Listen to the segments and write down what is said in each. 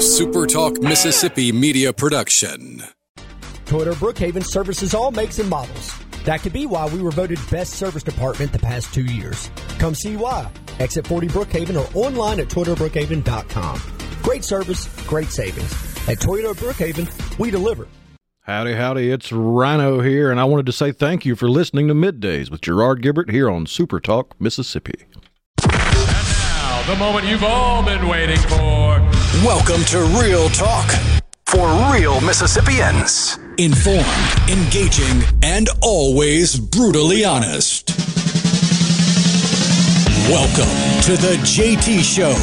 a Super Talk Mississippi media production. Toyota Brookhaven services all makes and models. That could be why we were voted best service department the past two years. Come see why. Exit 40 Brookhaven or online at ToyotaBrookhaven.com. Great service, great savings. At Toyota Brookhaven, we deliver. Howdy, howdy, it's Rhino here, and I wanted to say thank you for listening to Middays with Gerard Gibert here on Super Talk, Mississippi. And now, the moment you've all been waiting for. Welcome to Real Talk for real Mississippians. Informed, engaging, and always brutally honest. Welcome to the JT Show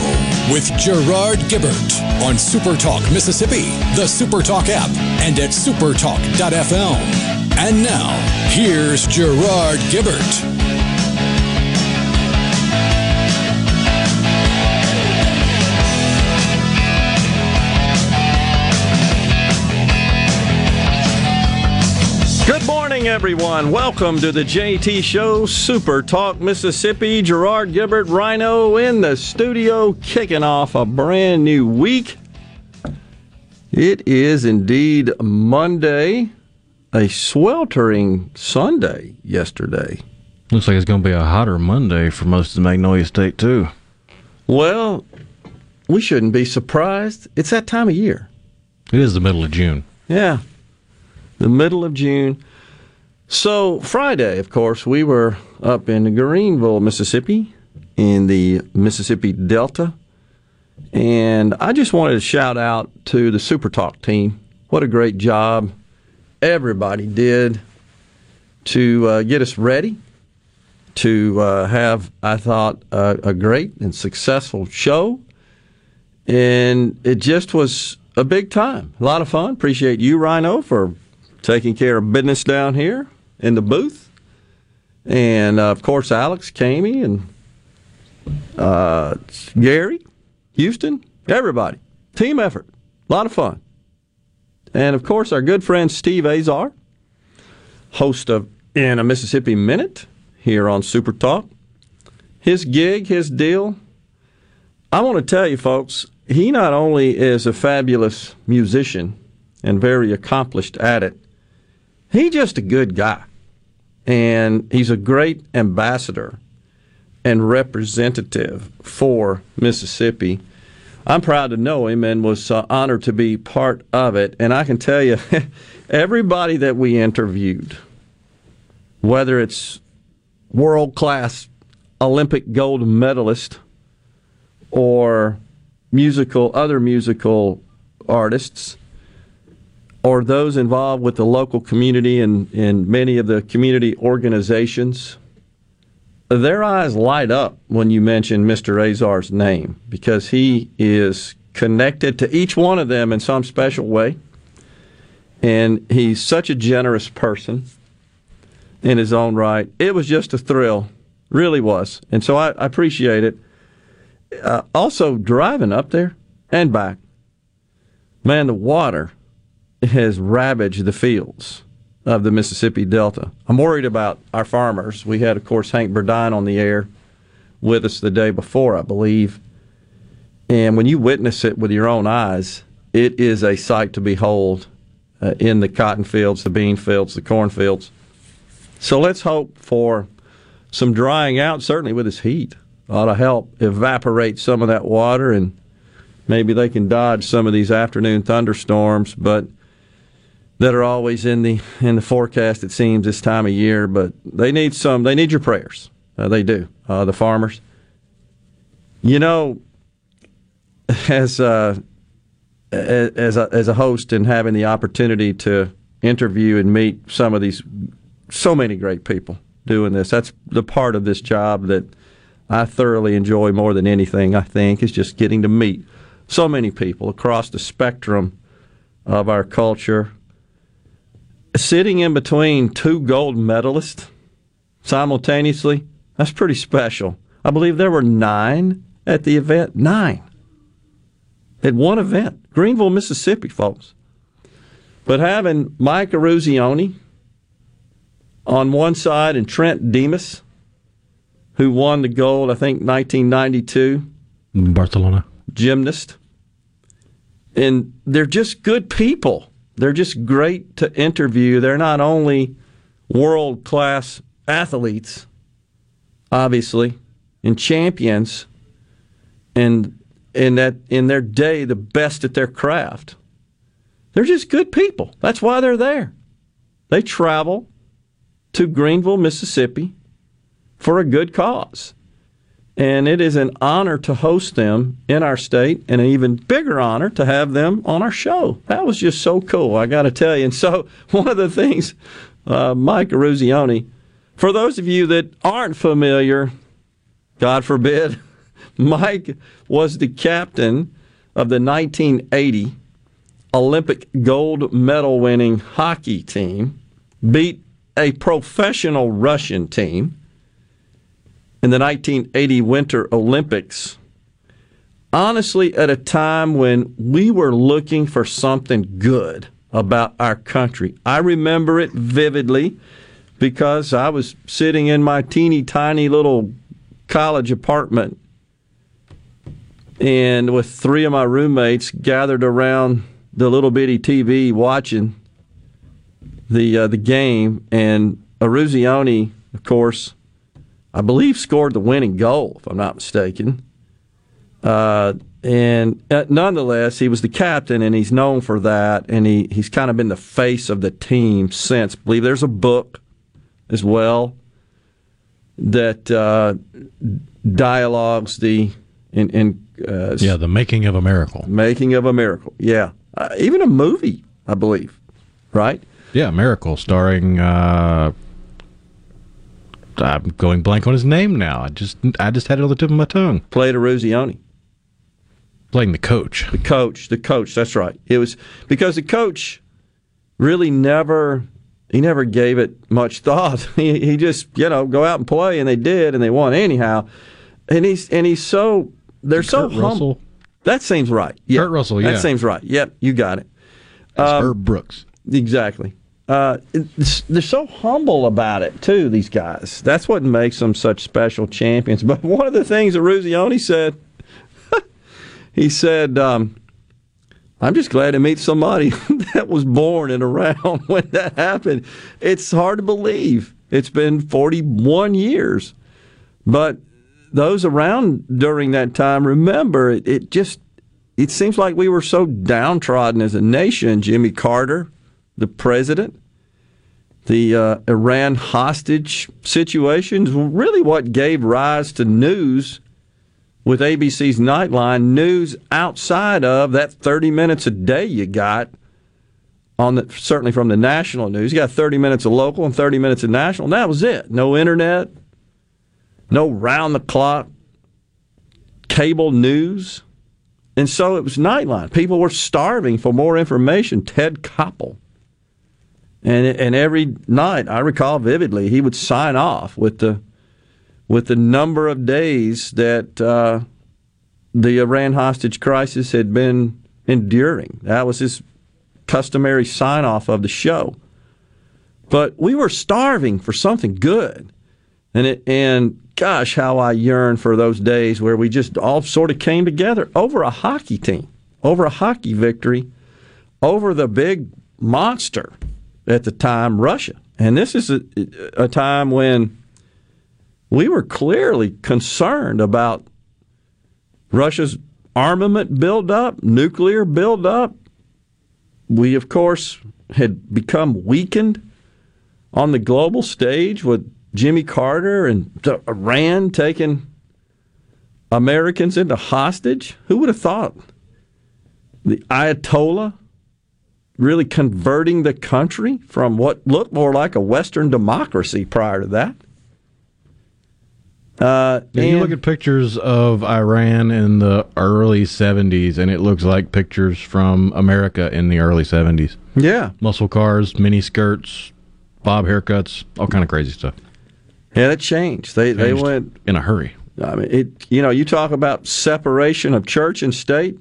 with Gerard Gibert on Supertalk Mississippi, the Supertalk app, and at supertalk.fm. And now, here's Gerard Gibert. Morning, everyone. Welcome to the JT Show, Super Talk Mississippi. Gerard Gibert, Rhino in the studio, kicking off a brand new week. It is indeed Monday, a sweltering Sunday yesterday. Looks like it's going to be a hotter Monday for most of the Magnolia State, too. Well, we shouldn't be surprised. It's that time of year. It is the middle of June. Yeah, the middle of June. So, Friday, of course, we were up in Greenville, Mississippi, in the Mississippi Delta. And I just wanted to shout out to the Super Talk team. What a great job everybody did to uh, get us ready to uh, have, I thought, a, a great and successful show. And it just was a big time. A lot of fun. Appreciate you, Rhino, for taking care of business down here in the booth. And uh, of course, Alex, Kamey, and uh, Gary, Houston, everybody. Team effort. A lot of fun. And of course, our good friend Steve Azar, host of In a Mississippi Minute here on Super Talk. His gig, his deal. I want to tell you, folks, he not only is a fabulous musician and very accomplished at it, he's just a good guy. And he's a great ambassador and representative for Mississippi. I'm proud to know him and was uh, honored to be part of it. And I can tell you, everybody that we interviewed, whether it's world class Olympic gold medalist or musical other musical artists or those involved with the local community and in many of the community organizations their eyes light up when you mention Mr. Azar's name because he is connected to each one of them in some special way. And he's such a generous person in his own right. It was just a thrill, really was. And so I, I appreciate it. Uh, also, driving up there and back, man, the water has ravaged the fields of the Mississippi Delta. I'm worried about our farmers. We had, of course, Hank Burdine on the air with us the day before, I believe. And when you witness it with your own eyes, it is a sight to behold uh, in the cotton fields, the bean fields, the corn fields. So let's hope for some drying out, certainly with this heat. Ought to help evaporate some of that water, and maybe they can dodge some of these afternoon thunderstorms. But that are always in the in the forecast. It seems this time of year, but they need some. They need your prayers. Uh, they do. Uh, the farmers. You know, as uh, as a, as a host and having the opportunity to interview and meet some of these so many great people doing this. That's the part of this job that I thoroughly enjoy more than anything. I think is just getting to meet so many people across the spectrum of our culture sitting in between two gold medalists simultaneously, that's pretty special. I believe there were nine at the event. Nine. At one event. Greenville, Mississippi, folks. But having Mike Eruzione on one side and Trent Dimas, who won the gold, I think, 1992. Barcelona. Gymnast. and they're just good people. They're just great to interview. They're not only world class athletes, obviously, and champions, and in that in their day the best at their craft. They're just good people. That's why they're there. They travel to Greenville, Mississippi for a good cause. And it is an honor to host them in our state and an even bigger honor to have them on our show. That was just so cool, I got to tell you. And so, one of the things, uh, Mike Eruzione, for those of you that aren't familiar, God forbid, Mike was the captain of the 1980 Olympic gold medal winning hockey team, beat a professional Russian team in the 1980 Winter Olympics. Honestly, at a time when we were looking for something good about our country, I remember it vividly because I was sitting in my teeny tiny little college apartment and with three of my roommates gathered around the little bitty TV watching the uh, the game, and Eruzione, of course, I believe scored the winning goal, if I'm not mistaken. Uh, and uh, nonetheless, he was the captain, and he's known for that, and he, he's kind of been the face of the team since. I believe there's a book as well that uh, dialogues the in, in uh, yeah the making of a miracle. Making of a miracle, yeah. Uh, even a movie, I believe, right? Yeah, Miracle, starring. I'm going blank on his name now. I just I just had it on the tip of my tongue. Played Eruzione. Playing the coach. The coach. The coach. That's right. It was because the coach really never he never gave it much thought. He he just you know go out and play, and they did, and they won anyhow. And he's and he's so they're Kurt so humble. That seems right. Yeah. Kurt Russell. Yeah, that seems right. Yep, you got it. Um, Herb Brooks. Exactly. Uh, they're so humble about it too. These guys. That's what makes them such special champions. But one of the things that Eruzione said, he said, um, "I'm just glad to meet somebody that was born and around when that happened." It's hard to believe. It's been 41 years, but those around during that time remember it, it just it seems like we were so downtrodden as a nation. Jimmy Carter, the president, the uh, Iran hostage situations, really what gave rise to news with ABC's Nightline, news outside of that 30 minutes a day you got on the certainly from the national news. You got 30 minutes of local and 30 minutes of national. And that was it. No internet, no round the clock cable news. And so it was Nightline. People were starving for more information. Ted Koppel. And, and every night, I recall vividly, he would sign off with the with the number of days that uh, the Iran hostage crisis had been enduring. That was his customary sign off of the show. But we were starving for something good. And it, and gosh, how I yearn for those days where we just all sort of came together over a hockey team, over a hockey victory, over the big monster at the time, Russia. And this is a, a time when we were clearly concerned about Russia's armament buildup, nuclear buildup. We, of course, had become weakened on the global stage with Jimmy Carter and Iran taking Americans into hostage? Who would have thought? The Ayatollah really converting the country from what looked more like a Western democracy prior to that. Uh, yeah, you look at pictures of Iran in the early 70s, and it looks like pictures from America in the early 70s. Yeah. Muscle cars, mini skirts, bob haircuts, all kind of crazy stuff. Yeah, it changed. They changed they went in a hurry. I mean, it. You know, you talk about separation of church and state.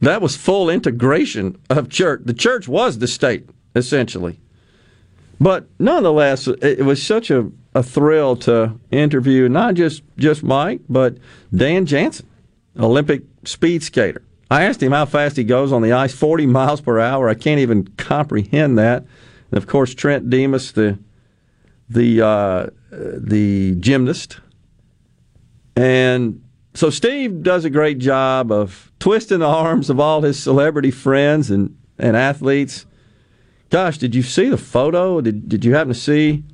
That was full integration of church. The church was the state essentially. But nonetheless, it was such a, a thrill to interview not just just Mike, but Dan Jansen, Olympic speed skater, I asked him how fast he goes on the ice, 40 miles per hour. I can't even comprehend that. And of course, Trent Dimas, the the uh, the gymnast, and so Steve does a great job of twisting the arms of all his celebrity friends and, and athletes. Gosh, did you see the photo? Did did you happen to see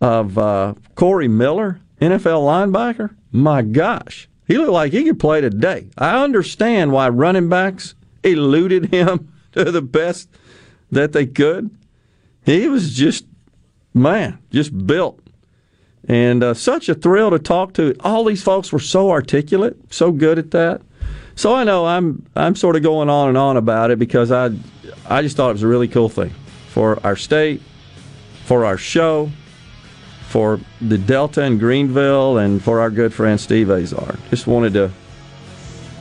of uh, Corey Miller, NFL linebacker? My gosh, he looked like he could play today. I understand why running backs eluded him to the best that they could. He was just man, just built. And uh, such a thrill to talk to. All these folks were so articulate, so good at that. So I know I'm I'm sort of going on and on about it because I I just thought it was a really cool thing for our state, for our show, for the Delta and Greenville, and for our good friend Steve Azar. Just wanted to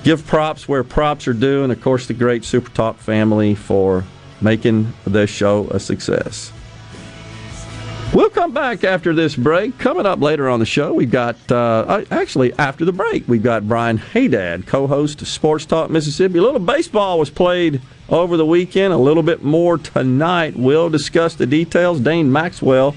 give props where props are due, and of course the great Super Talk family for making this show a success. We'll come back after this break. Coming up later on the show, we've got, uh, actually, after the break, we've got Brian Hadad, co host of Sports Talk Mississippi. A little baseball was played over the weekend, a little bit more tonight. We'll discuss the details. Dane Maxwell,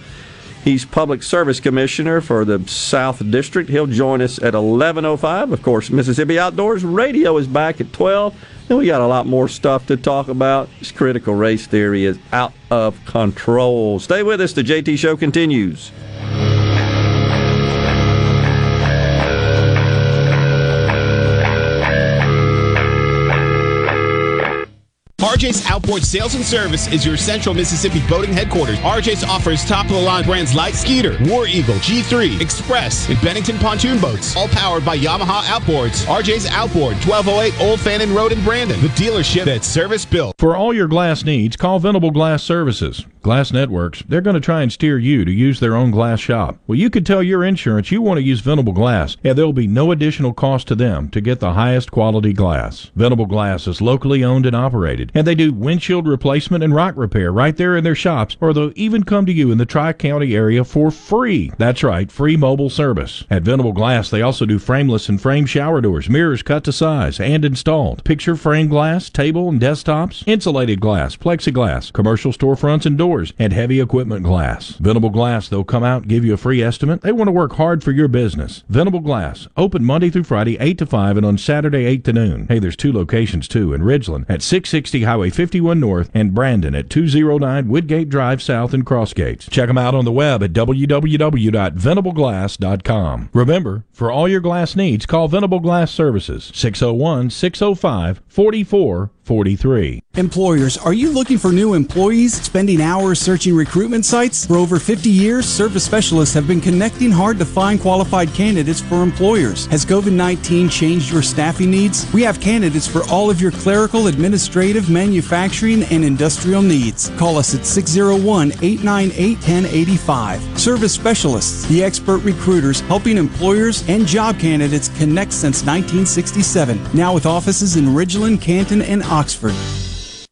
he's Public Service Commissioner for the South District. He'll join us at 11.05. Of course, Mississippi Outdoors Radio is back at 12. And we got a lot more stuff to talk about. This critical race theory is out of control. Stay with us. The JT Show continues. RJ's Outboard Sales and Service is your central Mississippi boating headquarters. RJ's offers top of the line brands like Skeeter, War Eagle, G3, Express, and Bennington pontoon boats, all powered by Yamaha Outboards. RJ's Outboard, 1208 Old Fannin Road in Brandon, the dealership that's service built. For all your glass needs, call Venable Glass Services. Glass Networks, they're going to try and steer you to use their own glass shop. Well, you could tell your insurance you want to use Venable Glass, and there will be no additional cost to them to get the highest quality glass. Venable Glass is locally owned and operated, and they do windshield replacement and rock repair right there in their shops, or they'll even come to you in the Tri County area for free. That's right, free mobile service. At Venable Glass, they also do frameless and frame shower doors, mirrors cut to size and installed, picture frame glass, table and desktops, insulated glass, plexiglass, commercial storefronts and doors and heavy equipment glass. Venable Glass, they'll come out give you a free estimate. They want to work hard for your business. Venable Glass, open Monday through Friday, 8 to 5, and on Saturday, 8 to noon. Hey, there's two locations too in Ridgeland at 660 Highway 51 North and Brandon at 209 Woodgate Drive South in Crossgates. Check them out on the web at www.venableglass.com. Remember, for all your glass needs, call Venable Glass Services 601 605 44 43. Employers, are you looking for new employees, spending hours searching recruitment sites? For over 50 years, service specialists have been connecting hard to find qualified candidates for employers. Has COVID 19 changed your staffing needs? We have candidates for all of your clerical, administrative, manufacturing, and industrial needs. Call us at 601 898 1085. Service specialists, the expert recruiters helping employers and job candidates connect since 1967. Now with offices in Ridgeland, Canton, and Oxford.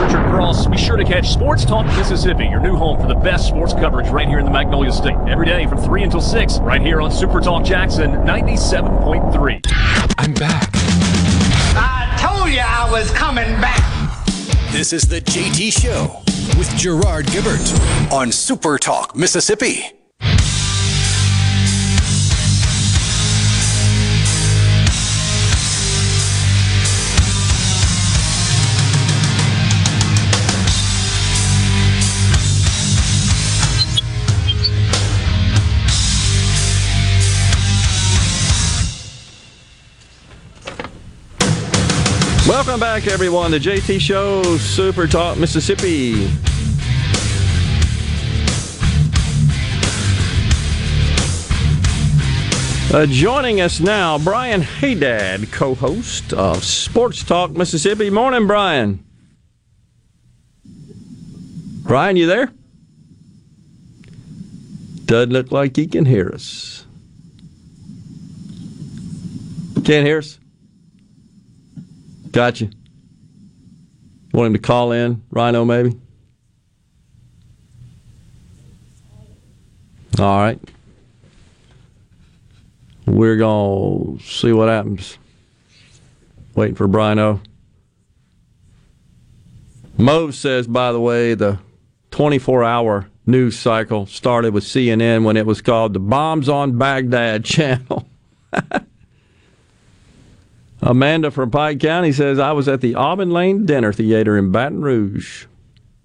Richard Cross. Be sure to catch Sports Talk Mississippi, your new home for the best sports coverage right here in the Magnolia State. Every day from 3 until 6, right here on Super Talk Jackson 97.3. I'm back. I told you I was coming back. This is the JT Show with Gerard Gibert on Super Talk, Mississippi. Welcome back, everyone. The JT Show, Super Talk, Mississippi. Uh, joining us now, Brian Hadad, co-host of Sports Talk Mississippi. Morning, Brian. Brian, you there? Doesn't look like he can hear us. Can't hear us? Gotcha. Want him to call in, Rhino, maybe? All right. We're going to see what happens. Waiting for Brino. Mose says, by the way, the 24 hour news cycle started with CNN when it was called the Bombs on Baghdad channel. Amanda from Pike County says, I was at the Auburn Lane Dinner Theater in Baton Rouge.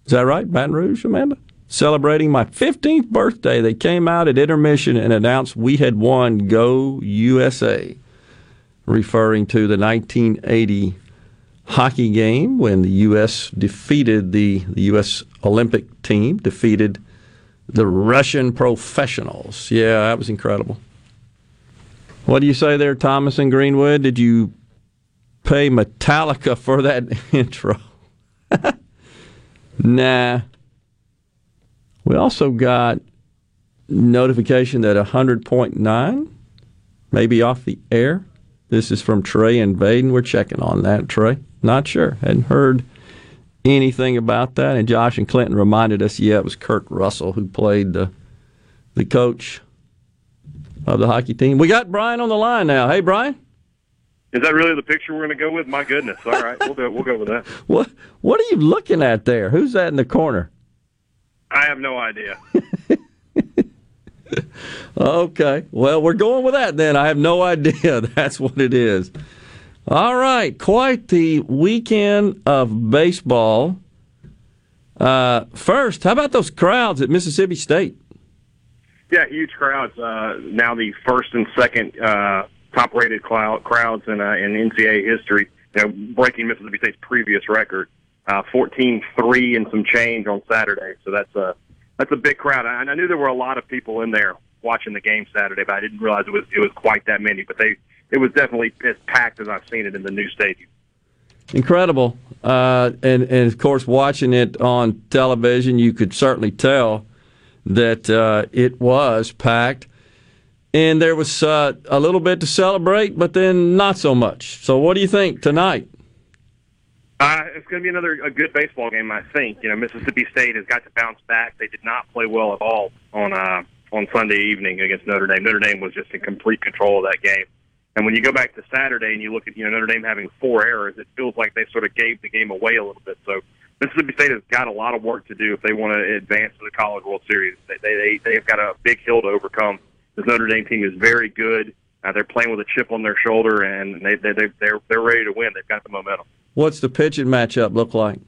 Is that right? Baton Rouge, Amanda? Celebrating my 15th birthday, they came out at intermission and announced we had won Go USA, referring to the 1980 hockey game when the U.S. defeated the, the U.S. Olympic team, defeated the Russian professionals. Yeah, that was incredible. What do you say there, Thomas and Greenwood? Did you pay Metallica for that intro? nah. We also got notification that 100.9 may be off the air. This is from Trey and Baden. We're checking on that, Trey. Not sure. Hadn't heard anything about that. And Josh and Clinton reminded us, yeah, it was Kurt Russell who played the the coach of the hockey team. We got Brian on the line now. Hey, Brian. Is that really the picture we're going to go with? My goodness! All right, we'll go. We'll go with that. What What are you looking at there? Who's that in the corner? I have no idea. okay, well, we're going with that then. I have no idea. That's what it is. All right, quite the weekend of baseball. Uh, first, how about those crowds at Mississippi State? Yeah, huge crowds. Uh, now the first and second uh, top-rated cloud, crowds in, uh, in NCAA history. You know, breaking Mississippi State's previous record, uh, 14-3 and some change on Saturday. So that's a that's a big crowd. And I knew there were a lot of people in there watching the game Saturday, but I didn't realize it was it was quite that many. But they it was definitely as packed as I've seen it in the new stadium. Incredible, uh, and and of course, watching it on television, you could certainly tell that uh, it was packed, and there was uh, a little bit to celebrate, but then not so much. So, what do you think tonight? Uh, it's going to be another a good baseball game, I think. You know, Mississippi State has got to bounce back. They did not play well at all on uh, on Sunday evening against Notre Dame. Notre Dame was just in complete control of that game. And when you go back to Saturday and you look at you know Notre Dame having four errors, it feels like they sort of gave the game away a little bit. So Mississippi State has got a lot of work to do if they want to advance to the College World Series. They they they've got a big hill to overcome. This Notre Dame team is very good. Uh, they're playing with a chip on their shoulder, and they they they're they're ready to win. They've got the momentum. What's the pitching matchup look like?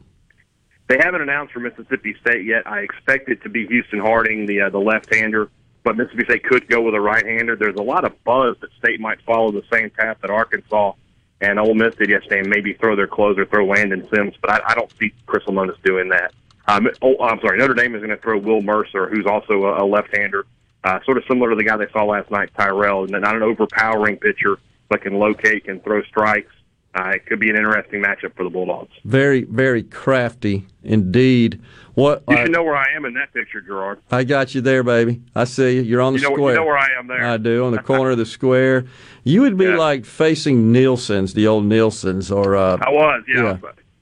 They haven't announced for Mississippi State yet. I expect it to be Houston Harding, the uh, the left-hander, but Mississippi State could go with a right-hander. There's a lot of buzz that State might follow the same path that Arkansas and Ole Miss did yesterday, and maybe throw their closer, throw Landon Sims. But I, I don't see Chris Lemonis doing that. Um, oh, I'm sorry, Notre Dame is going to throw Will Mercer, who's also a, a left-hander, uh, sort of similar to the guy they saw last night, Tyrell. Not an overpowering pitcher, but can locate, can throw strikes. Uh, it could be an interesting matchup for the Bulldogs. Very, very crafty indeed. What you should know where I am in that picture, Gerard. I got you there, baby. I see you. You're on the you know, square. You know where I am there. I do on the corner of the square. You would be Yeah. like facing Nielsen's, the old Nielsen's, or uh, I was, yeah. Yeah.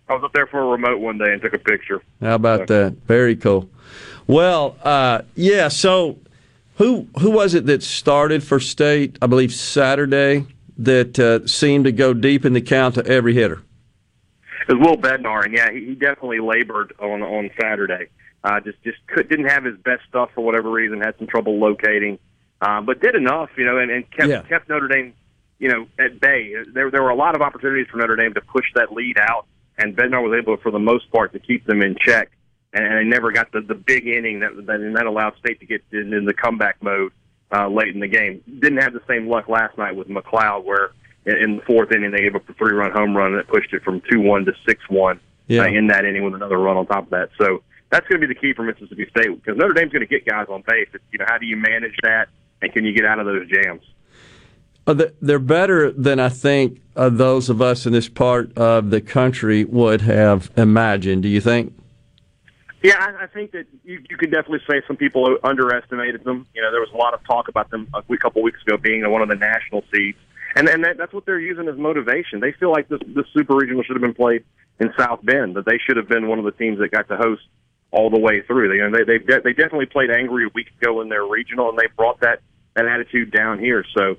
I was up there for a remote one day and took a picture. How about that? Very cool. Well, uh, yeah. So, who who was it that started for State? I believe Saturday that uh, seemed to go deep in the count to every hitter. It was Will Bednar, and yeah, he, definitely labored on on Saturday. Uh, just just could, didn't have his best stuff for whatever reason. Had some trouble locating, uh, but did enough, you know, and, and kept Yeah. kept Notre Dame, you know, at bay. There there were a lot of opportunities for Notre Dame to push that lead out, and Bednar was able, for the most part, to keep them in check. And, and they never got the the big inning that that, that allowed State to get in, in the comeback mode uh, late in the game. Didn't have the same luck last night with MacLeod, where in, in the fourth inning they gave up a three run home run that pushed it from two one to six one Yeah. uh, in that inning with another run on top of that. So that's going to be the key for Mississippi State because Notre Dame's going to get guys on base. It's, you know, how do you manage that, and can you get out of those jams? Uh, They're better than I think uh, those of us in this part of the country would have imagined. Do you think? Yeah, I, I think that you, you can definitely say some people underestimated them. You know, there was a lot of talk about them a week- couple weeks ago being one of the national seeds, and and that, that's what they're using as motivation. They feel like this this super regional should have been played in South Bend. That they should have been one of the teams that got to host all the way through. They you know, they they, de- they definitely played angry a week ago in their regional, and they brought that that attitude down here. So.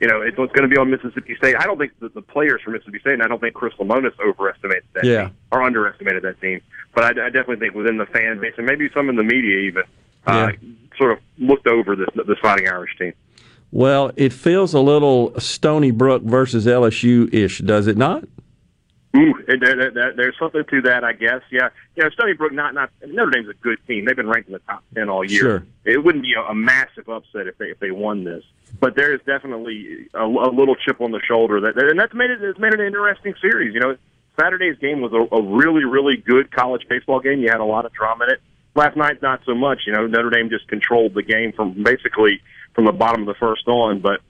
You know, it's, it's going to be on Mississippi State. I don't think that the players from Mississippi State, and I don't think Chris Lemonis overestimated that Yeah. team or underestimated that team. But I, I definitely think within the fan base and maybe some in the media even uh, sort of looked over this this Fighting Irish team. Well, it feels a little Stony Brook versus LSU ish, does it not? Ooh, there, there, there, there's something to that, I guess. Yeah, you know, Stony Brook, not not Notre Dame's a good team. They've been ranked in the top ten all year. Sure. It wouldn't be a, a massive upset if they if they won this, but there is definitely a, a little chip on the shoulder that, and that's made it it's made it an interesting series. You know, Saturday's game was a, a really really good college baseball game. You had a lot of drama in it. Last night, not so much. You know, Notre Dame just controlled the game from basically from the bottom of the first on, but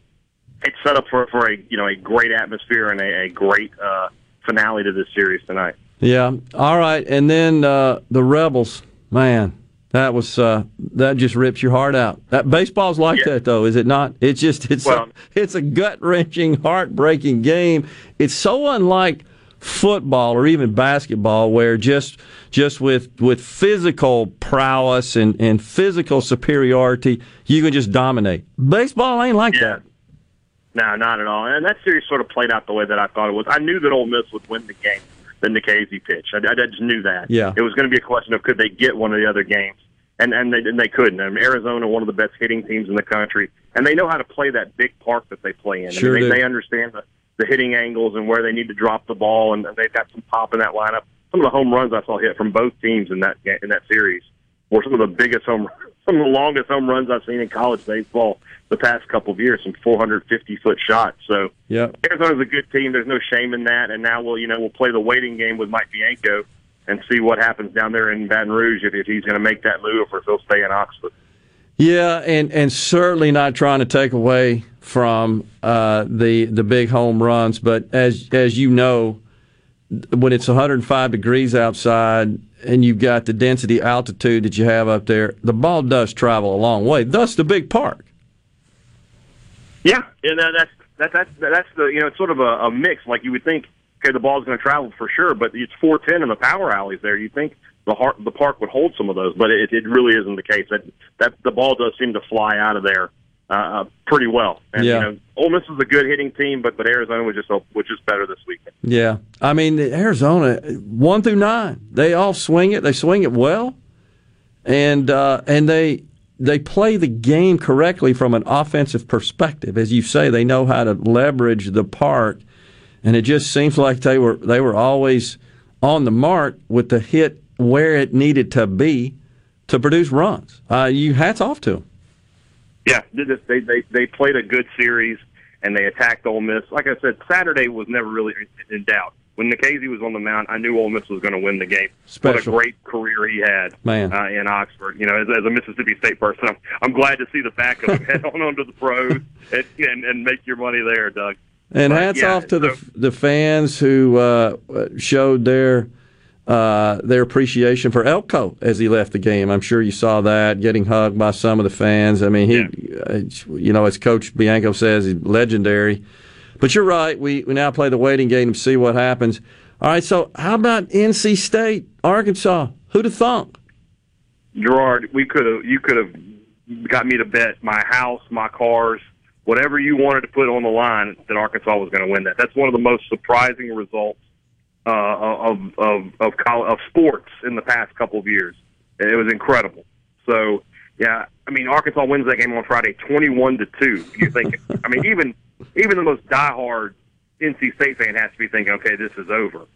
it's set up for for a you know a great atmosphere and a, a great uh, finale to this series tonight. Yeah. All right. And then uh, the Rebels, man, that was uh, that just rips your heart out. That baseball's like that, though, is it not? It's just it's Well- a, it's a gut wrenching, heartbreaking game. It's so unlike football or even basketball, where just just with with physical prowess and, and physical superiority, you can just dominate. Baseball ain't like that. No, not at all. And that series sort of played out the way that I thought it was. I knew that Ole Miss would win the game, the Nikhazy pitch. I, I just knew that. Yeah. It was going to be a question of could they get one of the other games, and and they and they couldn't. I mean, Arizona, one of the best hitting teams in the country, and they know how to play that big park that they play in. Sure I mean, do. they, they understand the the hitting angles and where they need to drop the ball, and they've got some pop in that lineup. Some of the home runs I saw hit from both teams in that in that series were some of the biggest home, some of the longest home runs I've seen in college baseball the past couple of years. Some 450 foot shots. So Yeah. Arizona's a good team. There's no shame in that. And now we'll, you know, we'll play the waiting game with Mike Bianco and see what happens down there in Baton Rouge if, if he's going to make that move or if he'll stay in Oxford. Yeah, and, and certainly not trying to take away from uh, the the big home runs, but as as you know, when it's 105 degrees outside and you've got the density altitude that you have up there, the ball does travel a long way. Thus, the big park. Yeah, and uh, that's that, that's that's the you know it's sort of a, a mix. Like you would think, okay, the ball's going to travel for sure, but it's 410 in the power alleys there. You think the heart, the park would hold some of those, but it, it really isn't the case. That that the ball does seem to fly out of there uh, pretty well. And Yeah. you know, Ole Miss is a good hitting team, but but Arizona was just was just better this weekend. Yeah, I mean Arizona one through nine, they all swing it. They swing it well, and uh, and they they play the game correctly from an offensive perspective. As you say, they know how to leverage the park, and it just seems like they were they were always on the mark with the hit where it needed to be to produce runs. Uh, you hats off to them. Yeah, they just- they they they played a good series and they attacked Ole Miss. Like I said, Saturday was never really in doubt. When Nikhazy was on the mound, I knew Ole Miss was going to win the game. Special. What a great career he had, Man. uh, in Oxford. You know, as, as a Mississippi State person, I'm, I'm glad to see the back of him head on onto the pros and, and and make your money there, Doug. And But, hats yeah, off to the the fans who uh, showed their uh, their appreciation for Elko as he left the game. I'm sure you saw that getting hugged by some of the fans. I mean, he, uh, you know, as Coach Bianco says, he's legendary. But you're right. We we now play the waiting game to see what happens. All right. So how about NC State, Arkansas? Who'd have thunk? Gerard, we could have you could have got me to bet my house, my cars, whatever you wanted to put on the line that Arkansas was going to win that. That's one of the most surprising results uh, of of of, college, of sports in the past couple of years. It was incredible. So yeah, I mean Arkansas wins that game on Friday, twenty-one to two. You think? I mean, even even the most diehard NC State fan has to be thinking, okay, this is over.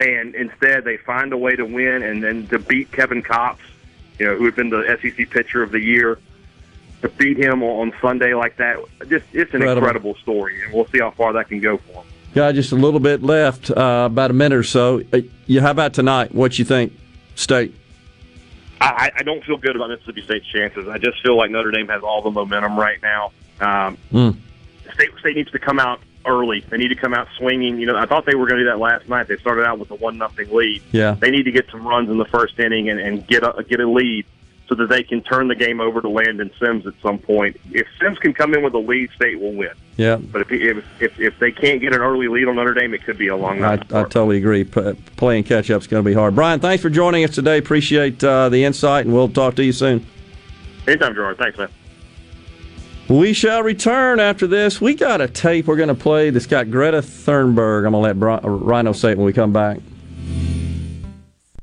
And instead, they find a way to win and then to beat Kevin Kopps, you know, who had been the SEC pitcher of the year, to beat him on Sunday like that. Just it's an incredible, incredible story, and we'll see how far that can go for him. Got just a little bit left, uh, about a minute or so. Uh, yeah, how about tonight? What you think, State? I, I don't feel good about Mississippi State's chances. I just feel like Notre Dame has all the momentum right now. Um, mm. State State needs to come out early. They need to come out swinging. You know, I thought they were going to do that last night. They started out with a one nothing lead. Yeah, they need to get some runs in the first inning and, and get a get a lead so that they can turn the game over to Landon Sims at some point. If Sims can come in with a lead, State will win. Yeah, but if if if, if they can't get an early lead on Notre Dame, it could be a long night. I, I totally agree. P- playing catch up is going to be hard. Brian, thanks for joining us today. Appreciate uh, the insight, and we'll talk to you soon. Anytime, Gerard. Thanks, man. We shall return after this. We got a tape we're going to play that's got Greta Thunberg. I'm going to let Rhino say it when we come back.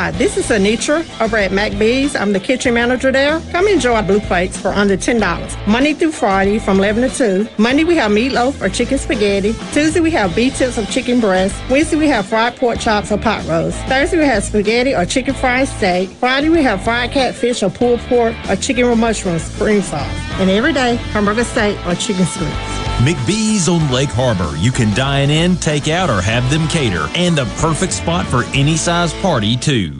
Hi, this is Anitra over at McBee's. I'm the kitchen manager there. Come enjoy our blue plates for under $10. Monday through Friday from 11 to 2. Monday we have meatloaf or chicken spaghetti. Tuesday we have beef tips or chicken breast. Wednesday we have fried pork chops or pot roast. Thursday we have spaghetti or chicken fried steak. Friday we have fried catfish or pulled pork or chicken with mushrooms, spring sauce. And every day, hamburger steak or chicken strips. McBee's on Lake Harbor. You can dine in, take out, or have them cater. And the perfect spot for any size party, too.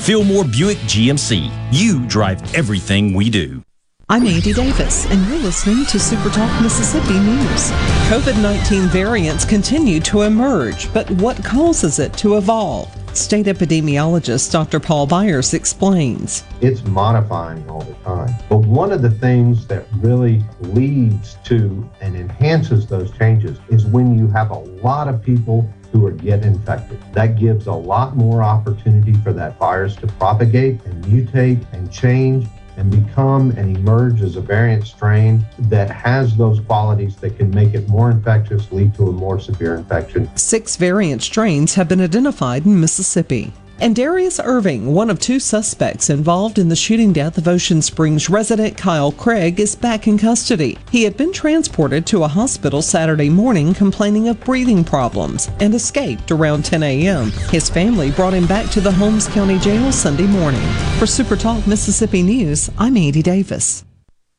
Fillmore Buick GMC. You drive everything we do. I'm Andy Davis, and you're listening to SuperTalk Mississippi News. COVID 19 variants continue to emerge, but what causes it to evolve? State epidemiologist Dr. Paul Byers explains. It's modifying all the time. But one of the things that really leads to and enhances those changes is when you have a lot of people who are getting infected. That gives a lot more opportunity for that virus to propagate and mutate and change and become and emerge as a variant strain that has those qualities that can make it more infectious, lead to a more severe infection. Six variant strains have been identified in Mississippi. And Darius Irving, one of two suspects involved in the shooting death of Ocean Springs resident Kyle Craig, is back in custody. He had been transported to a hospital Saturday morning complaining of breathing problems and escaped around 10 a.m. His family brought him back to the Holmes County Jail Sunday morning. For Super Talk Mississippi News, I'm Andy Davis.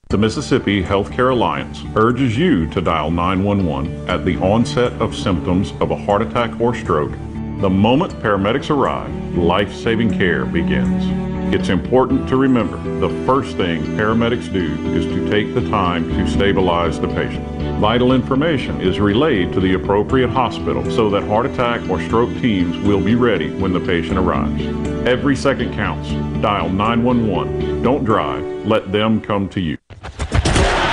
The Mississippi Healthcare Alliance urges you to dial 911 at the onset of symptoms of a heart attack or stroke. The moment paramedics arrive, life saving care begins. It's important to remember the first thing paramedics do is to take the time to stabilize the patient. Vital information is relayed to the appropriate hospital so that heart attack or stroke teams will be ready when the patient arrives. Every second counts. Dial 911. Don't drive, let them come to you.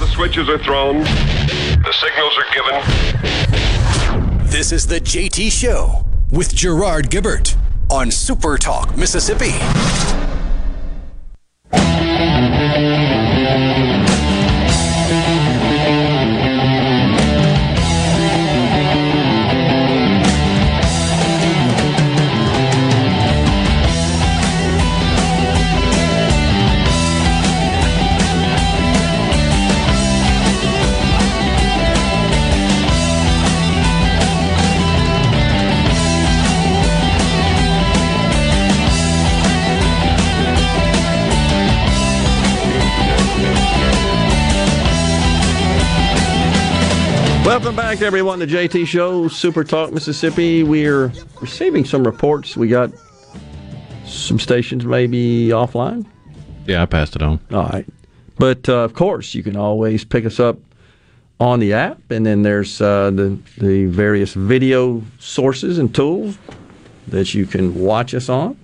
The switches are thrown. The signals are given. This is the JT Show with Gerard Gibert on Super Talk Mississippi. Welcome back, everyone, to JT Show, Super Talk Mississippi. We're receiving some reports. We got some stations maybe offline. Yeah, I passed it on. All right. But uh, of course, you can always pick us up on the app, and then there's uh, the, the various video sources and tools that you can watch us on.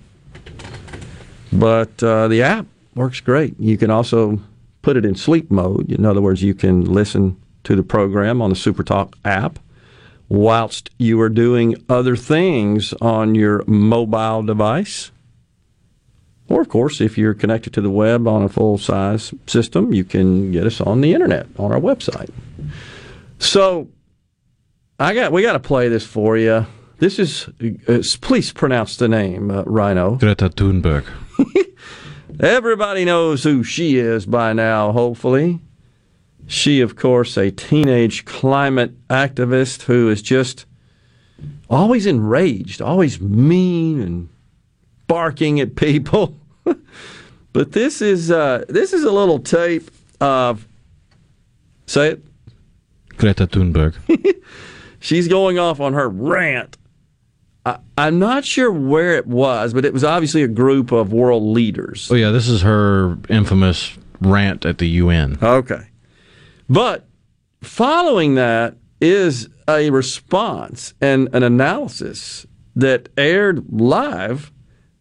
But uh, the app works great. You can also put it in sleep mode. In other words, you can listen to the program on the SuperTalk app whilst you are doing other things on your mobile device. Or, of course, if you're connected to the web on a full size system, you can get us on the internet on our website. So, I got we got to play this for you. This is uh, please pronounce the name, uh, Rhino. Greta Thunberg. Everybody knows who she is by now, hopefully. She, of course, a teenage climate activist who is just always enraged, always mean and barking at people. but this is uh, this is a little tape of say it. Greta Thunberg. She's going off on her rant. I, I'm not sure where it was, but it was obviously a group of world leaders. Oh yeah, this is her infamous rant at the UN. Okay. But following that is a response and an analysis that aired live.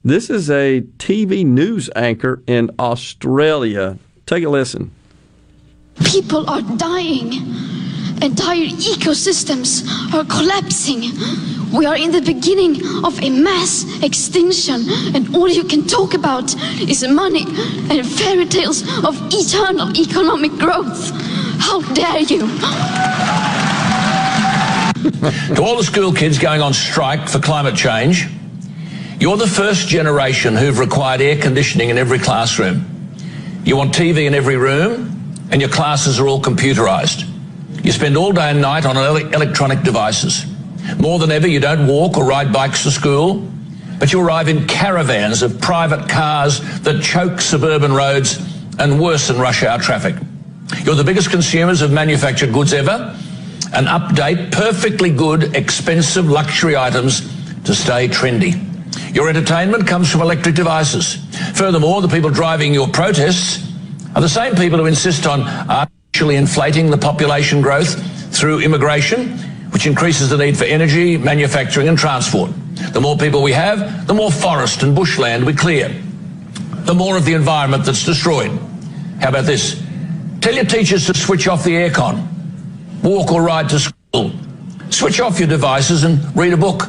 This is a TV news anchor in Australia. Take a listen. People are dying. Entire ecosystems are collapsing. We are in the beginning of a mass extinction, and all you can talk about is money and fairy tales of eternal economic growth. How dare you! to all the school kids going on strike for climate change, you're the first generation who've required air conditioning in every classroom. You want TV in every room, and your classes are all computerized. You spend all day and night on ele- electronic devices. More than ever, you don't walk or ride bikes to school. but you arrive in caravans of private cars that choke suburban roads and worsen rush hour traffic. You're the biggest consumers of manufactured goods ever and update perfectly good, expensive luxury items to stay trendy. Your entertainment comes from electric devices. Furthermore, the people driving your protests are the same people who insist on artificially inflating the population growth through immigration, which increases the need for energy, manufacturing, and transport. The more people we have, the more forest and bushland we clear, the more of the environment that's destroyed. How about this? Tell your teachers to switch off the aircon, walk or ride to school, switch off your devices and read a book,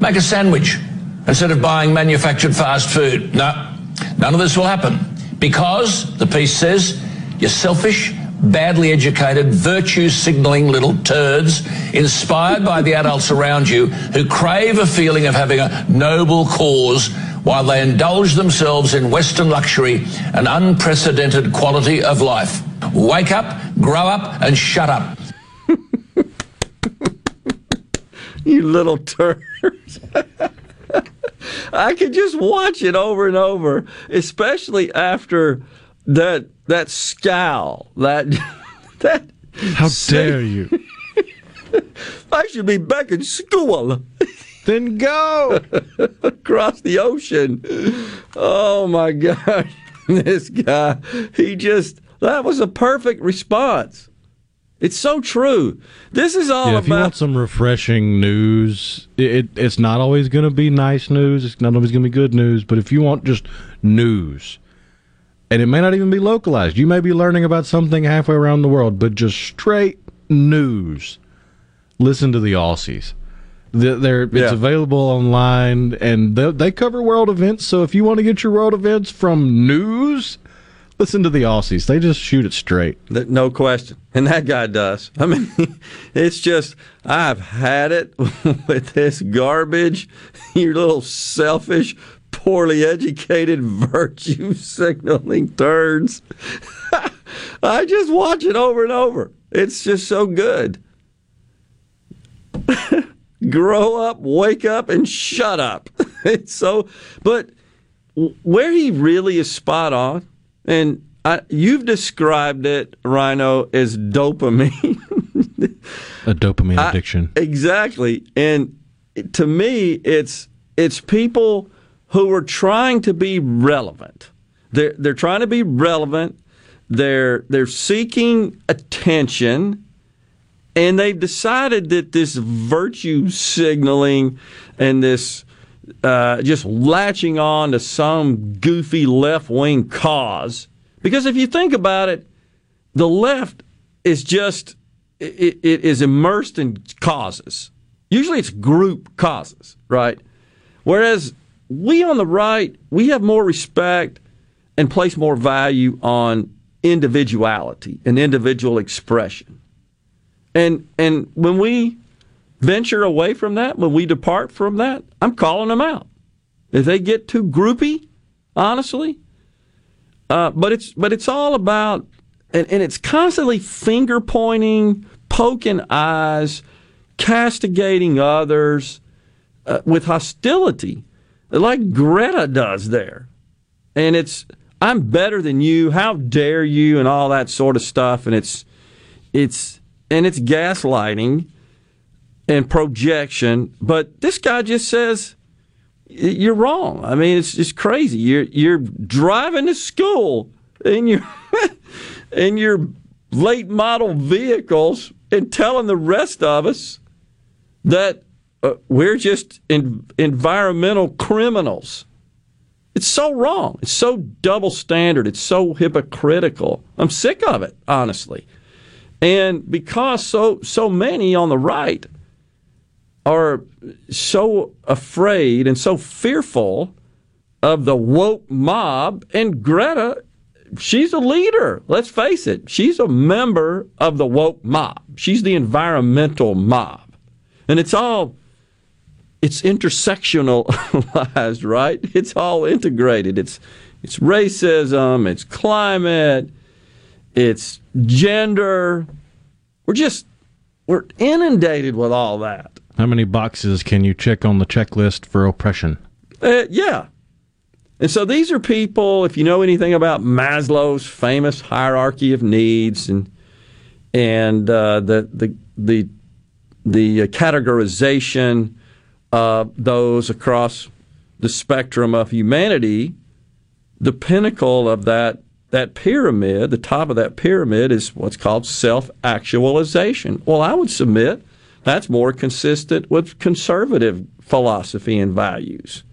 make a sandwich instead of buying manufactured fast food. No, none of this will happen because, the piece says, you're selfish, badly educated, virtue signaling little turds, inspired by the adults around you who crave a feeling of having a noble cause while they indulge themselves in Western luxury and unprecedented quality of life. Wake up, grow up, and shut up. you little turds. I could just watch it over and over, especially after that that scowl, that that. How dare you? I should be back in school. Then go across the ocean. Oh my God, this guy! He just that was a perfect response. It's so true. This is all yeah, about. if you want some refreshing news, it it's not always going to be nice news. It's not always going to be good news. But if you want just news, and it may not even be localized, you may be learning about something halfway around the world, but just straight news. Listen to the Aussies. They're, it's Yeah. available online, and they, they cover world events. So if you want to get your world events from news, listen to the Aussies. They just shoot it straight. No question. And that guy does. I mean, it's just, I've had it with this garbage, you little selfish, poorly educated, virtue signaling turds. I just watch it over and over. It's just so good. Grow up, wake up, and shut up. It's so, but where he really is spot on, and I, you've described it, Rhino, as dopamine. A dopamine I- addiction. exactly. And to me, it's it's people who are trying to be relevant. They're they're trying to be relevant. They're they're seeking attention, and they've decided that this virtue signaling and this uh, just latching on to some goofy left wing cause. Because if you think about it, the left is just it, it is immersed in causes. Usually it's group causes, right? Whereas we on the right, we have more respect and place more value on individuality and individual expression. And and when we venture away from that, when we depart from that, I'm calling them out. If they get too groupy, honestly, uh, but it's but it's all about and, and it's constantly finger pointing, poking eyes, castigating others uh, with hostility, like Greta does there. And it's I'm better than you. How dare you? And all that sort of stuff. And it's it's and it's gaslighting and projection. But this guy just says you're wrong. I mean, it's it's crazy. You're you're driving to school in your in your late model vehicles and telling the rest of us that uh, we're just in, environmental criminals. It's so wrong. It's so double standard. It's so hypocritical. I'm sick of it, honestly. And because so so many on the right are so afraid and so fearful of the woke mob, and Greta, she's a leader. Let's face it, she's a member of the woke mob. She's the environmental mob, and it's all it's intersectionalized, right? It's all integrated. It's it's racism, it's climate, it's gender. We're just we're inundated with all that. How many boxes can you check on the checklist for oppression? Uh, yeah. And so these are people, if you know anything about Maslow's famous hierarchy of needs and and uh, the the the the categorization of those across the spectrum of humanity, the pinnacle of that that pyramid, the top of that pyramid is what's called self-actualization. Well, I would submit that's more consistent with conservative philosophy and values.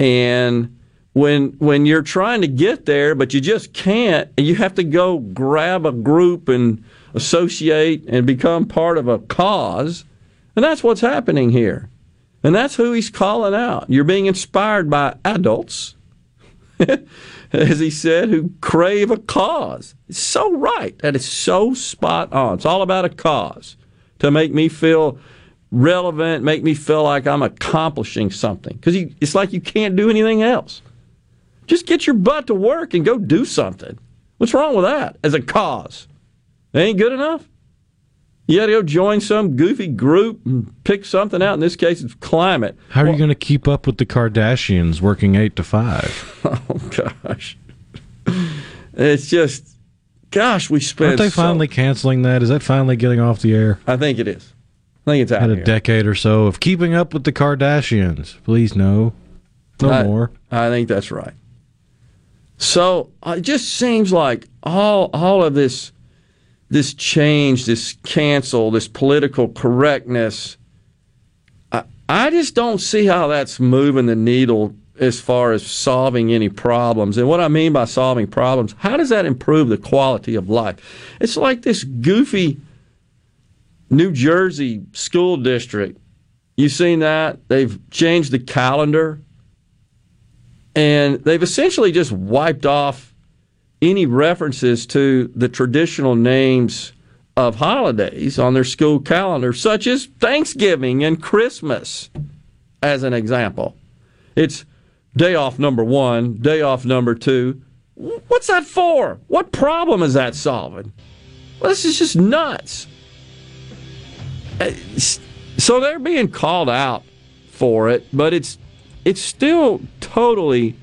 And when when you're trying to get there, but you just can't, you have to go grab a group and associate and become part of a cause. And that's what's happening here. And that's who he's calling out. You're being inspired by adults, as he said, who crave a cause. It's so right. That is so spot on. It's all about a cause to make me feel relevant, make me feel like I'm accomplishing something. Because it's like you can't do anything else. Just get your butt to work and go do something. What's wrong with that as a cause? It ain't good enough? To go join some goofy group and pick something out. In this case, it's climate. How are well, you going to keep up with the Kardashians working eight to five? Oh gosh, it's just, gosh, we spent. Aren't they finally so, canceling that? Is that finally getting off the air? I think it is. I think it's out. Had a here. decade or so of keeping up with the Kardashians. Please no, no I, more. I think that's right. So uh, it just seems like all all of this this change, this cancel, this political correctness, I, I just don't see how that's moving the needle as far as solving any problems. And what I mean by solving problems, how does that improve the quality of life? It's like this goofy New Jersey school district. You've seen that? They've changed the calendar and they've essentially just wiped off any references to the traditional names of holidays on their school calendar, such as Thanksgiving and Christmas, as an example. It's day off number one, day off number two. What's that for? What problem is that solving? Well, this is just nuts. Uh, so they're being called out for it, but it's it's still totally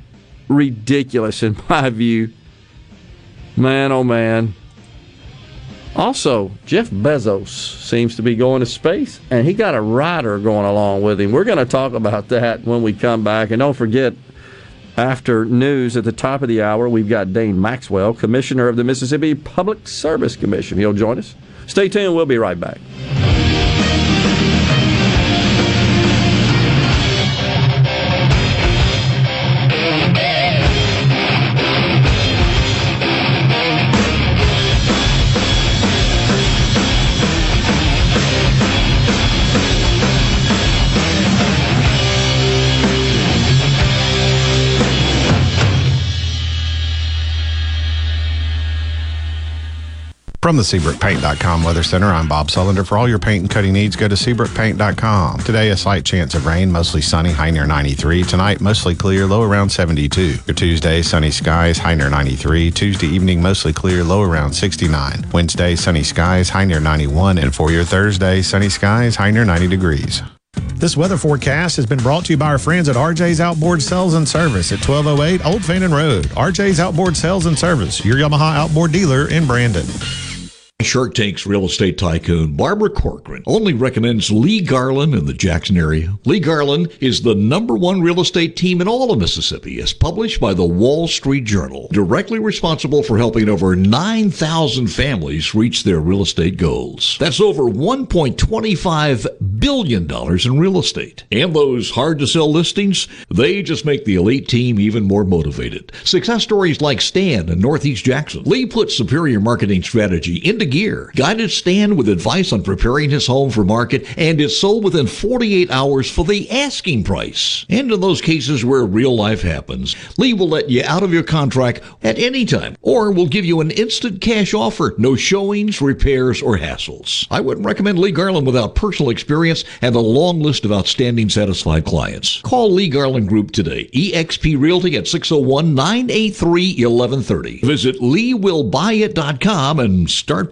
ridiculous in my view Man, oh man. Also, Jeff Bezos seems to be going to space, and he got a rider going along with him. We're going to talk about that when we come back. And don't forget, after news at the top of the hour, we've got Dane Maxwell, Commissioner of the Mississippi Public Service Commission. He'll join us. Stay tuned. We'll be right back. From the SeabrookPaint.com Weather Center, I'm Bob Sullender. For all your paint and cutting needs, go to SeabrookPaint.com. Today, a slight chance of rain, mostly sunny, high near 93. Tonight, mostly clear, low around 72. Your Tuesday, sunny skies, high near 93. Tuesday evening, mostly clear, low around 69. Wednesday, sunny skies, high near 91. And for your Thursday, sunny skies, high near 90 degrees. This weather forecast has been brought to you by our friends at RJ's Outboard Sales and Service at 1208 Old Fannin Road. RJ's Outboard Sales and Service, your Yamaha outboard dealer in Brandon. Shark Tank's real estate tycoon Barbara Corcoran only recommends Lee Garland in the Jackson area. Lee Garland is the number one real estate team in all of Mississippi, as published by the Wall Street Journal, directly responsible for helping over 9,000 families reach their real estate goals. That's over $1.25 billion in real estate. And those hard to sell listings, they just make the elite team even more motivated. Success stories like Stan in Northeast Jackson. Lee puts superior marketing strategy into gear. Guided Stan with advice on preparing his home for market and is sold within 48 hours for the asking price. And in those cases where real life happens, Lee will let you out of your contract at any time or will give you an instant cash offer. No showings, repairs, or hassles. I wouldn't recommend Lee Garland without personal experience and a long list of outstanding satisfied clients. Call Lee Garland Group today. eXp Realty at 601 983 1130. Visit LeeWillBuyIt.com and start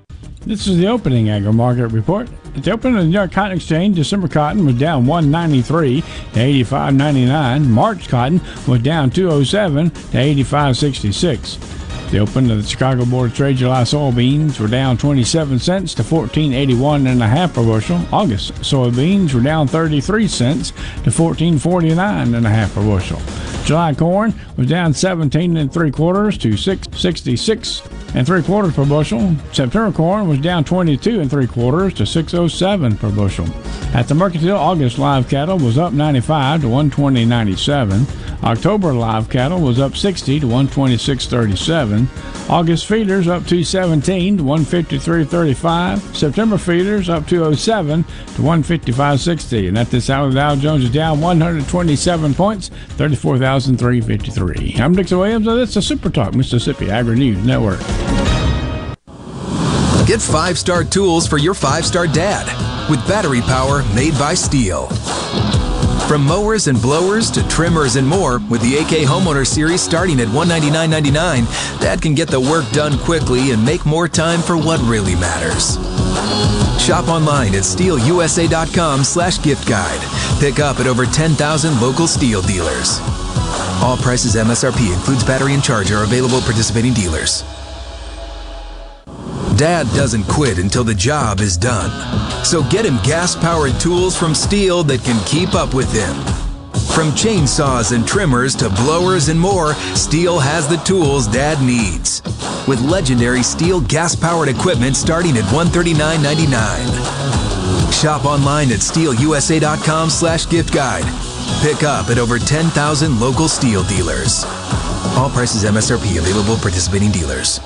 This is the opening agri market report. At the opening of the New York Cotton Exchange, December cotton was down 193 to 85.99. March cotton was down 207 to 85.66. The open of the Chicago Board of Trade July soybeans were down 27 cents to 14.81 and a half per bushel. August soybeans were down 33 cents to 14.49 and a half per bushel. July corn was down 17 and three quarters to 666 and three quarters per bushel. September corn was down 22 and three quarters to 607 per bushel. At the Mercantile, August live cattle was up 95 to 120.97. October live cattle was up 60 to 126.37. August feeders up 217 to 153.35. September feeders up 207 to 155.60. And at this hour, the Dow Jones is down 127 points, 34,353. I'm Dixon Williams, and is the Super Talk Mississippi Agri News Network. Get five star tools for your five star dad with battery power made by Stihl. From mowers and blowers to trimmers and more, with the AK Homeowner Series starting at $199.99, Dad can get the work done quickly and make more time for what really matters. Shop online at stihlusa.com slash gift guide. Pick up at over 10,000 local Stihl dealers. All prices MSRP includes battery and charger available at participating dealers. Dad doesn't quit until the job is done. So get him gas powered tools from Stihl that can keep up with him. From chainsaws and trimmers to blowers and more, Stihl has the tools Dad needs. With legendary Stihl gas powered equipment starting at $139.99. Shop online at stihlusa.com slash gift guide. Pick up at over 10,000 local Stihl dealers. All prices MSRP available participating dealers.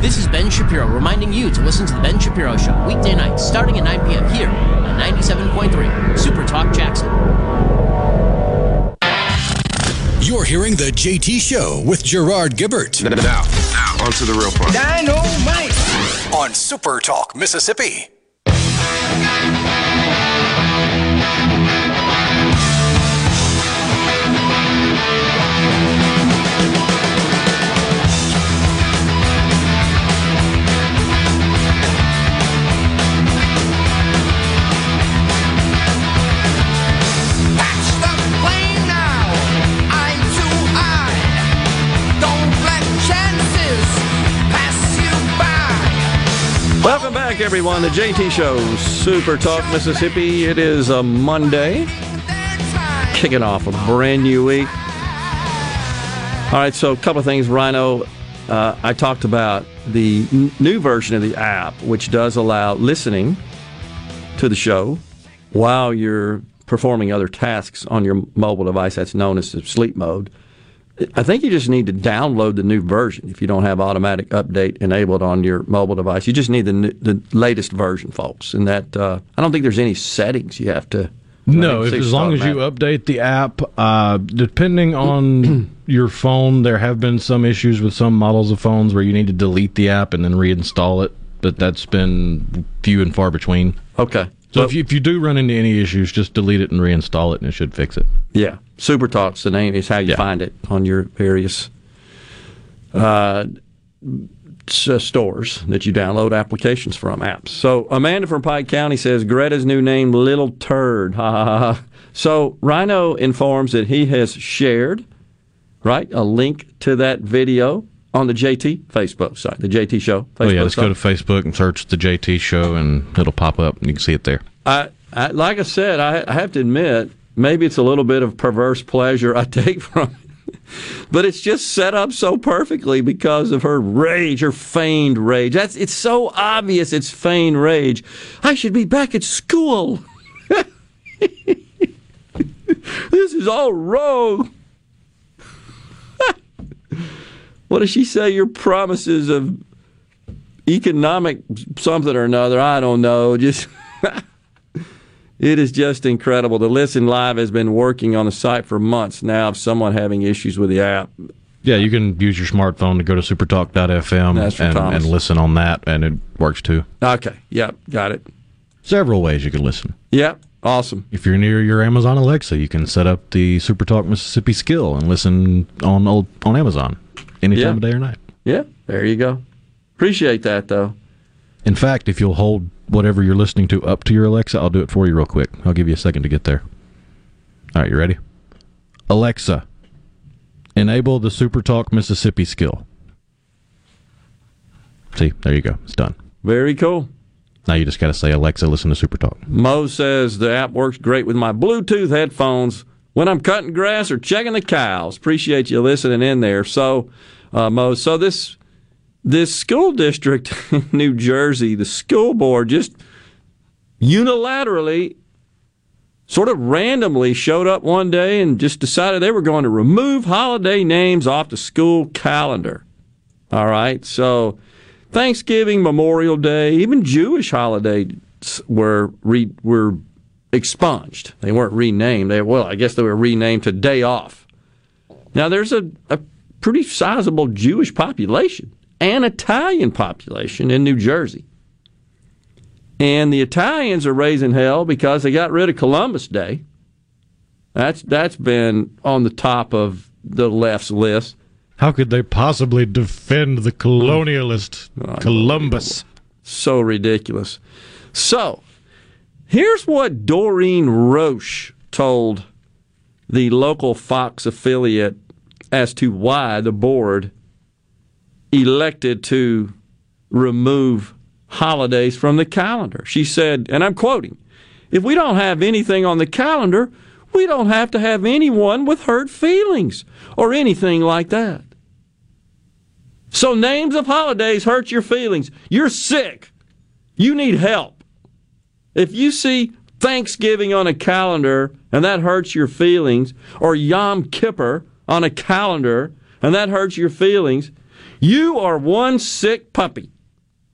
This is Ben Shapiro reminding you to listen to The Ben Shapiro Show weekday nights starting at 9 p.m. here on 97.3 Super Talk Jackson. You're hearing the JT Show with Gerard Gibert. Now, now, on to the real part. Dynamite on Super Talk, Mississippi. Back, everyone. The JT Show, Super Talk Mississippi. It is a Monday, kicking off a brand new week. All right, so a couple of things, Rhino. Uh, I talked about the n- new version of the app, which does allow listening to the show while you're performing other tasks on your mobile device. That's known as the sleep mode. I think you just need to download the new version if you don't have automatic update enabled on your mobile device. You just need the new, the latest version, folks. And that uh, I don't think there's any settings you have to. No, if, as long as you update the app, uh, depending on your phone, there have been some issues with some models of phones where you need to delete the app and then reinstall it, but that's been few and far between. Okay. So if you, if you do run into any issues, just delete it and reinstall it, and it should fix it. Yeah, Super Talk's the name. Is how you find it on your various uh, uh, stores that you download applications from, apps. So Amanda from Pike County says Greta's new name, Little Turd. Ha ha. ha. So Rhino informs that he has shared, right, a link to that video on the JT Facebook site, the JT Show Facebook oh yeah, let's go to Facebook and search the JT Show, and it'll pop up, and you can see it there. I, I like I said, I, I have to admit, maybe it's a little bit of perverse pleasure I take from it. But it's just set up so perfectly because of her rage, her feigned rage. That's it's so obvious it's feigned rage. I should be back at school. this is all wrong. What does she say? Your promises of economic something or another. I don't know. Just it is just incredible. The Listen Live has been working on the site for months now of someone having issues with the app. Yeah, you can use your smartphone to go to supertalk.fm and, and listen on that, and it works too. Okay. Yep. Got it. Several ways you can listen. Yep. Awesome. If you're near your Amazon Alexa, you can set up the SuperTalk Mississippi skill and listen on old- on Amazon any time of day or night. Yeah. There you go. Appreciate that though. In fact, if you'll hold whatever you're listening to up to your Alexa, I'll do it for you real quick. I'll give you a second to get there. All right, you ready? Alexa, enable the SuperTalk Mississippi skill. See, there you go. It's done. Very cool. Now you just got to say, Alexa, listen to SuperTalk. Mo says the app works great with my Bluetooth headphones when I'm cutting grass or checking the cows. Appreciate you listening in there. So, uh, Mo, so this this school district in New Jersey, the school board just unilaterally, sort of randomly showed up one day and just decided they were going to remove holiday names off the school calendar. All right, so Thanksgiving, Memorial Day, even Jewish holidays were re, were expunged. They weren't renamed. They well, I guess they were renamed to day off. Now there's a, a pretty sizable Jewish population and Italian population in New Jersey. And the Italians are raising hell because they got rid of Columbus Day. That's that's been on the top of the left's list. How could they possibly defend the colonialist oh, Columbus? So ridiculous. So, here's what Doreen Roche told the local Fox affiliate as to why the board elected to remove holidays from the calendar. She said, and I'm quoting, if we don't have anything on the calendar, we don't have to have anyone with hurt feelings or anything like that. So names of holidays hurt your feelings. You're sick. You need help. If you see Thanksgiving on a calendar and that hurts your feelings, or Yom Kippur on a calendar and that hurts your feelings, you are one sick puppy.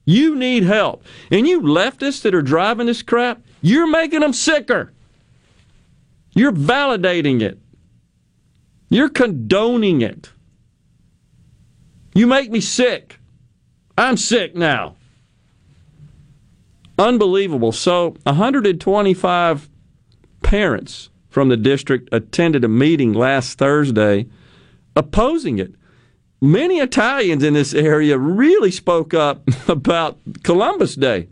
You need help. And you leftists that are driving this crap, you're making them sicker. You're validating it. You're condoning it. You make me sick. I'm sick now. Unbelievable. So, 125 parents from the district attended a meeting last Thursday opposing it. Many Italians in this area really spoke up about Columbus Day.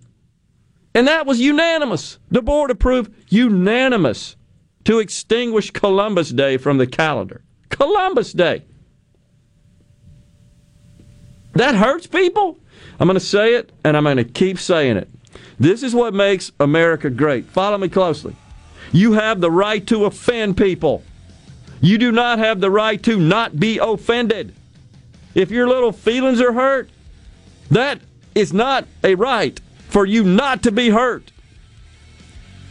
And that was unanimous. The board approved unanimous to extinguish Columbus Day from the calendar. Columbus Day. That hurts people. I'm going to say it and I'm going to keep saying it. This is what makes America great. Follow me closely. You have the right to offend people. You do not have the right to not be offended. If your little feelings are hurt, that is not a right for you not to be hurt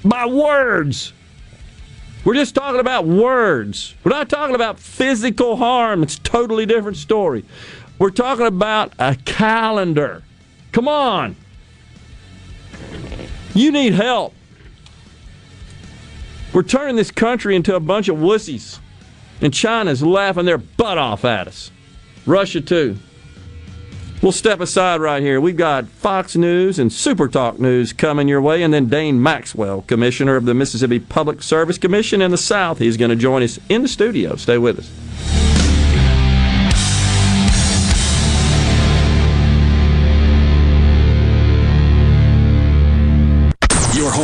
by words. We're just talking about words. We're not talking about physical harm. It's a totally different story. We're talking about a calendar. Come on. You need help. We're turning this country into a bunch of wussies. And China's laughing their butt off at us. Russia, too. We'll step aside right here. We've got Fox News and Super Talk News coming your way, and then Dane Maxwell, Commissioner of the Mississippi Public Service Commission in the South. He's going to join us in the studio. Stay with us.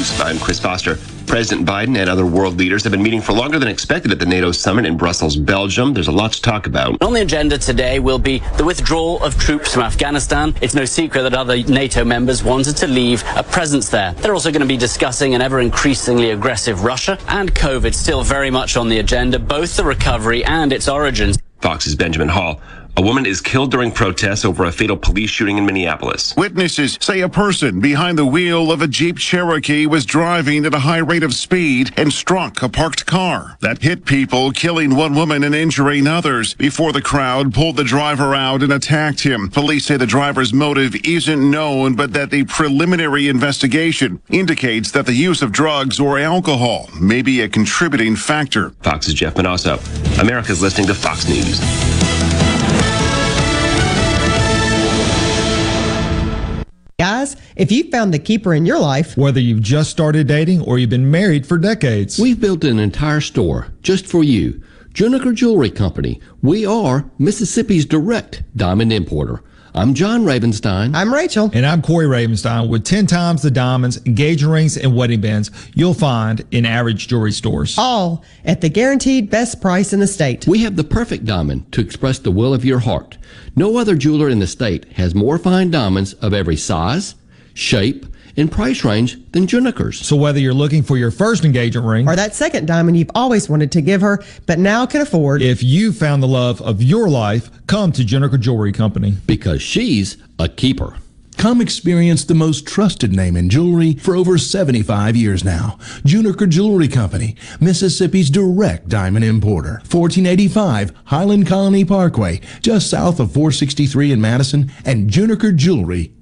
News. I'm Chris Foster. President Biden and other world leaders have been meeting for longer than expected at the NATO summit in Brussels, Belgium. There's a lot to talk about. On the agenda today will be the withdrawal of troops from Afghanistan. It's no secret that other NATO members wanted to leave a presence there. They're also going to be discussing an ever increasingly aggressive Russia and COVID still very much on the agenda, both the recovery and its origins. Fox's Benjamin Hall. A woman is killed during protests over a fatal police shooting in Minneapolis. Witnesses say a person behind the wheel of a Jeep Cherokee was driving at a high rate of speed and struck a parked car. That hit people, killing one woman and injuring others before the crowd pulled the driver out and attacked him. Police say the driver's motive isn't known, but that the preliminary investigation indicates that the use of drugs or alcohol may be a contributing factor. Fox's Jeff Monosso. America's listening to Fox News. Guys, if you found the keeper in your life, whether you've just started dating or you've been married for decades, we've built an entire store just for you. Juniker Jewelry Company. We are Mississippi's direct diamond importer. I'm John Ravenstein. I'm Rachel. And I'm Corey Ravenstein with 10 times the diamonds, engagement rings, and wedding bands you'll find in average jewelry stores. All at the guaranteed best price in the state. We have the perfect diamond to express the will of your heart. No other jeweler in the state has more fine diamonds of every size, shape, and price range than Juniker's. So whether you're looking for your first engagement ring or that second diamond you've always wanted to give her but now can afford, if you found the love of your life, come to Juniker Jewelry Company because she's a keeper. Come experience the most trusted name in jewelry for over 75 years now. Juniker Jewelry Company, Mississippi's direct diamond importer. 1485 Highland Colony Parkway, just south of 463 in Madison, and junikerjewelry.com.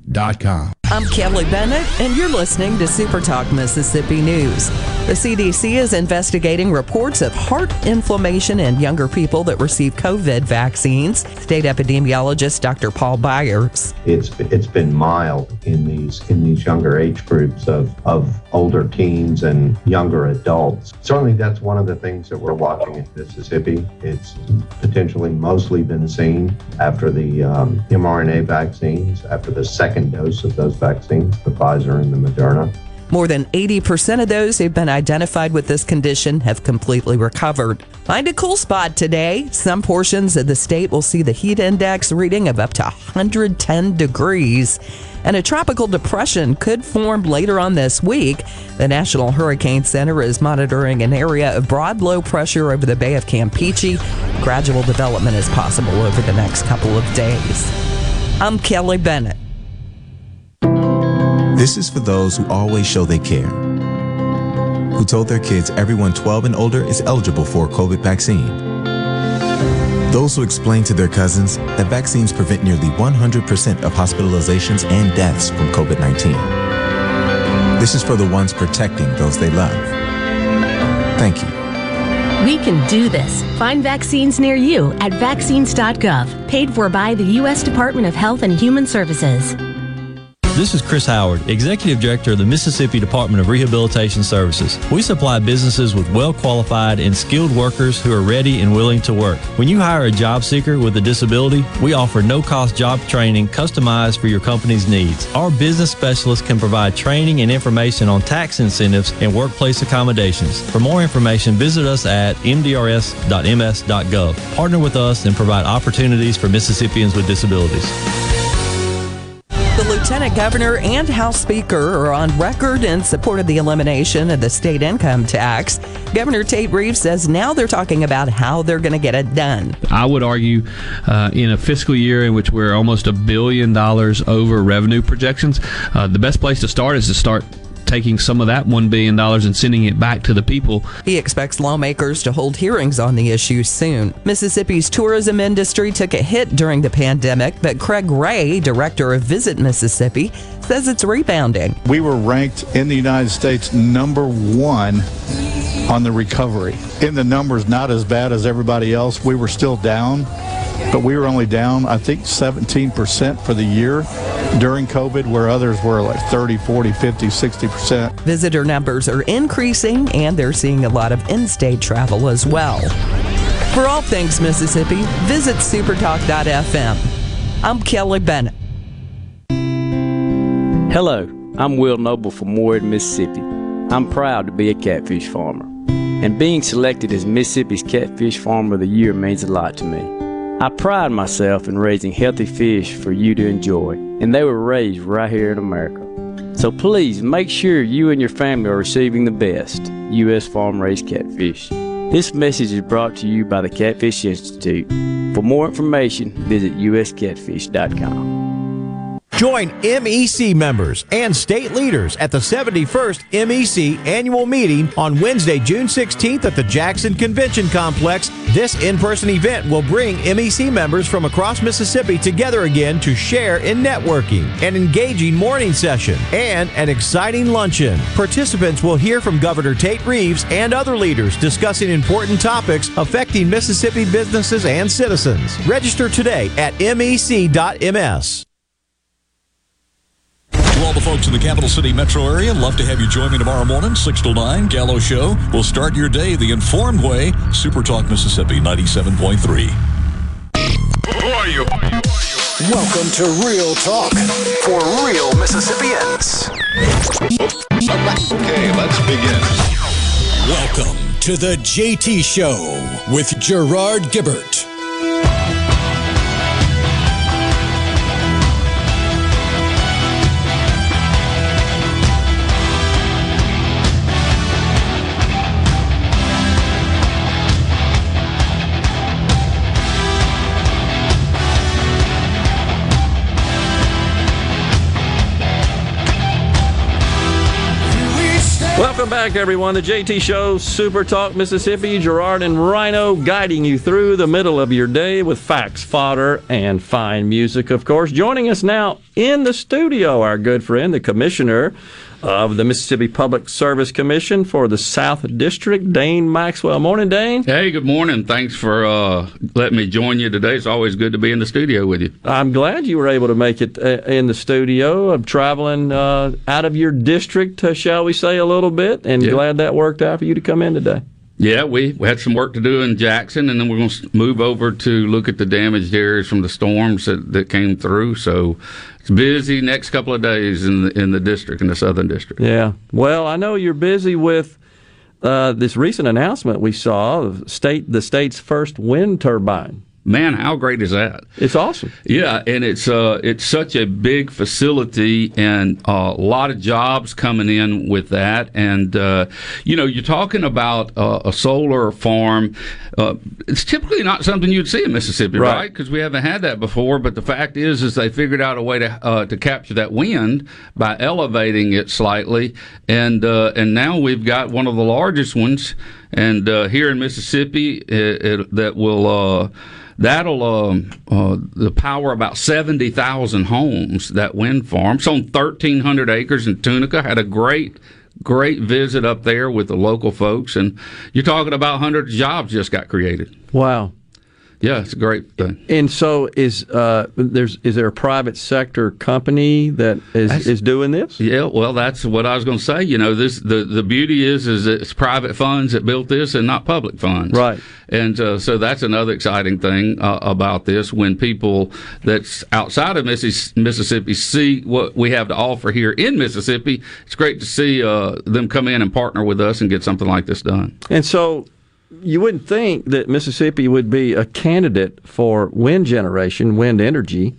I'm Kelly Bennett, and you're listening to Super Talk Mississippi News. The CDC is investigating reports of heart inflammation in younger people that receive COVID vaccines. State epidemiologist Dr. Paul Byers. It's it's been mild in these in these younger age groups of of older teens and younger adults. Certainly, that's one of the things that we're watching in Mississippi. It's potentially mostly been seen after the um, mRNA vaccines, after the second dose of those vaccines, the Pfizer and the Moderna. More than 80% of those who've been identified with this condition have completely recovered. Find a cool spot today. Some portions of the state will see the heat index reading of up to 110 degrees. And a tropical depression could form later on this week. The National Hurricane Center is monitoring an area of broad low pressure over the Bay of Campeche. Gradual development is possible over the next couple of days. I'm Kelly Bennett. This is for those who always show they care, who told their kids everyone 12 and older is eligible for a COVID vaccine. Those who explained to their cousins that vaccines prevent nearly 100% of hospitalizations and deaths from COVID 19. This is for the ones protecting those they love. Thank you. We can do this. Find vaccines near you at vaccines.gov, paid for by the U.S. Department of Health and Human Services. This is Chris Howard, Executive Director of the Mississippi Department of Rehabilitation Services. We supply businesses with well qualified and skilled workers who are ready and willing to work. When you hire a job seeker with a disability, we offer no cost job training customized for your company's needs. Our business specialists can provide training and information on tax incentives and workplace accommodations. For more information, visit us at mdrs.ms.gov. Partner with us and provide opportunities for Mississippians with disabilities. Lieutenant Governor and House Speaker are on record in support of the elimination of the state income tax. Governor Tate Reeves says now they're talking about how they're going to get it done. I would argue uh, in a fiscal year in which we're almost a billion dollars over revenue projections, uh, the best place to start is to start taking some of that $1 billion and sending it back to the people. He expects lawmakers to hold hearings on the issue soon. Mississippi's tourism industry took a hit during the pandemic, but Craig Ray, director of Visit Mississippi, says it's rebounding. We were ranked in the United States number one on the recovery. In the numbers, not as bad as everybody else. We were still down, but we were only down, I think, 17% for the year during COVID, where others were like 30, 40, 50, 60%. Visitor numbers are increasing, and they're seeing a lot of in state travel as well. For all things Mississippi, visit supertalk.fm. I'm Kelly Bennett. Hello, I'm Will Noble from Ward, Mississippi. I'm proud to be a catfish farmer. And being selected as Mississippi's Catfish Farmer of the Year means a lot to me. I pride myself in raising healthy fish for you to enjoy, and they were raised right here in America. So please make sure you and your family are receiving the best U.S. farm raised catfish. This message is brought to you by the Catfish Institute. For more information, visit uscatfish.com. Join MEC members and state leaders at the 71st MEC annual meeting on Wednesday, June 16th at the Jackson Convention Complex. This in person event will bring MEC members from across Mississippi together again to share in networking, an engaging morning session, and an exciting luncheon. Participants will hear from Governor Tate Reeves and other leaders discussing important topics affecting Mississippi businesses and citizens. Register today at mec.ms. To all the folks in the capital city metro area, love to have you join me tomorrow morning, 6 to 9, Gallo Show. We'll start your day the informed way. Super Talk Mississippi 97.3. Who are you? Welcome to Real Talk for real Mississippians. Okay, let's begin. Welcome to the JT Show with Gerard Gibert. Welcome back, everyone. The JT Show, Super Talk Mississippi. Gerard and Rhino guiding you through the middle of your day with facts, fodder, and fine music, of course. Joining us now in the studio, our good friend, the Commissioner of the Mississippi Public Service Commission for the South District, Dane Maxwell. Morning, Dane. Hey, good morning. Thanks for uh, letting me join you today. It's always good to be in the studio with you. I'm glad you were able to make it uh, in the studio. I'm traveling uh, out of your district, uh, shall we say, a little bit, and glad that worked out for you to come in today. Yeah, we, we had some work to do in Jackson, and then we're going to move over to look at the damaged areas from the storms that, that came through. So it's busy next couple of days in the, in the district, in the southern district. Yeah. Well, I know you're busy with uh, this recent announcement we saw of state the state's first wind turbine. Man, how great is that? It's awesome. Yeah, and it's uh, it's such a big facility and uh, a lot of jobs coming in with that. And uh, you know, you're talking about uh, a solar farm. Uh, it's typically not something you'd see in Mississippi, Right. right? Because we haven't had that before. But the fact is, is they figured out a way to uh, to capture that wind by elevating it slightly, and uh, and now we've got one of the largest ones. And uh, here in Mississippi, it, it, that will. Uh, That'll um, uh, the power about seventy thousand homes. That wind farm. It's on thirteen hundred acres in Tunica. Had a great, great visit up there with the local folks, and you're talking about hundreds of jobs just got created. Wow. Yeah, it's a great thing. And so is uh, there's is there a private sector company that is, That's- is doing this? Yeah, well, that's what I was going to say. You know, this the the beauty is is it's private funds that built this and not public funds, Right. And uh, so that's another exciting thing uh, about this. When people that's outside of Missis- Mississippi see what we have to offer here in Mississippi, it's great to see uh, them come in and partner with us and get something like this done. And so you wouldn't think that Mississippi would be a candidate for wind generation, wind energy.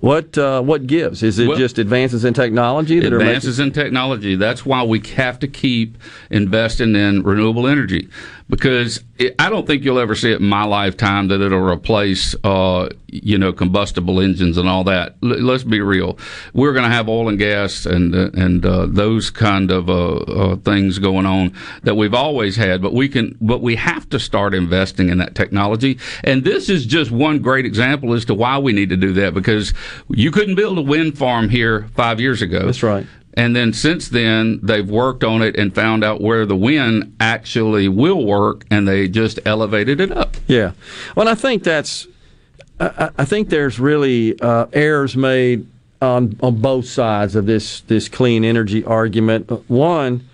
What uh, what gives? Is it Well- just advances in technology that advances in technology. That's why we have to keep investing in renewable energy because it, I don't think you'll ever see it in my lifetime that it'll replace, uh, you know, combustible engines and all that. L- let's be real. We're going to have oil and gas and uh, and uh, those kind of uh, uh, things going on that we've always had, but we can, but we have to start investing in that technology. And this is just one great example as to why we need to do that because you couldn't build a wind farm here five years ago. That's right. And then since then, they've worked on it and found out where the wind actually will work, and they just elevated it up. Yeah. Well, I think that's. I, think there's really uh, errors made on on both sides of this this clean energy argument. One,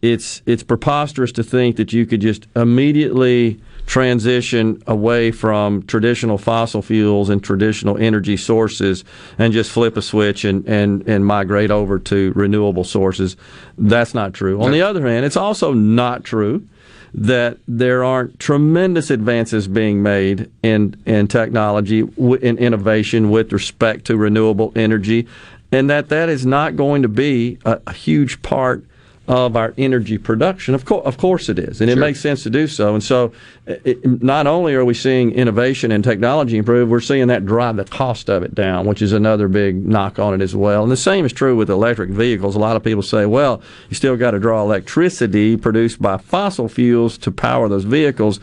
it's it's preposterous to think that you could just immediately transition away from traditional fossil fuels and traditional energy sources and just flip a switch and, and, and migrate over to renewable sources. That's not true. On the other hand, it's also not true that there aren't tremendous advances being made in in technology in innovation with respect to renewable energy and that that is not going to be a, a huge part of our energy production. Of course, of course it is, and it makes sense to do so. And so, it, not only are we seeing innovation and technology improve, we're seeing that drive the cost of it down, which is another big knock on it as well. And the same is true with electric vehicles. A lot of people say, well, you still got to draw electricity produced by fossil fuels to power those vehicles.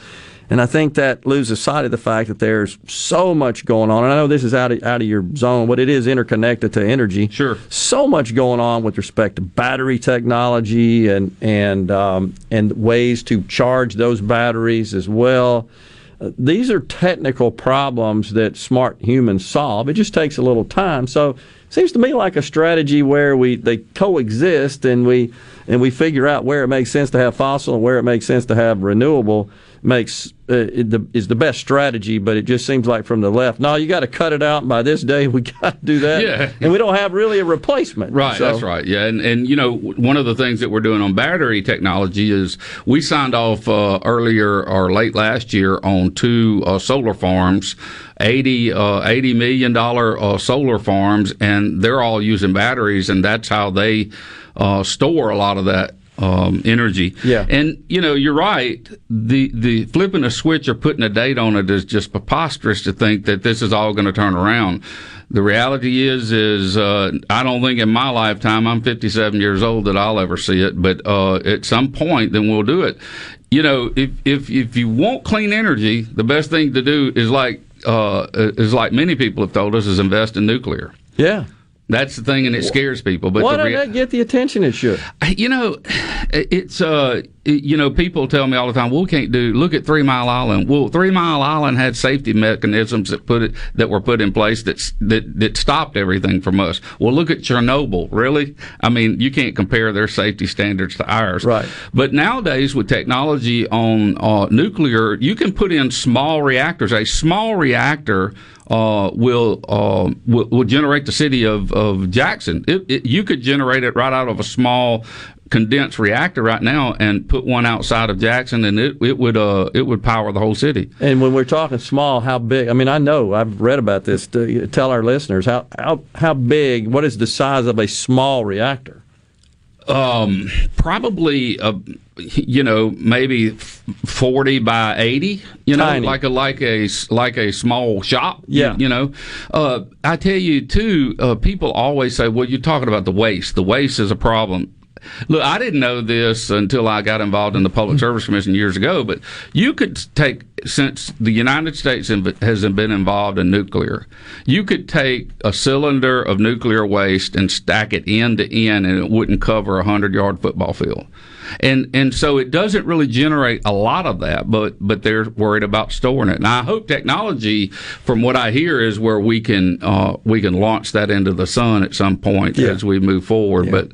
And I think that loses sight of the fact that there's so much going on. And I know this is out of, out of your zone, but it is interconnected to energy. Sure. So much going on with respect to battery technology and and um, and ways to charge those batteries as well. Uh, these are technical problems that smart humans solve. It just takes a little time. So it seems to me like a strategy where we they coexist and we and we figure out where it makes sense to have fossil and where it makes sense to have renewable makes uh, the, is the best strategy. But it just seems like from the left, no, you got to cut it out. And by this day, we got to do that. Yeah. and we don't have really a replacement. Right, So- that's right. Yeah, and and you know one of the things that we're doing on battery technology is we signed off uh, earlier or late last year on two uh, solar farms, 80, uh, 80 million dollar uh, solar farms, and they're all using batteries, and that's how they uh, store a lot of that. Um, energy, Yeah. and you know you're right. The the flipping a switch or putting a date on it is just preposterous to think that this is all going to turn around. The reality is, is uh, I don't think in my lifetime, I'm 57 years old, that I'll ever see it. But uh, at some point, then we'll do it. You know, if if if you want clean energy, the best thing to do is like uh, is like many people have told us is invest in nuclear. Yeah. That's the thing, and it scares people. But Why the doesn't rea- that get the attention it should? you know, it's uh, you know, people tell me all the time, "Well, we can't do." Look at Three Mile Island. Well, Three Mile Island had safety mechanisms that put it that were put in place that that that stopped everything from us. Well, look at Chernobyl. Really, I mean, you can't compare their safety standards to ours. Right. But nowadays, with technology on uh, nuclear, you can put in small reactors. A small reactor uh, will, uh, will will generate the city of of Jackson. It, it, you could generate it right out of a small condensed reactor right now and put one outside of Jackson, and it it would uh it would power the whole city. And when we're talking small, how big? I mean, I know I've read about this. To tell our listeners how how how big? What is the size of a small reactor? Um, probably uh, you know maybe forty by eighty. You know, Tiny. like a like a like a small shop. Yeah. You, you know, uh, I tell you too. Uh, people always say, "Well, you're talking about the waste. The waste is a problem." Look, I didn't know this until I got involved in the Public Service Commission years ago, but you could take, since the United States inv- has been involved in nuclear, you could take a cylinder of nuclear waste and stack it end to end, and it wouldn't cover a 100 yard football field. And and so it doesn't really generate a lot of that, but but they're worried about storing it. And I hope technology, from what I hear, is where we can uh, we can launch that into the sun at some point Yeah. as we move forward. But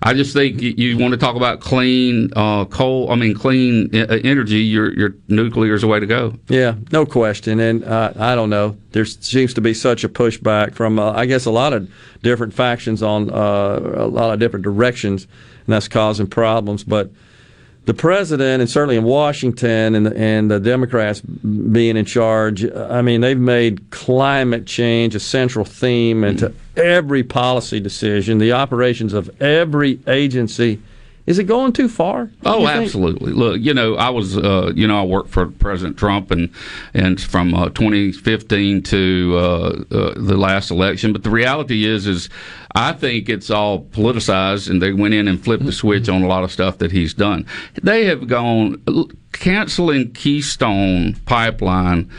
I just think you, you want to talk about clean uh, coal. I mean, clean uh, energy. Your your nuclear is the way to go. Yeah, no question. And uh, I don't know. There seems to be such a pushback from, uh, I guess, a lot of different factions on uh, a lot of different directions, and that's causing problems. But the president, and certainly in Washington, and and the Democrats being in charge, I mean, they've made climate change a central theme into every policy decision, the operations of every agency. Is it going too far? Oh, absolutely. Look, you know, I was, uh, you know, I worked for President Trump and and from uh, 2015 to uh, uh, the last election. But the reality is, is I think it's all politicized, and they went in and flipped the switch on a lot of stuff that he's done. They have gone canceling Keystone Pipeline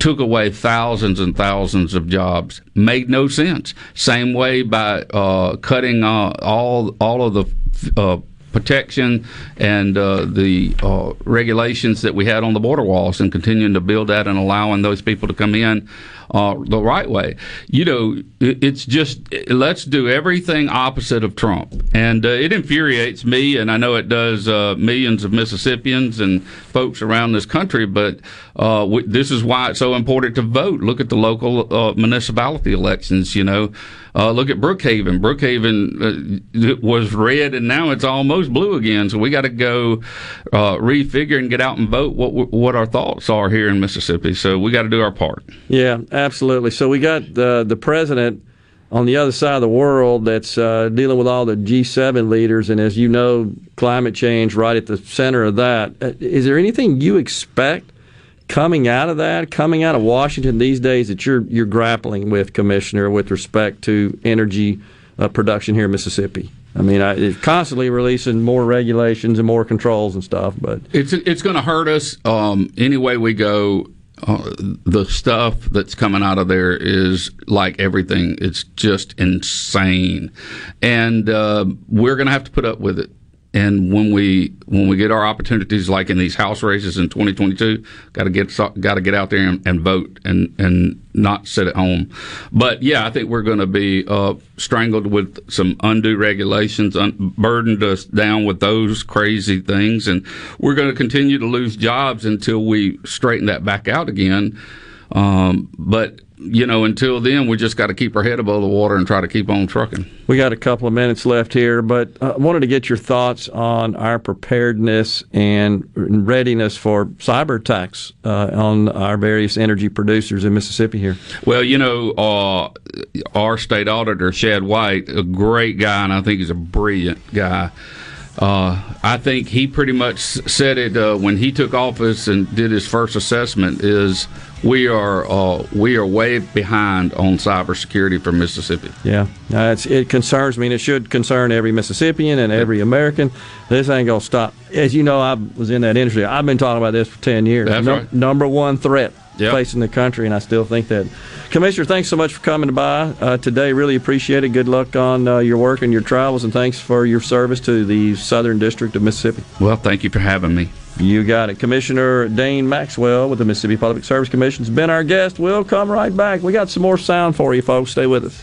took away thousands and thousands of jobs. Made no sense. Same way by uh, cutting uh, all all of the uh, protection and uh, the uh, regulations that we had on the border walls, and continuing to build that and allowing those people to come in. Uh, the right way, you know, it, it's just let's do everything opposite of Trump, and uh, it infuriates me, and I know it does uh, millions of Mississippians and folks around this country. But uh, w- this is why it's so important to vote. Look at the local uh, municipality elections. You know, uh, look at Brookhaven. Brookhaven was red, and now it's almost blue again. So we got to go refigure and get out and vote what what our thoughts are here in Mississippi. So we got to do our part. Yeah, absolutely. So we got the the president on the other side of the world that's uh, dealing with all the G7 leaders, and as you know, climate change right at the center of that. Uh, there anything you expect coming out of that, coming out of Washington these days that you're you're grappling with, Commissioner, with respect to energy uh, production here in Mississippi? I mean, I, it's constantly releasing more regulations and more controls and stuff, but it's it's going to hurt us um, any way we go uh, the stuff that's coming out of there is like everything. It's just insane, and uh, we're going to have to put up with it. And when we when we get our opportunities, like in these House races in 2022, got to get got to get out there and, and, vote and and not sit at home. But yeah, I think we're going to be uh, strangled with some undue regulations, un- burdened us down with those crazy things, and we're going to continue to lose jobs until we straighten that back out again. Um, but you know, until then, we just got to keep our head above the water and try to keep on trucking. We got a couple of minutes left here, but I uh, wanted to get your thoughts on our preparedness and readiness for cyber attacks uh, on our various energy producers in Mississippi here. Well, you know, uh, our state auditor, Shad White, a great guy, and I think he's a brilliant guy. Uh, I think he pretty much said it uh, when he took office and did his first assessment. Is we are uh, we are way behind on cybersecurity for Mississippi. Yeah, it concerns me, and it should concern every Mississippian and every American. This ain't gonna stop. As you know, I was in that industry. I've been talking about this for ten years. That's right. Number one threat yep. facing the country, and I still think that. Commissioner, thanks so much for coming by uh, today. Really appreciate it. Good luck on uh, your work and your travels, and thanks for your service to the Southern District of Mississippi. Well, thank you for having me. You got it. Commissioner Dane Maxwell with the Mississippi Public Service Commission has been our guest. We'll come right back. We got some more sound for you, folks. Stay with us.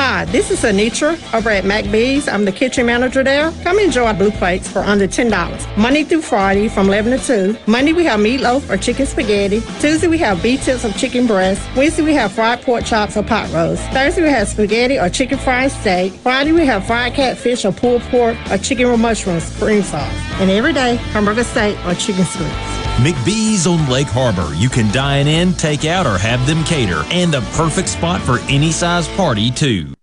Hi, this is Anitra over at McB's. I'm the kitchen manager there. Come enjoy blue plates for under $10. Monday through Friday from 11 to 2. Monday we have meatloaf or chicken spaghetti. Tuesday we have beef tips or chicken breast. Wednesday we have fried pork chops or pot roast. Thursday we have spaghetti or chicken fried steak. Friday we have fried catfish or pulled pork or chicken with mushrooms, cream sauce. And every day, hamburger steak or chicken strips. McB's on Lake Harbor. You can dine in, take out, or have them cater. And the perfect spot for any size party, too.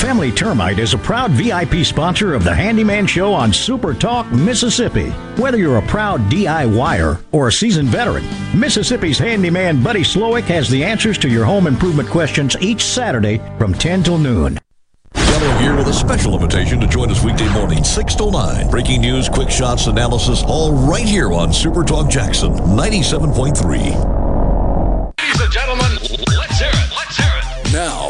Family Termite is a proud VIP sponsor of the Handyman Show on Super Talk, Mississippi. Whether you're a proud DIYer or a seasoned veteran, Mississippi's handyman Buddy Slowick has the answers to your home improvement questions each Saturday from 10 till noon. Gallo here with a special invitation to join us weekday morning, 6 to 9. Breaking news, quick shots, analysis, all right here on Super Talk Jackson 97.3. Ladies and gentlemen, let's hear it. Let's hear it. Now, now, now,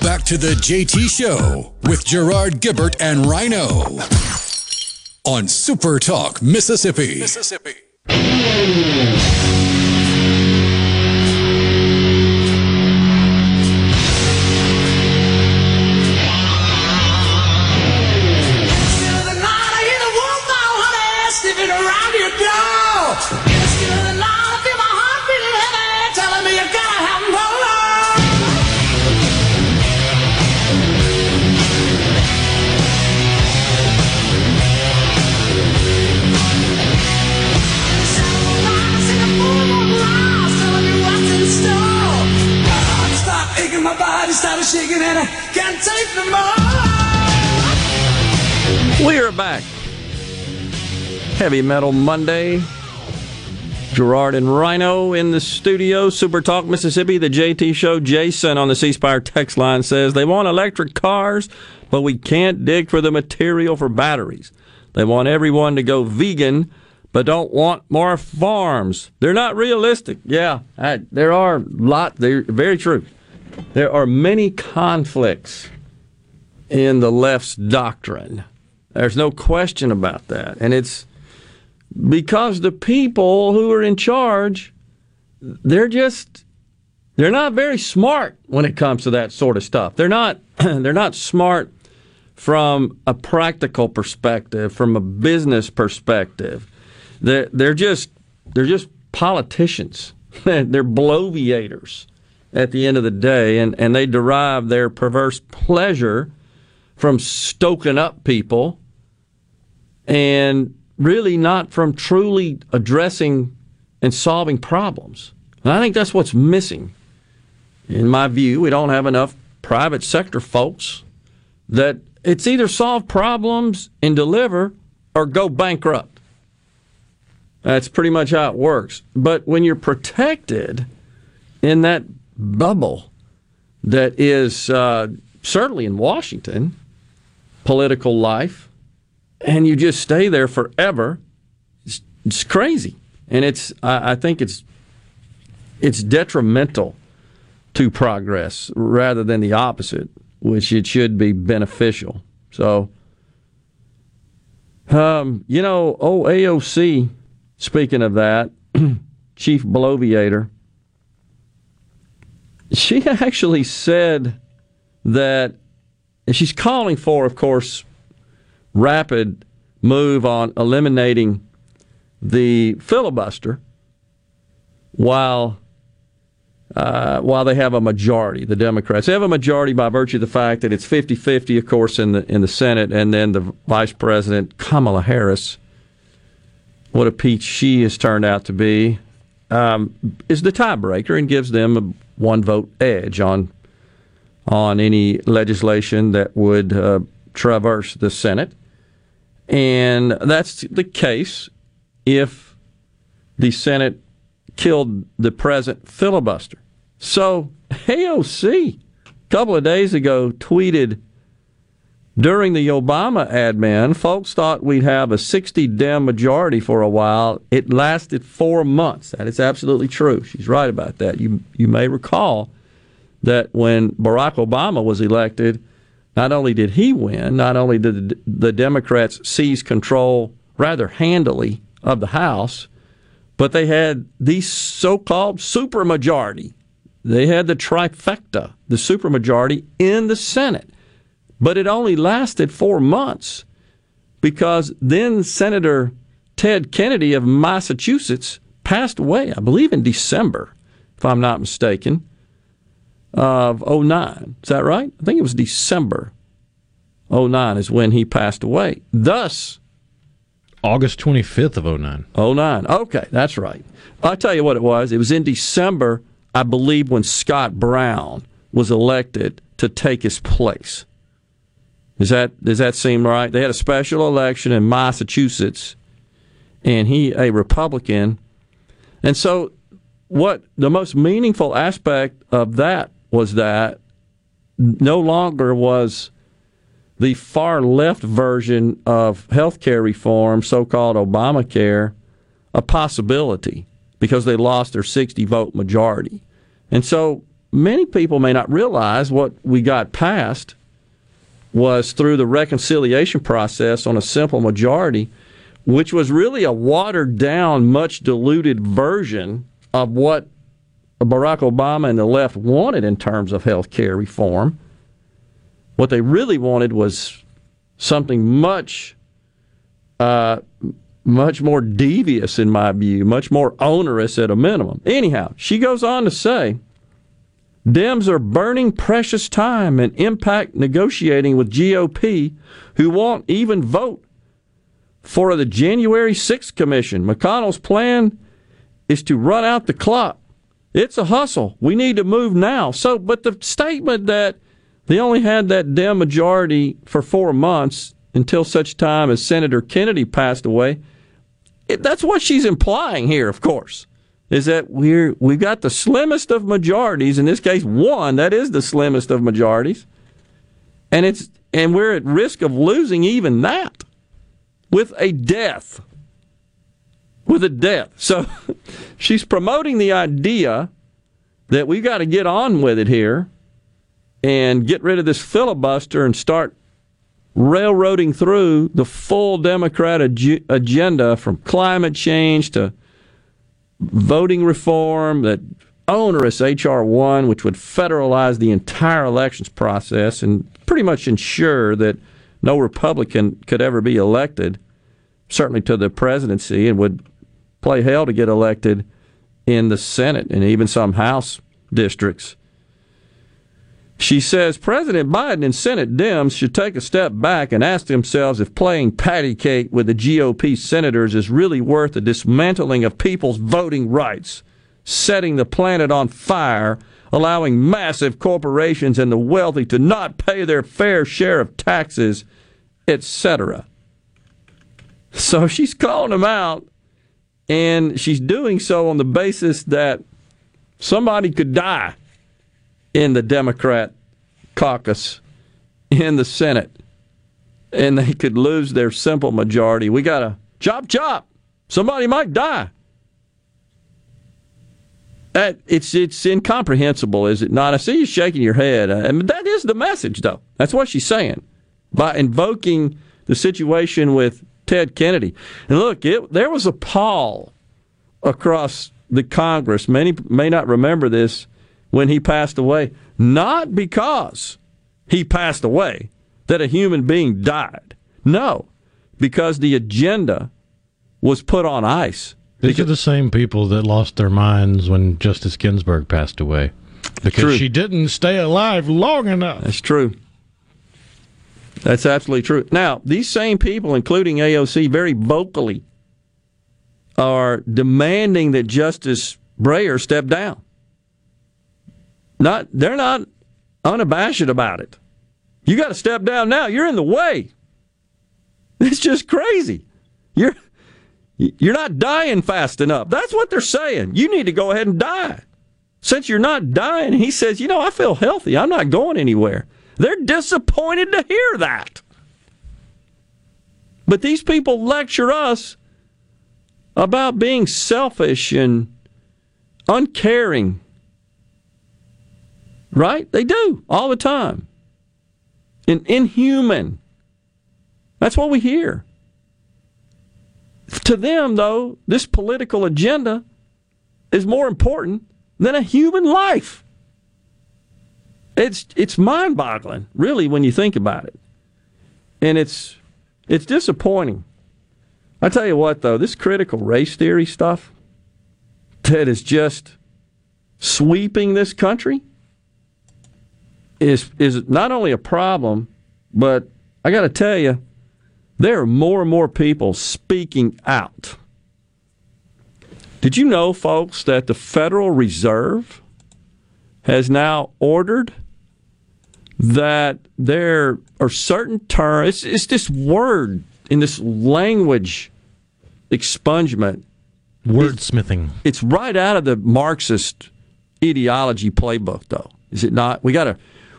back to the JT Show with Gerard Gibert and Rhino on Super Talk, Mississippi. Mississippi. Shaking and I can't take no more. We are back. Heavy Metal Monday. Gerard and Rhino in the studio. Super Talk Mississippi, the JT Show. Jason on the C Spire text line says they want electric cars, but we can't dig for the material for batteries. They want everyone to go vegan, but don't want more farms. They're not realistic. Yeah, I, there are lot. They're very true. There are many conflicts in the left's doctrine. There's no question about that. And it's because the people who are in charge, they're just they're not very smart when it comes to that sort of stuff. They're not they're not smart from a practical perspective, from a business perspective. They're, they're just they're just politicians. they're bloviators at the end of the day, and, and they derive their perverse pleasure from stoking up people and really not from truly addressing and solving problems. And I think that's what's missing. In my view, we don't have enough private sector folks that it's either solve problems and deliver or go bankrupt. That's pretty much how it works. But when you're protected in that bubble that is uh, certainly in Washington, political life, and you just stay there forever. It's, it's crazy, and it's I, I think it's it's detrimental to progress rather than the opposite, which it should be beneficial. So, um, you know, oh AOC. Speaking of that, Chief Bloviator she actually said that she's calling for, of course, rapid move on eliminating the filibuster while uh, while they have a majority, the Democrats. They have a majority by virtue of the fact that it's 50-50, of course, in the in the Senate, and then the Vice President Kamala Harris, what a peach she has turned out to be, um, is the tiebreaker and gives them a one vote edge on on any legislation that would uh, traverse the Senate. And that's the case if the Senate killed the present filibuster. So AOC a couple of days ago tweeted during the Obama admin, folks thought we'd have a 60 Dem majority for a while. It lasted four months. That is absolutely true. She's right about that. You, you may recall that when Barack Obama was elected, not only did he win, not only did the Democrats seize control rather handily of the House, but they had the so called supermajority. They had the trifecta, the supermajority in the Senate. But it only lasted four months because then Senator Ted Kennedy of Massachusetts passed away, I believe in December, if I'm not mistaken, of 09. Is that right? I think it was December 09 is when he passed away. Thus, August 25th of 09. 09. Okay, that's right. I'll tell you what it was. It was in December. I believe, when Scott Brown was elected to take his place. Does that does that seem right? They had a special election in Massachusetts, and he a Republican, and so what the most meaningful aspect of that was that no longer was the far left version of health care reform, so called Obamacare, a possibility because they lost their 60 vote majority. And so many people may not realize what we got passed was through the reconciliation process on a simple majority, which was really a watered down, much diluted version of what Barack Obama and the left wanted in terms of health care reform. What they really wanted was something much, uh, much more devious, in my view, much more onerous at a minimum. Anyhow, she goes on to say Dems are burning precious time and impact negotiating with GOP, who won't even vote for the January 6th commission. McConnell's plan is to run out the clock. It's a hustle. We need to move now. So, but the statement that they only had that Dem majority for four months until such time as Senator Kennedy passed away, it, that's what she's implying here, of course, is that we're we've got the slimmest of majorities. In this case, one that is the slimmest of majorities, and it's and we're at risk of losing even that with a death with a death. So she's promoting the idea that we've got to get on with it here and get rid of this filibuster and start railroading through the full Democrat ag- agenda from climate change to voting reform, that onerous H.R. 1, which would federalize the entire elections process and pretty much ensure that no Republican could ever be elected, certainly to the presidency, and would play hell to get elected in the Senate and even some House districts. She says President Biden and Senate Dems should take a step back and ask themselves if playing patty cake with the GOP senators is really worth the dismantling of people's voting rights, setting the planet on fire, allowing massive corporations and the wealthy to not pay their fair share of taxes, etc. So she's calling them out and she's doing so on the basis that somebody could die in the Democrat caucus in the Senate and they could lose their simple majority. We got to chop chop. Somebody might die. That, it's it's incomprehensible, is it not? I see you shaking your head. Uh, and that is the message, though. That's what she's saying by invoking the situation with Ted Kennedy. And look, it, there was a pall across the Congress. Many may not remember this when he passed away. Not because he passed away, that a human being died. No, because the agenda was put on ice. These are the same people that lost their minds when Justice Ginsburg passed away. Because True. she didn't stay alive long enough. That's true. That's absolutely true. Now, these same people, including AOC, very vocally are demanding that Justice Breyer step down. Not they're not unabashed about it. You got to step down now. You're in the way. It's just crazy. You're you're not dying fast enough. That's what they're saying. You need to go ahead and die. Since you're not dying, he says, "You know, I feel healthy. I'm not going anywhere." They're disappointed to hear that. But these people lecture us about being selfish and uncaring. Right? They do all the time. And inhuman. That's what we hear. To them, though, this political agenda is more important than a human life. It's it's mind-boggling, really, when you think about it, and it's it's disappointing. I tell you what, though, this critical race theory stuff that is just sweeping this country is is not only a problem, but I got to tell you, there are more and more people speaking out. Did you know, folks, that the Federal Reserve has now ordered that there are certain terms. It's, it's this word in this language expungement. Wordsmithing. It's right out of the Marxist ideology playbook, though, is it not? We gotta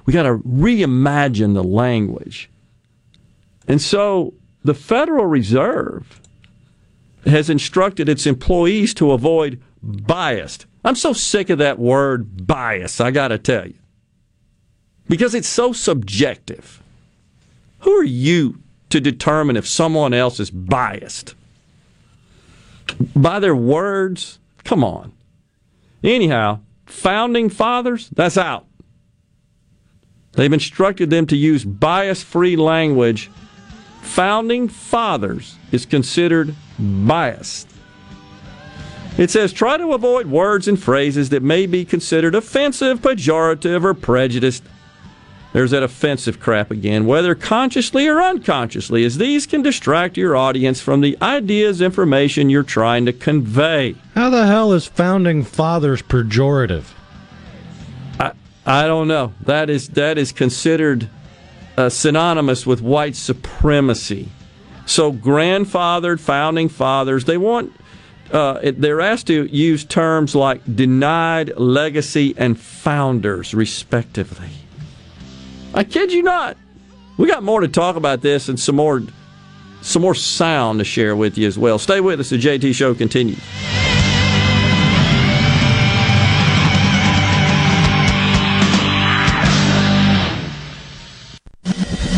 we gotta reimagine the language. And so the Federal Reserve has instructed its employees to avoid biased. I'm so sick of that word bias, I gotta tell you. Because it's so subjective. Who are you to determine if someone else is biased? By their words? Come on. Anyhow, founding fathers, that's out. They've instructed them to use bias free language. Founding fathers is considered biased. It says try to avoid words and phrases that may be considered offensive, pejorative, or prejudiced. There's that offensive crap again, whether consciously or unconsciously, as these can distract your audience from the ideas, information you're trying to convey. How the hell is founding fathers pejorative? I, don't know. That is that is considered uh, synonymous with white supremacy. So grandfathered, founding fathers, they want uh, they're asked to use terms like denied, legacy, and founders, respectively. I kid you not. We got more to talk about this and some more some more sound to share with you as well. Stay with us. The JT Show continues.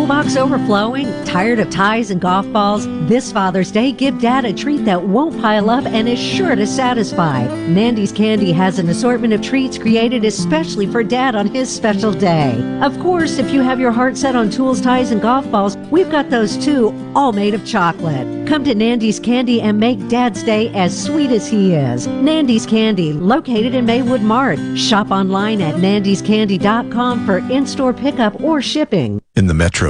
toolbox overflowing? Tired of ties and golf balls? This Father's Day, give Dad a treat that won't pile up and is sure to satisfy. Nandy's Candy has an assortment of treats created especially for Dad on his special day. Of course, if you have your heart set on tools, ties, and golf balls, we've got those too, all made of chocolate. Come to Nandy's Candy and make Dad's day as sweet as he is. Nandy's Candy, located in Maywood Mart. Shop online at nandyscandy.com for in-store pickup or shipping. In the metro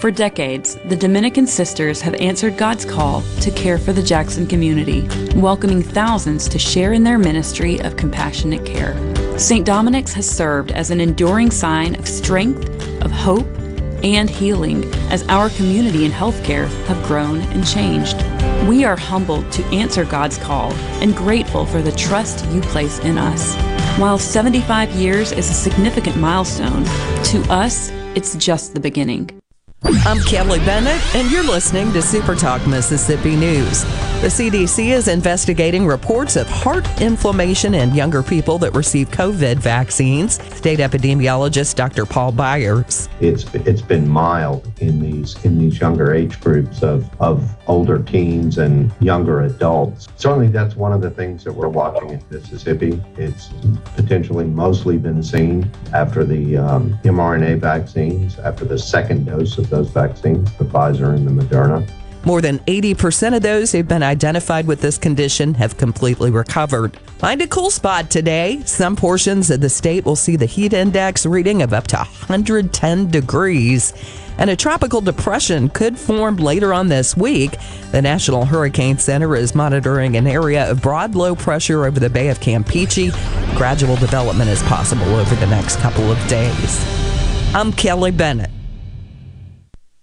For decades, the Dominican Sisters have answered God's call to care for the Jackson community, welcoming thousands to share in their ministry of compassionate care. St. Dominic's has served as an enduring sign of strength, of hope, and healing as our community and healthcare have grown and changed. We are humbled to answer God's call and grateful for the trust you place in us. While 75 years is a significant milestone, to us, it's just the beginning. I'm Kelly Bennett, and you're listening to Super Talk Mississippi News. The CDC is investigating reports of heart inflammation in younger people that receive COVID vaccines. State epidemiologist Dr. Paul Byers. It's it's been mild in these in these younger age groups of of older teens and younger adults. Certainly, that's one of the things that we're watching in Mississippi. It's potentially mostly been seen after the um, mRNA vaccines, after the second dose of those vaccines, the Pfizer and the Moderna. More than 80% of those who've been identified with this condition have completely recovered. Find a cool spot today. Some portions of the state will see the heat index reading of up to 110 degrees. And a tropical depression could form later on this week. The National Hurricane Center is monitoring an area of broad low pressure over the Bay of Campeche. Gradual development is possible over the next couple of days. I'm Kelly Bennett.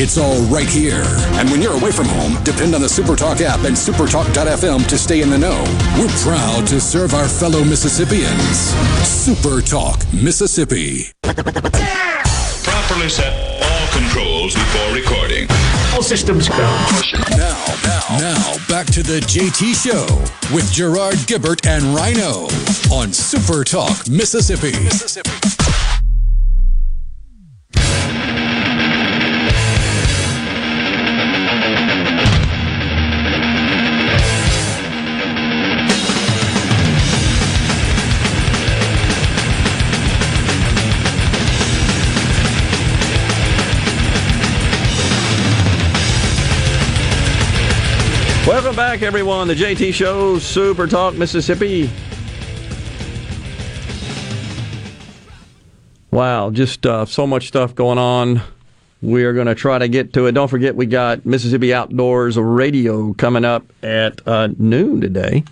It's all right here. And when you're away from home, depend on the Supertalk app and supertalk.fm to stay in the know. We're proud to serve our fellow Mississippians. Supertalk, Mississippi. Properly set all controls before recording. All systems go. Now, now, now, back to the JT Show with Gerard Gibert and Rhino on Supertalk, Mississippi. Mississippi. Back, everyone. The JT Show, Super Talk, Mississippi. Wow, just uh, so much stuff going on. We are going to try to get to it. Don't forget, we got Mississippi Outdoors Radio coming up at uh, noon today.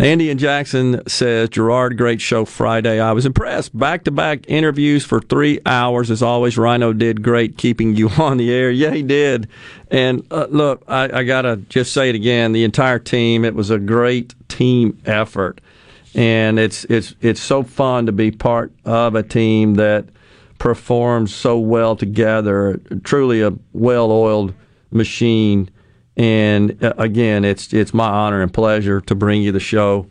Andy and Jackson says, Gerard, great show Friday. I was impressed. Back to back interviews for three hours. As always, Rhino did great keeping you on the air. Yeah, he did. And uh, look, I, I got to just say it again the entire team, it was a great team effort. And it's, it's, it's so fun to be part of a team that performs so well together. Truly a well oiled machine. And uh, again, it's it's my honor and pleasure to bring you the show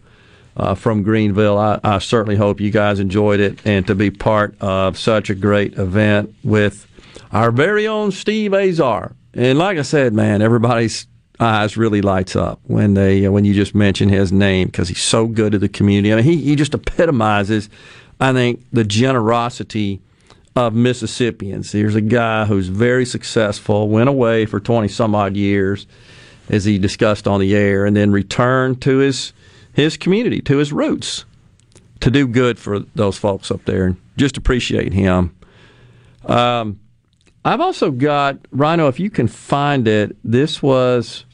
uh, from Greenville. I, I, certainly hope you guys enjoyed it and to be part of such a great event with our very own Steve Azar. And like I said, man, everybody's eyes really lights up when they uh, when you just mention his name because he's so good to the community. I mean, he he just epitomizes, I think, the generosity of Mississippians. Here's a guy who's very successful, went away for 20 some odd years, as he discussed on the air, and then returned to his his community, to his roots, to do good for those folks up there. And just appreciate him. Um, I've also got Rhino. If you can find it, this was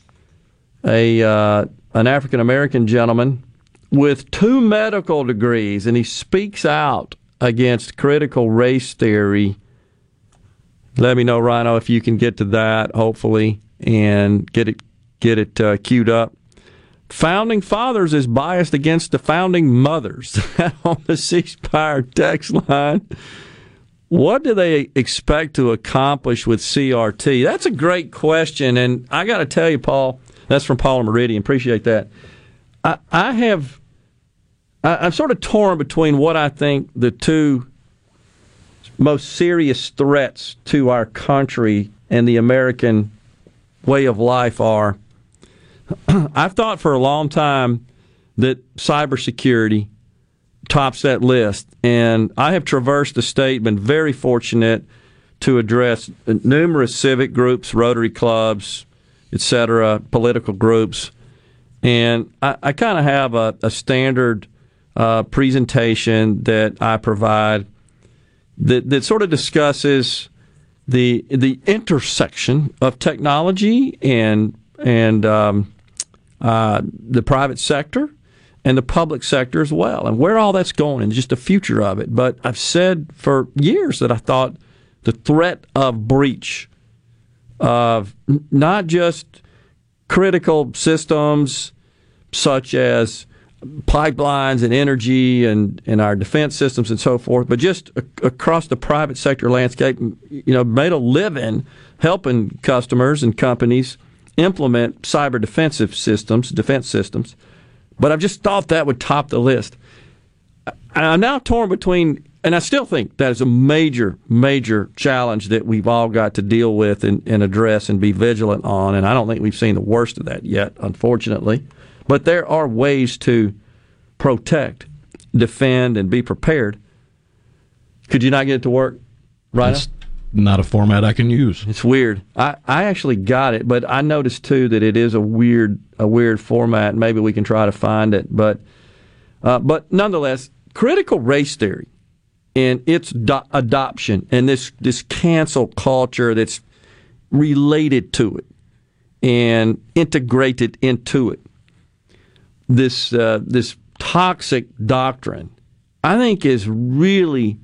a uh, an African American gentleman with two medical degrees, and he speaks out against critical race theory. Let me know, Rhino, if you can get to that, hopefully, and get it get it uh, queued up. founding fathers is biased against the founding mothers on the ceasefire text line. What do they expect to accomplish with CRT? That's a great question, and I got to tell you, Paul. That's from Paul Meridian. Appreciate that. I, I have. I, I'm sort of torn between what I think the two most serious threats to our country and the American way of life are. I've thought for a long time that cybersecurity tops that list, and I have traversed the state, been very fortunate to address numerous civic groups, Rotary clubs, etc., political groups, and I, I kind of have a, a standard uh, presentation that I provide that, that sort of discusses the the intersection of technology and and um, uh, the private sector and the public sector as well, and where all that's going and just the future of it. But I've said for years that I thought the threat of breach of not just critical systems such as pipelines and energy and, and our defense systems and so forth, but just a, across the private sector landscape, you know, made a living helping customers and companies implement cyber defensive systems, defense systems. But I've just thought that would top the list. I'm now torn between, and I still think that is a major, major challenge that we've all got to deal with and, and address and be vigilant on. And I don't think we've seen the worst of that yet, unfortunately. But there are ways to protect, defend, and be prepared. Could you not get it to work right It's not a format I can use. It's weird. I, I actually got it, but I noticed too that it is a weird a weird format. Maybe we can try to find it, but uh, but nonetheless, critical race theory and its do- adoption and this this cancel culture that's related to it and integrated into it. This uh, this toxic doctrine, I think, is really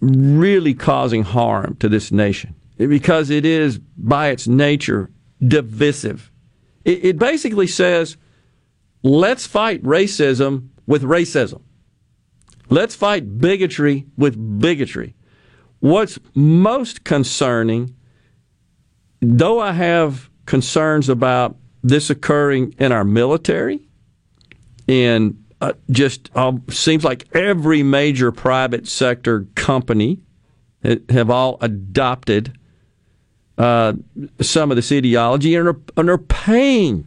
really causing harm to this nation because it is by its nature divisive. It, it basically says, let's fight racism with racism. Let's fight bigotry with bigotry. What's most concerning, though I have concerns about this occurring in our military, and uh, just uh, seems like every major private sector company have all adopted uh, some of this ideology and are, and are paying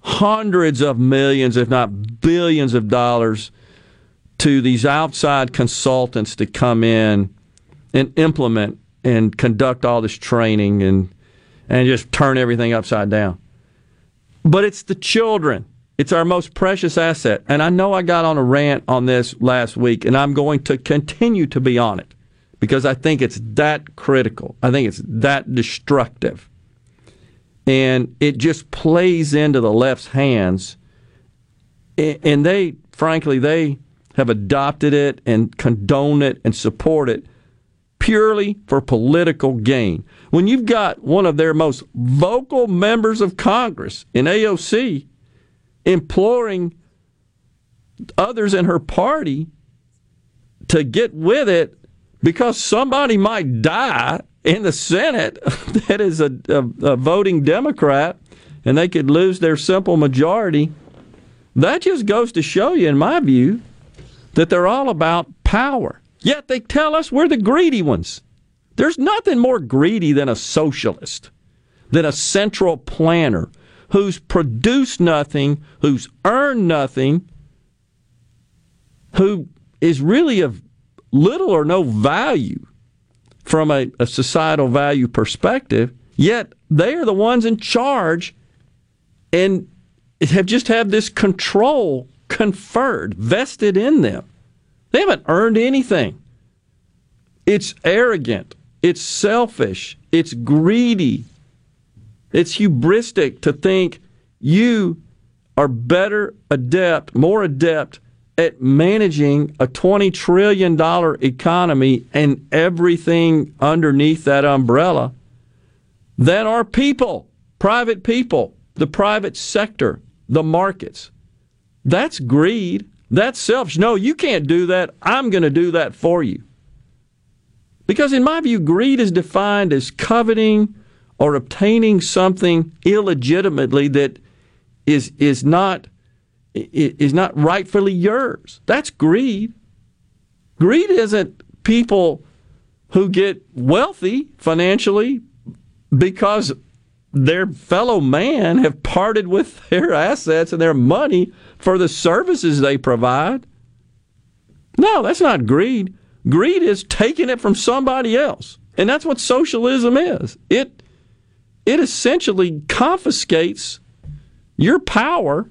hundreds of millions, if not billions of dollars to these outside consultants to come in and implement and conduct all this training and and just turn everything upside down. But it's the children. It's our most precious asset. And I know I got on a rant on this last week, and I'm going to continue to be on it because I think it's that critical. I think it's that destructive. And it just plays into the left's hands. And they, frankly, they have adopted it and condone it and support it purely for political gain. When you've got one of their most vocal members of Congress in AOC imploring others in her party to get with it because somebody might die in the Senate that is a, a, a, voting Democrat and they could lose their simple majority. That just goes to show you, in my view, that they're all about power. Yet they tell us we're the greedy ones. There's nothing more greedy than a socialist, than a central planner who's produced nothing, who's earned nothing, who is really of little or no value from a, a, societal value perspective, yet they are the ones in charge and have just have this control conferred, vested in them. They haven't earned anything. It's arrogant, it's selfish, it's greedy, it's hubristic to think you are better adept, more adept at managing a $20 trillion economy and everything underneath that umbrella than are people, private people, the private sector. the markets. That's greed. That's selfish. No, you can't do that. I'm going to do that for you. Because in my view, greed is defined as coveting or obtaining something illegitimately that is is not is not rightfully yours. That's greed. Greed isn't people who get wealthy financially because their fellow man have parted with their assets and their money for the services they provide. No, that's not greed. Greed is taking it from somebody else. And that's what socialism is. It it essentially confiscates your power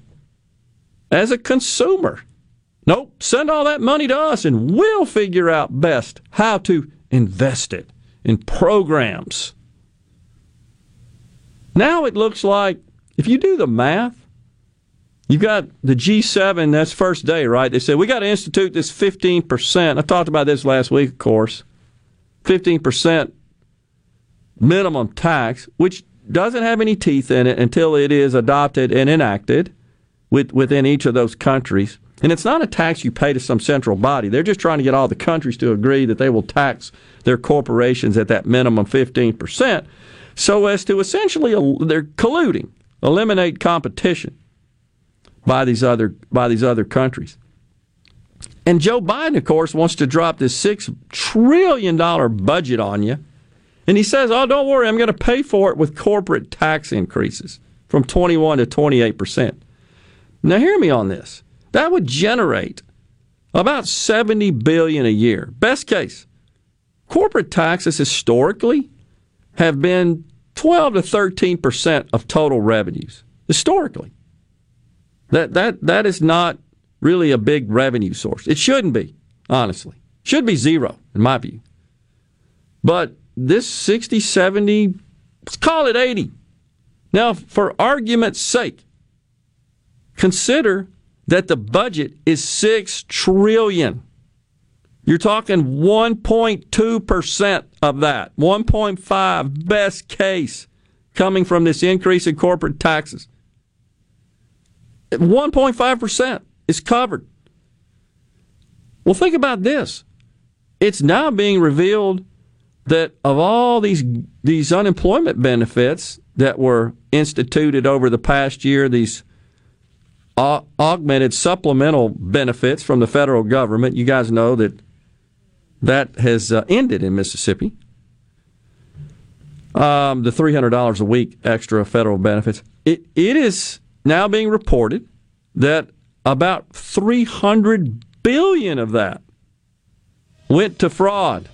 as a consumer. Nope, send all that money to us and we'll figure out best how to invest it in programs. Now it looks like if you do the math, you've got the G7, that's first day, right? They said we got to institute this 15%. I talked about this last week, of course. 15% minimum tax, which doesn't have any teeth in it until it is adopted and enacted with, within each of those countries. And it's not a tax you pay to some central body. They're just trying to get all the countries to agree that they will tax their corporations at that minimum 15% so as to essentially they're colluding, eliminate competition by these other by these other countries. And Joe Biden, of course, wants to drop this six trillion dollar budget on you. And he says, Oh, don't worry, I'm going to pay for it with corporate tax increases from 21 to 28%. Now hear me on this. That would generate about 70 billion a year. Best case. Corporate taxes historically have been 12 to 13 percent of total revenues historically. That that that is not really a big revenue source. It shouldn't be, honestly. Should be zero in my view. But this 60, 70, let's call it 80. Now, for argument's sake, consider that the budget is 6 trillion. You're talking 1.2% of that, 1.5 best case coming from this increase in corporate taxes. 1.5% is covered. Well, think about this. It's now being revealed that of all these these unemployment benefits that were instituted over the past year, these augmented supplemental benefits from the federal government, you guys know that that has uh, ended in Mississippi. Um, the $300 a week extra federal benefits. It, it is now being reported that about 300 billion of that went to fraud.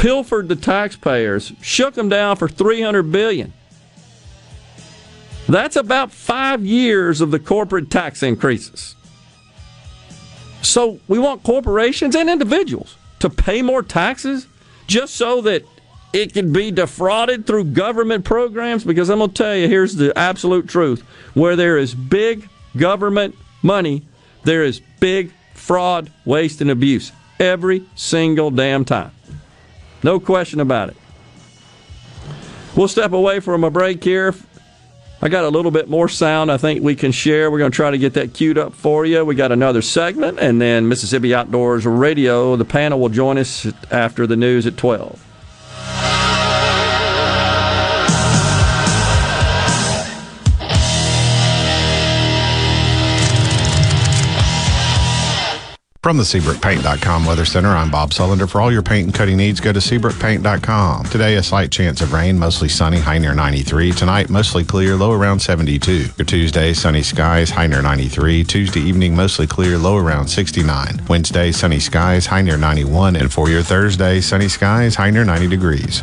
Pilfered the taxpayers, shook them down for 300 billion. That's about five years of the corporate tax increases. So we want corporations and individuals to pay more taxes just so that it can be defrauded through government programs? Because I'm going to tell you, here's the absolute truth. Where there is big government money, there is big fraud, waste, and abuse every single damn time. No question about it. We'll step away from a break here. I got a little bit more sound I think we can share. We're going to try to get that queued up for you. We got another segment, and then Mississippi Outdoors Radio. The panel will join us after the news at 12. From the SeabrookPaint.com Weather Center, I'm Bob Sullender. For all your paint and coating needs, go to SeabrookPaint.com. Today, a slight chance of rain, mostly sunny, high near 93. Tonight, mostly clear, low around 72. Your Tuesday, sunny skies, high near 93. Tuesday evening, mostly clear, low around 69. Wednesday, sunny skies, high near 91. And for your Thursday, sunny skies, high near 90 degrees.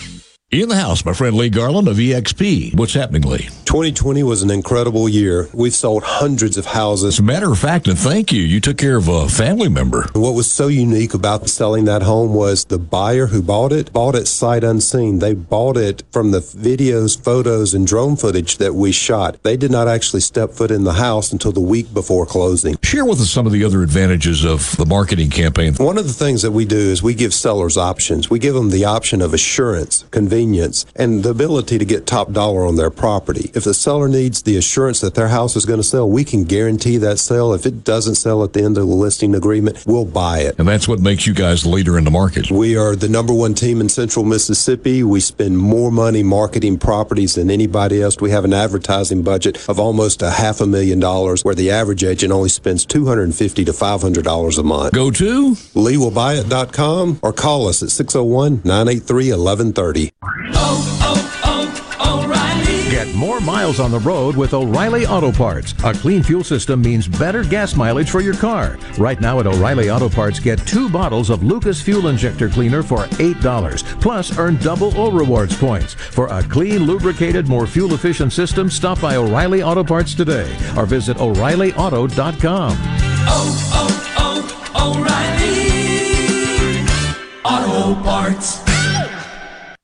In the house, my friend Lee Garland of EXP. What's happening, Lee? 2020 was an incredible year. We've sold hundreds of houses. As a matter of fact, and thank you, you took care of a family member. What was so unique about selling that home was the buyer who bought it bought it sight unseen. They bought it from the videos, photos, and drone footage that we shot. They did not actually step foot in the house until the week before closing. Share with us some of the other advantages of the marketing campaign. One of the things that we do is we give sellers options. We give them the option of assurance, convenience, and the ability to get top dollar on their property. If the seller needs the assurance that their house is going to sell, we can guarantee that sale. If it doesn't sell at the end of the listing agreement, we'll buy it. And that's what makes you guys the leader in the market. We are the number one team in central Mississippi. We spend more money marketing properties than anybody else. We have an advertising budget of almost a half a million dollars, where the average agent only spends 250 to $500 a month. Go to LeeWillBuyIt.com or call us at 601 983 1130. Get more miles on the road with O'Reilly Auto Parts. A clean fuel system means better gas mileage for your car. Right now at O'Reilly Auto Parts, get two bottles of Lucas Fuel Injector Cleaner for $8. Plus, earn double O Rewards points. For a clean, lubricated, more fuel efficient system, stop by O'Reilly Auto Parts today or visit O'ReillyAuto.com. Oh, oh, oh, O'Reilly Auto Parts.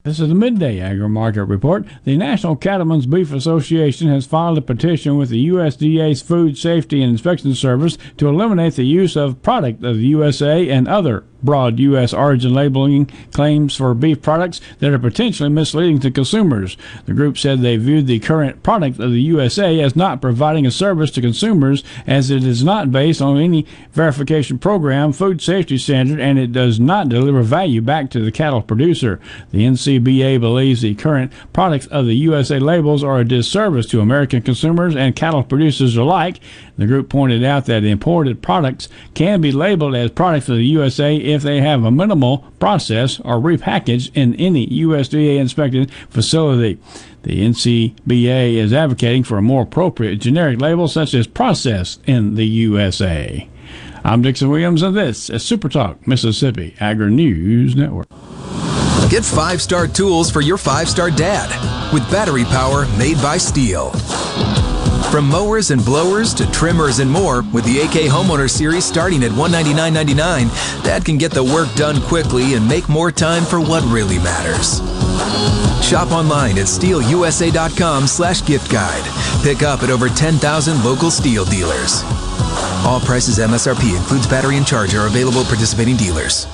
This is the Midday Agri Market Report. The National Cattlemen's Beef Association has filed a petition with the USDA's Food Safety and Inspection Service to eliminate the use of product of the USA and other broad U.S. origin labeling claims for beef products that are potentially misleading to consumers. The group said they viewed the current product of the USA as not providing a service to consumers as it is not based on any verification program, food safety standard, and it does not deliver value back to the cattle producer. The NCBA believes the current products of the USA labels are a disservice to American consumers and cattle producers alike. The group pointed out that imported products can be labeled as products of the USA if they have a minimal process or repackaged in any USDA inspected facility. The NCBA is advocating for a more appropriate generic label such as processed in the USA. I'm Dixon Williams, and this is Super Talk Mississippi Agri News Network. Get five star tools for your five star dad with battery power made by Stihl. From mowers and blowers to trimmers and more, with the AK Homeowner Series starting at $199.99, Dad can get the work done quickly and make more time for what really matters. Shop online at stihlusa.com slash gift guide. Pick up at over 10,000 local Stihl dealers. All prices MSRP includes battery and charger available participating dealers.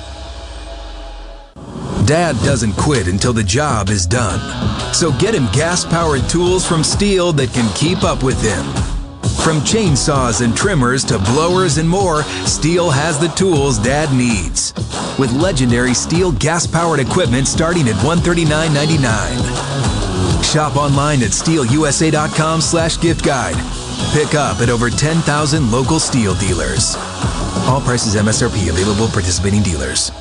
Dad doesn't quit until the job is done. So get him gas powered tools from Stihl that can keep up with him. From chainsaws and trimmers to blowers and more, Stihl has the tools Dad needs. With legendary Stihl gas powered equipment starting at $139.99. Shop online at stihlusa.com slash gift guide. Pick up at over 10,000 local Stihl dealers. All prices MSRP available participating dealers.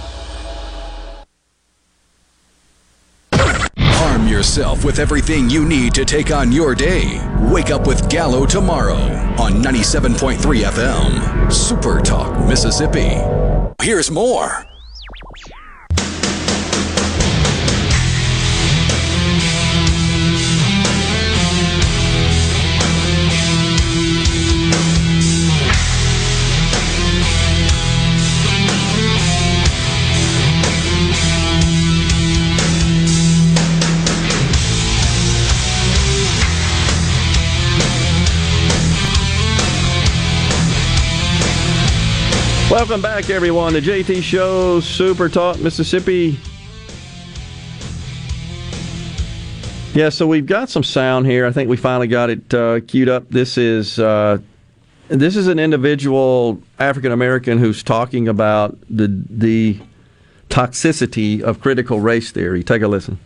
Arm yourself with everything you need to take on your day. Wake up with Gallo tomorrow on 97.3 FM. Super Talk, Mississippi. Here's more. Welcome back, everyone. The JT Show, Super Talk, Mississippi. Yeah, so we've got some sound here. I think we finally got it uh, queued up. This is uh, this is an individual African American who's talking about the the toxicity of critical race theory. Take a listen.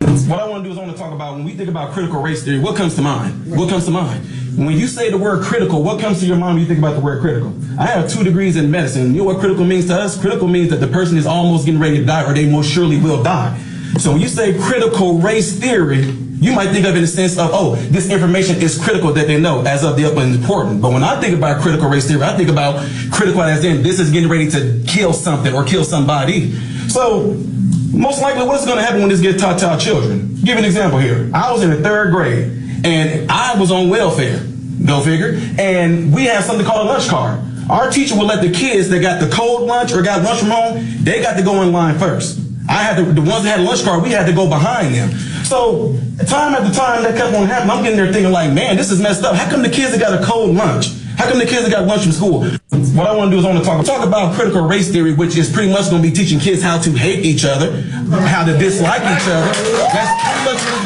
What I want to do is I want to talk about when we think about critical race theory, what comes to mind? What comes to mind? When you say the word critical, what comes to your mind when you think about the word critical? I have two degrees in medicine. You know what critical means to us? Critical means that the person is almost getting ready to die or they most surely will die. So when you say critical race theory, you might think of it in the sense of, oh, this information is critical that they know as of the up and important. But when I think about critical race theory, I think about critical as in this is getting ready to kill something or kill somebody. So most likely what's going to happen when this gets taught to our children? Give an example here. I was in the third grade and I was on welfare, go figure, and we had something called a lunch card. Our teacher would let the kids that got the cold lunch or got lunch from home, they got to go in line first. I had to, the ones that had a lunch card, we had to go behind them. So time after time that kept on happening, I'm getting there thinking like, man, this is messed up. How come the kids that got a cold lunch, How come the kids that got lunch from school? What I want to do is I want to talk, talk about critical race theory, which is pretty much going to be teaching kids how to hate each other, how to dislike each other. That's pretty much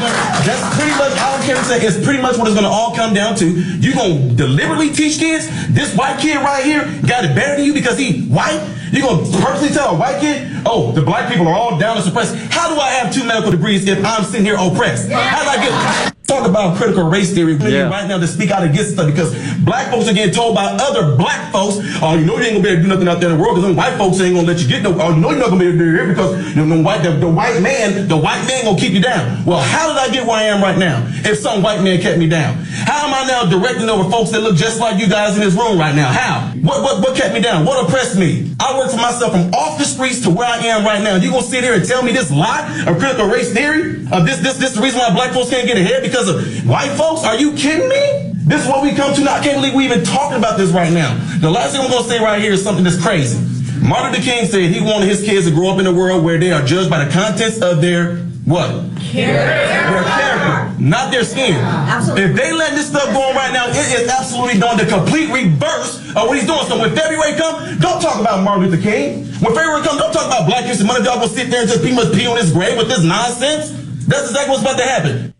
that's pretty much, care what say, it's pretty much what it's going to all come down to. You're going to deliberately teach kids, this white kid right here got it better than you because he white? You're going to purposely tell a white kid, oh, the black people are all down and suppressed. How do I have two medical degrees if I'm sitting here oppressed? How do I get talk about critical race theory Yeah. right now to speak out against stuff because black folks are getting told by other black folks, oh, you know you ain't gonna be able to do nothing out there in the world because them white folks ain't gonna let you get no, oh, you know you're not gonna be able to do it here because you know, the, white, the, the white man, the white man gonna keep you down. Well, how did I get where I am right now if some white man kept me down? How am I now directing over folks that look just like you guys in this room right now? How? What, what, what kept me down? What oppressed me? I worked for myself from off the streets to where I am right now. You gonna sit here and tell me this lie of critical race theory? Of this, this, this the reason why black folks can't get ahead because of white folks? Are you kidding me? This is what we come to now. I can't believe we even talking about this right now. The last thing I'm gonna say right here is something that's crazy. Martin Luther King said he wanted his kids to grow up in a world where they are judged by the contents of their what? Their character, not their skin. Absolutely. If they let this stuff go on right now, it is absolutely doing the complete reverse of what he's doing. So when February comes, don't talk about Martin Luther King. When February comes, don't talk about black history. Money y'all gonna sit there and just pretty much pee on his grave with this nonsense. That's exactly what's about to happen.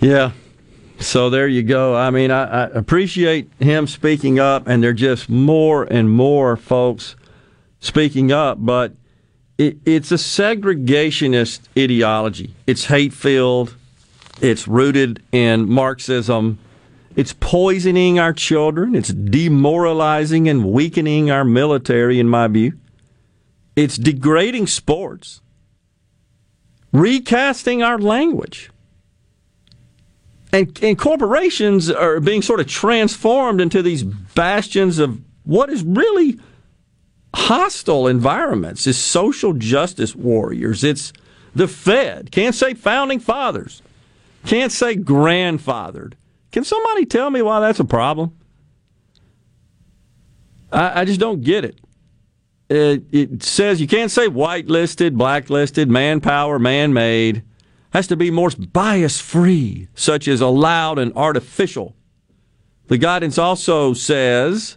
Yeah. So there you go. I mean, I, I appreciate him speaking up, and there are just more and more folks speaking up, but it, it's a segregationist ideology. It's hate filled, it's rooted in Marxism. It's poisoning our children. It's demoralizing and weakening our military, in my view. It's degrading sports, recasting our language. And, and corporations are being sort of transformed into these bastions of what is really hostile environments. It's social justice warriors. It's the Fed. Can't say founding fathers. Can't say grandfathered. Can somebody tell me why that's a problem? I, I just don't get it. it. It says you can't say whitelisted, blacklisted, manpower, man made. Has to be more bias free, such as allowed and artificial. The guidance also says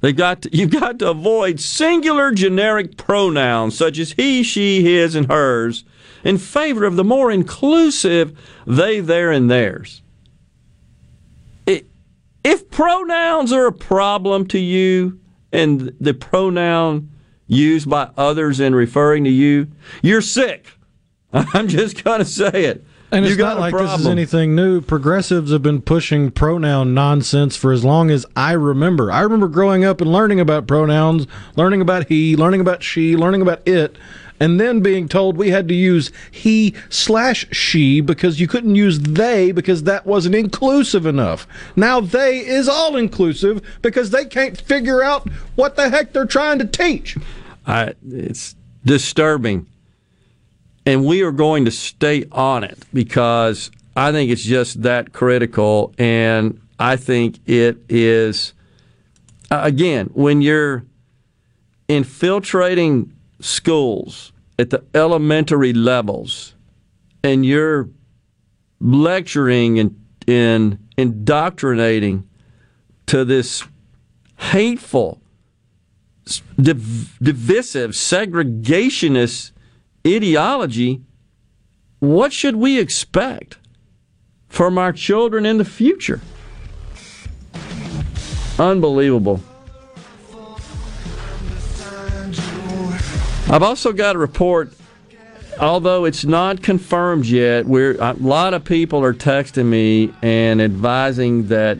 they've got to, you've got to avoid singular generic pronouns such as he, she, his, and hers in favor of the more inclusive they, their, and theirs. If pronouns are a problem to you and the pronoun used by others in referring to you, you're sick. I'm just going to say it. And you it's got not like problem. this is anything new. Progressives have been pushing pronoun nonsense for as long as I remember. I remember growing up and learning about pronouns, learning about he, learning about she, learning about it, and then being told we had to use he slash she because you couldn't use they because that wasn't inclusive enough. Now they is all inclusive because they can't figure out what the heck they're trying to teach. I, it's disturbing. And we are going to stay on it because I think it's just that critical. And I think it is, uh, again, when you're infiltrating schools at the elementary levels and you're lecturing and, and indoctrinating to this hateful, div- divisive, segregationist ideology, what should we expect from our children in the future? Unbelievable. I've also got a report, although it's not confirmed yet. Where a lot of people are texting me and advising that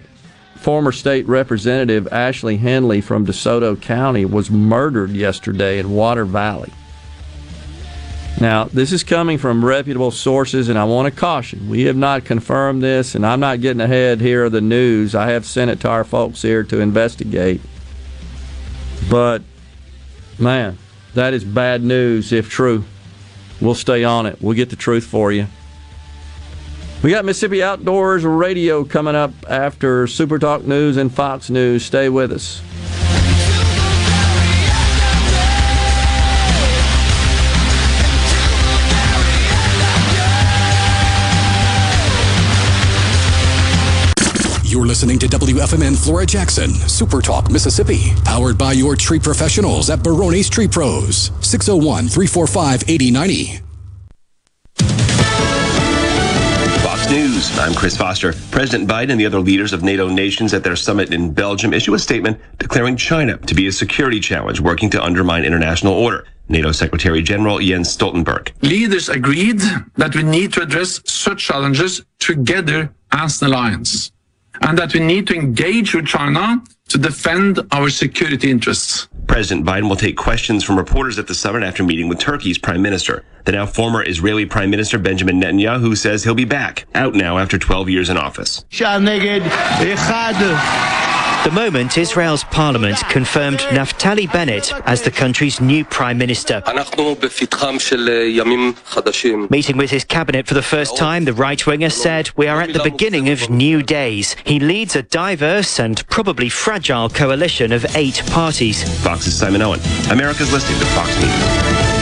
former state representative Ashley Henley from DeSoto County was murdered yesterday in Water Valley. Now, this is coming from reputable sources, and I want to caution we have not confirmed this, and I'm not getting ahead here of the news. I have sent it to our folks here to investigate. But, man, that is bad news if true. We'll stay on it. We'll get the truth for you. We got Mississippi Outdoors Radio coming up after Super Talk News and Fox News. Stay with us. Listening listening to WFMN Flora Jackson, Super Talk, Mississippi, powered by your tree professionals at Barone's Tree Pros, 601 345 8090. Fox News. I'm Chris Foster. President Biden and the other leaders of NATO nations at their summit in Belgium issue a statement declaring China to be a security challenge working to undermine international order. NATO Secretary General Jens Stoltenberg. Leaders agreed that we need to address such challenges together as an alliance, and that we need to engage with China to defend our security interests. President Biden will take questions from reporters at the summit after meeting with Turkey's prime minister. The now former Israeli Prime Minister Benjamin Netanyahu says he'll be back, out now after 12 years in office. The moment Israel's parliament confirmed Naftali Bennett as the country's new prime minister. Meeting with his cabinet for the first time, the right winger said, We are at the beginning of new days. He leads a diverse and probably fragile coalition of eight parties. Fox's Simon Owen. America's listening to Fox News.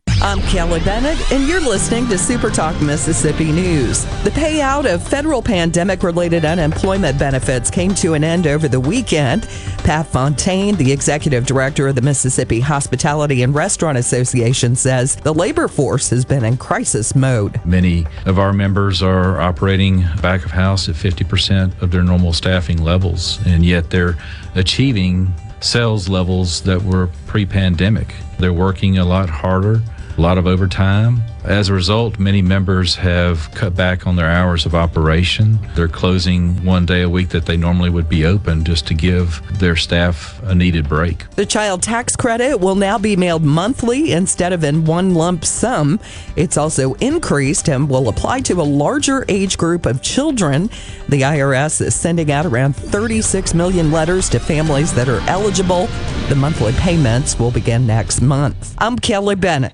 I'm Kelly Bennett, and you're listening to Super Talk Mississippi News. The payout of federal pandemic related unemployment benefits came to an end over the weekend. Pat Fontaine, the executive director of the Mississippi Hospitality and Restaurant Association, says the labor force has been in crisis mode. Many of our members are operating back of house at 50% of their normal staffing levels, and yet they're achieving sales levels that were pre pandemic. They're working a lot harder a lot of overtime. As a result, many members have cut back on their hours of operation. They're closing one day a week that they normally would be open just to give their staff a needed break. The child tax credit will now be mailed monthly instead of in one lump sum. It's also increased and will apply to a larger age group of children. The IRS is sending out around 36 million letters to families that are eligible. The monthly payments will begin next month. I'm Kelly Bennett.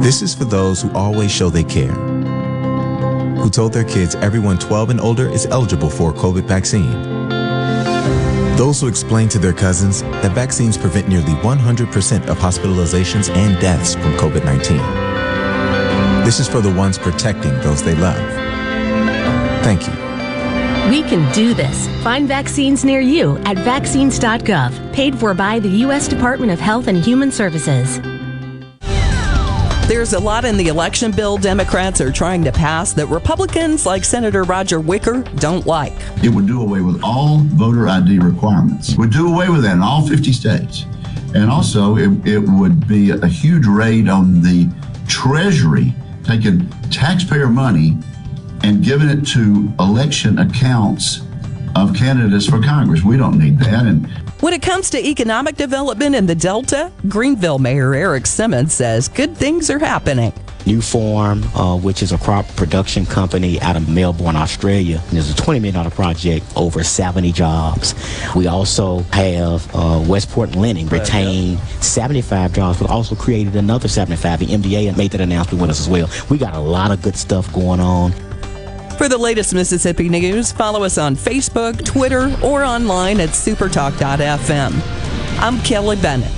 This is for those who always show they care, who told their kids everyone 12 and older is eligible for a COVID vaccine. Those who explain to their cousins that vaccines prevent nearly 100% of hospitalizations and deaths from COVID 19. This is for the ones protecting those they love. Thank you. We can do this. Find vaccines near you at vaccines.gov, paid for by the U.S. Department of Health and Human Services. There's a lot in the election bill Democrats are trying to pass that Republicans like Senator Roger Wicker don't like. It would do away with all voter ID requirements. Would do away with that in all 50 states. And also, it, it would be a huge raid on the Treasury, taking taxpayer money and giving it to election accounts of candidates for Congress. We don't need that. And when it comes to economic development in the Delta, Greenville Mayor Errick Simmons says good things are happening. Nufarm, uh, which is a crop production company out of Melbourne, Australia. And it's a $20 million project, over 70 jobs. We also have uh, Westport Lending retained 75 jobs, but also created another 75. The MDA made that announcement with us as well. We got a lot of good stuff going on. For the latest Mississippi news, follow us on Facebook, Twitter, or online at supertalk.fm. I'm Kelly Bennett.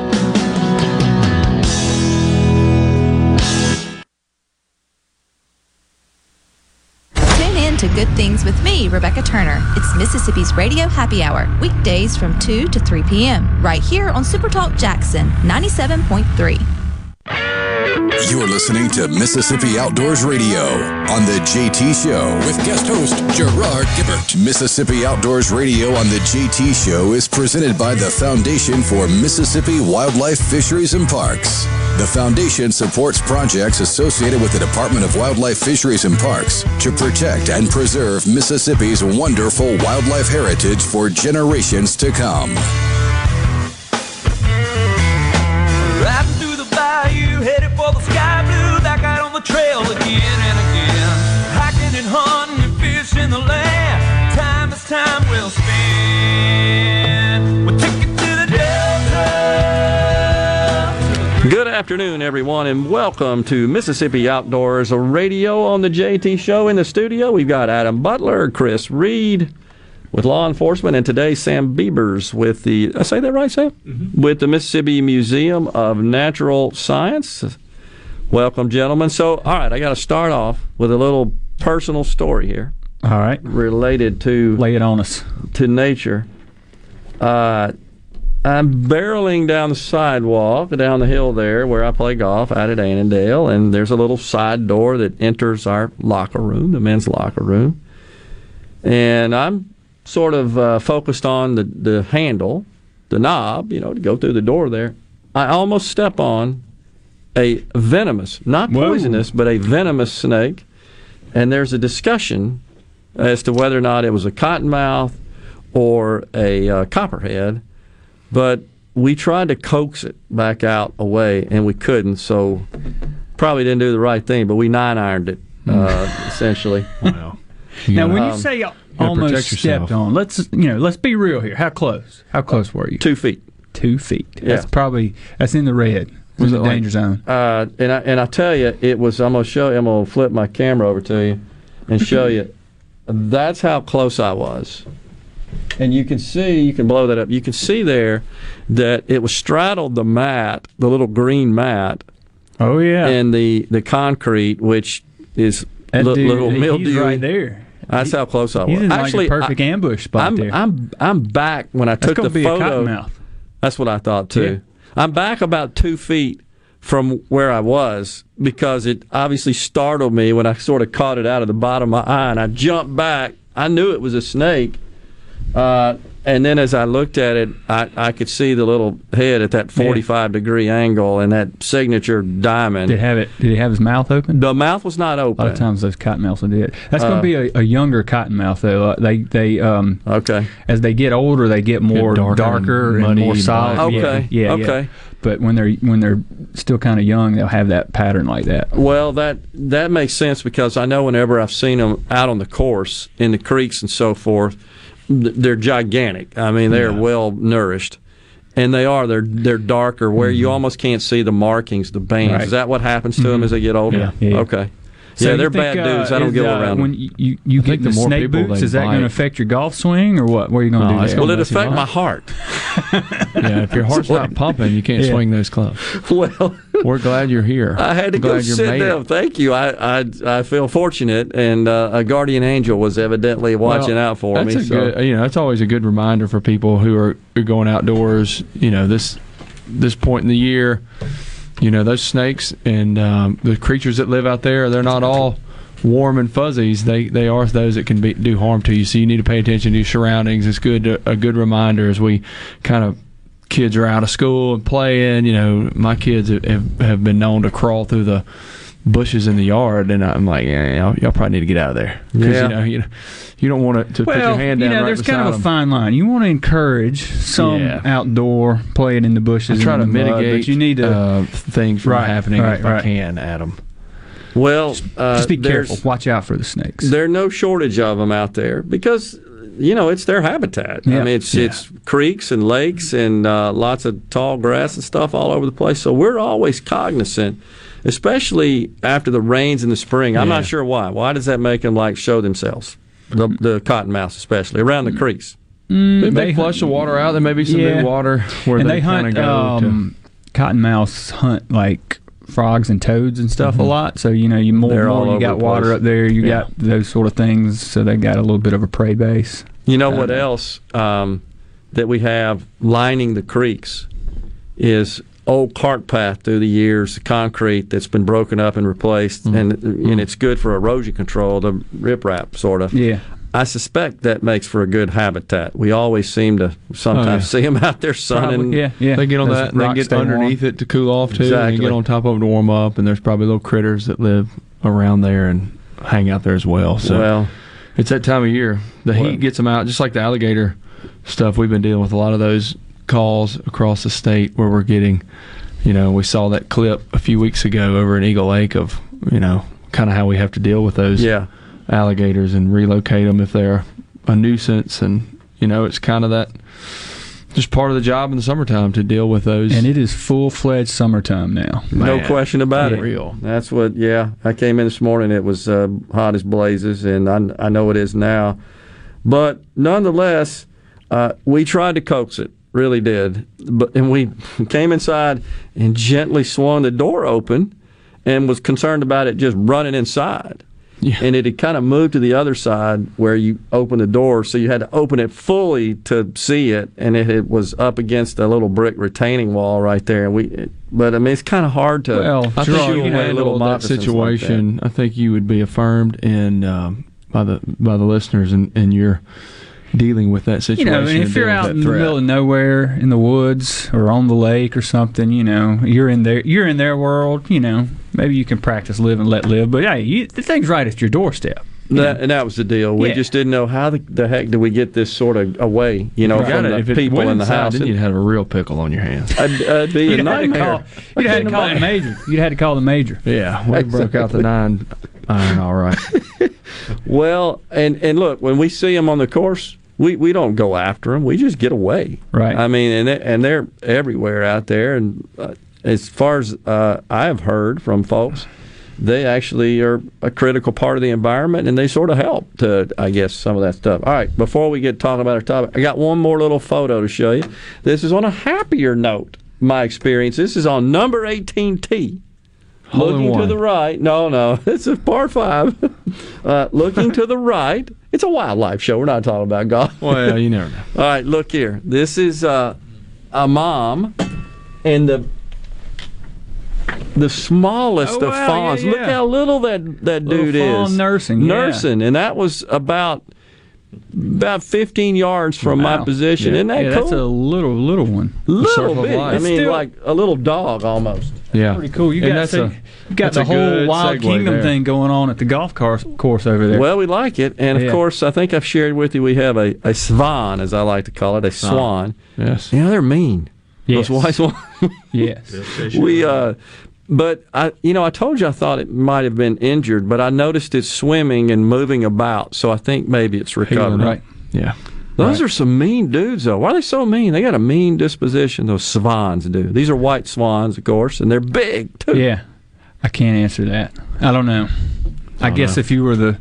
Things with me, Rebecca Turner. It's Mississippi's Radio Happy Hour, weekdays from 2 to 3 p.m., right here on Supertalk Jackson 97.3. You're listening to Mississippi Outdoors Radio on the JT Show with guest host Gerard Gibert. Mississippi Outdoors Radio on the JT Show is presented by the Foundation for Mississippi Wildlife Fisheries and Parks. The foundation supports projects associated with the Department of Wildlife Fisheries and Parks to protect and preserve Mississippi's wonderful wildlife heritage for generations to come. The trail again and again. Hiking and hunting and fishing the land. Time is time well spent. We'll take it to the Delta. Good afternoon, everyone, and welcome to Mississippi Outdoors a Radio on the JT Show. In the studio, we've got Adam Butler, Chris Reed with law enforcement, and today Sam Beavers with the I say that right, Sam? Mm-hmm. With the Mississippi Museum of Natural Science. Welcome, gentlemen. So, all right, I got to start off with a little personal story here. All right. Related to lay it on us to nature. Uh, I'm barreling down the sidewalk down the hill there where I play golf out at Annandale, and there's a little side door that enters our locker room, the men's locker room. And I'm sort of uh, focused on the, the handle, the knob, you know, to go through the door there. I almost step on a venomous, not poisonous, but a venomous snake. And there's a discussion as to whether or not it was a cottonmouth or a uh, copperhead. But we tried to coax it back out away, and we couldn't. So probably didn't do the right thing, but we nine ironed it uh, essentially. Wow. Now, when you Um, say gotta almost stepped on, let's you know, let's be real here. How close? How close were you? Two feet. Two feet. Yeah. That's probably that's in the red. Was it like- danger zone? Uh, and I and I tell you, it was. I'm gonna show. I'm gonna flip my camera over to you and show you. That's how close I was. And you can see, you can blow that up. You can see there that it was straddled the mat, the little green mat. Oh yeah. And the the concrete, which is li- dude, little mildew. right there. That's how close I was. He's in like a Actually, perfect I- ambush spot I'm, there. I'm I'm back when I That's took the photo. That's what I thought too. I'm back about two feet from where I was because it obviously startled me when I sort of caught it out of the bottom of my eye, and I jumped back. I knew it was a snake, uh, and then as I looked at it, I, I could see the little head at that 45 degree angle and that signature diamond. Did it have it? Did he have his mouth open? The mouth was not open. A lot of times those cottonmouths will do it. That's going Uh, to be a, a younger cottonmouth though. Uh, they they um okay as they get older they get more darker darker, and and, more and solid. Okay, Yeah, yeah. okay. But when they're when they're still kind of young, they'll have that pattern like that. Well, that that makes sense because I know whenever I've seen them out on the course in the creeks and so forth, th- they're gigantic. I mean, they're well nourished, and they are. They're they're darker where you almost can't see the markings, the bands. Right. Is that what happens to them Mhm. as they get older? Yeah, yeah. Okay. So yeah, they're think, bad uh, dudes. I don't is, go uh, around When them. you you, you think get the, the more snake people boots, is that going to affect your golf swing or what? What are you going to No, do? it's there? Will it mess affect my heart? Yeah, if your heart's not pumping, you can't Yeah. swing those clubs. Well, We're glad you're here. I had to glad go sit down. Thank you. I, I I feel fortunate, and uh, a guardian angel was evidently watching Well, out for that's me. A so. good, you know, that's always a good reminder for people who are, who are going outdoors. You know, this this point in the year, you know, those snakes and um, the creatures that live out there, they're not all warm and fuzzies. They they are those that can be, do harm to you. So you need to pay attention to your surroundings. It's good to, a good reminder as we kind of kids are out of school and playing. You know, my kids have, have, have been known to crawl through the bushes in the yard, and I'm like, yeah, y'all, y'all probably need to get out of there. 'Cause, Yeah. you know, you, you don't want to, to put your well, hand you down know, right there's kind of a beside 'em. fine line. You want to encourage some Yeah. outdoor playing in the bushes. I try to the mud, mitigate but you need to uh, things from Right, happening right, if I can, Adam. Well, uh, just be careful. Watch out for the snakes. There's no shortage of them out there because you know it's their habitat. I Yeah. mean, it's it's creeks and lakes and uh, lots of tall grass and stuff all over the place. So we're always cognizant, especially after the rains in the spring. I'm Yeah. not sure why. Why does that make them like show themselves? The, the cottonmouth, especially around the creeks. Mm, If they flush the water out, there may be some Yeah. new water where and they, they, kind hunt of go um, cottonmouths hunt like frogs and toads and stuff a Mhm. lot. So you know, you more, They're all more you got water place. up there, you Yeah. got those sort of things. So they got a little bit of a prey base. You know what else um, that we have lining the creeks is old cart path through the years, concrete that's been broken up and replaced, and and it's good for erosion control, the riprap sort of. Yeah. I suspect that makes for a good habitat. We always seem to sometimes Oh, yeah. see them out there sunning. yeah, yeah. They get on that and they get underneath it to cool off too. And Exactly. you get on top of it to warm up, and there's probably little critters that live around there and hang out there as well. So Well- it's that time of year. The Well- heat gets them out, just like the alligator stuff. We've been dealing with a lot of those calls across the state where we're getting, you know, we saw that clip a few weeks ago over in Eagle Lake of, you know, kind of how we have to deal with those Yeah. alligators and relocate them if they're a nuisance. And, you know, it's kind of that just part of the job in the summertime to deal with those. And it is full fledged summertime now. No question about it. real. That's what. Yeah, I came in this morning. It was uh, hot as blazes, and I, I know it is now. But nonetheless, uh, we tried to coax it. Really did. But and we came inside and gently swung the door open, and was concerned about it just running inside. And it had kind of moved to the other side where you open the door, so you had to open it fully to see it, and it, it was up against a little brick retaining wall right there. And we, it, but I mean, it's kind of hard to. Well, I shoo think you away little that moccasins like that. situation. I think you would be affirmed in um, by the by the listeners and and you're dealing with that situation. You situation. know, and if and you're out with in that the threat. middle of nowhere in the woods or on the lake or something, you know, you're in their you're in their world. You know, maybe you can practice live and let live. But hey, you, the thing's right at your doorstep. That, and that was the deal. We Yeah. just didn't know how the, the heck do we get this sort of away, you know, You got from the If it people went in the inside, house. then you'd have a real pickle on your hands. I'd, uh, I'd be a You'd have to nightmare. call, you'd have to call the major. You'd have to call the major. Yeah, we broke out the nine iron. All right. Well, and and look, when we see them on the course, we, we don't go after them. We just get away. Right. I mean, and they, and they're everywhere out there. And uh, as far as uh, I have heard from folks, they actually are a critical part of the environment, and they sort of help to, I guess, some of that stuff. All right. Before we get talking about our topic, I got one more little photo to show you. This is on a happier note. My experience. This is on number 18T. Hole looking to the right. No, no, it's a par five. Uh, looking to the right. It's a wildlife show. We're not talking about golf. Well, you never know. All right, look here. This is uh, a mom and the the smallest Oh, of wow, fawns. yeah, Look how little that that Little dude is. nursing, yeah. nursing, and that was about about 15 yards from my position. Yeah. Isn't that yeah, cool? That's a little little one. little bit. I mean, Still- like a little dog almost. Yeah. Pretty cool. You And got, that's a- you got that's the whole Wild Kingdom there. thing going on at the golf course, course over there. Well, we like it, and of Yeah. course, I think I've shared with you we have a, a swan, as I like to call it, a swan. Yes. You know they're mean. Yes. Those white swans. yes. we, uh, but I, you know, I told you I thought it might have been injured, but I noticed it's swimming and moving about, so I think maybe it's recovered. right. Yeah. Those are some mean dudes, though. Why are they so mean? They got a mean disposition. Those swans do. These are white swans, of course, and they're big too. Yeah. I can't answer that. I don't know. I, don't guess know. if you were the,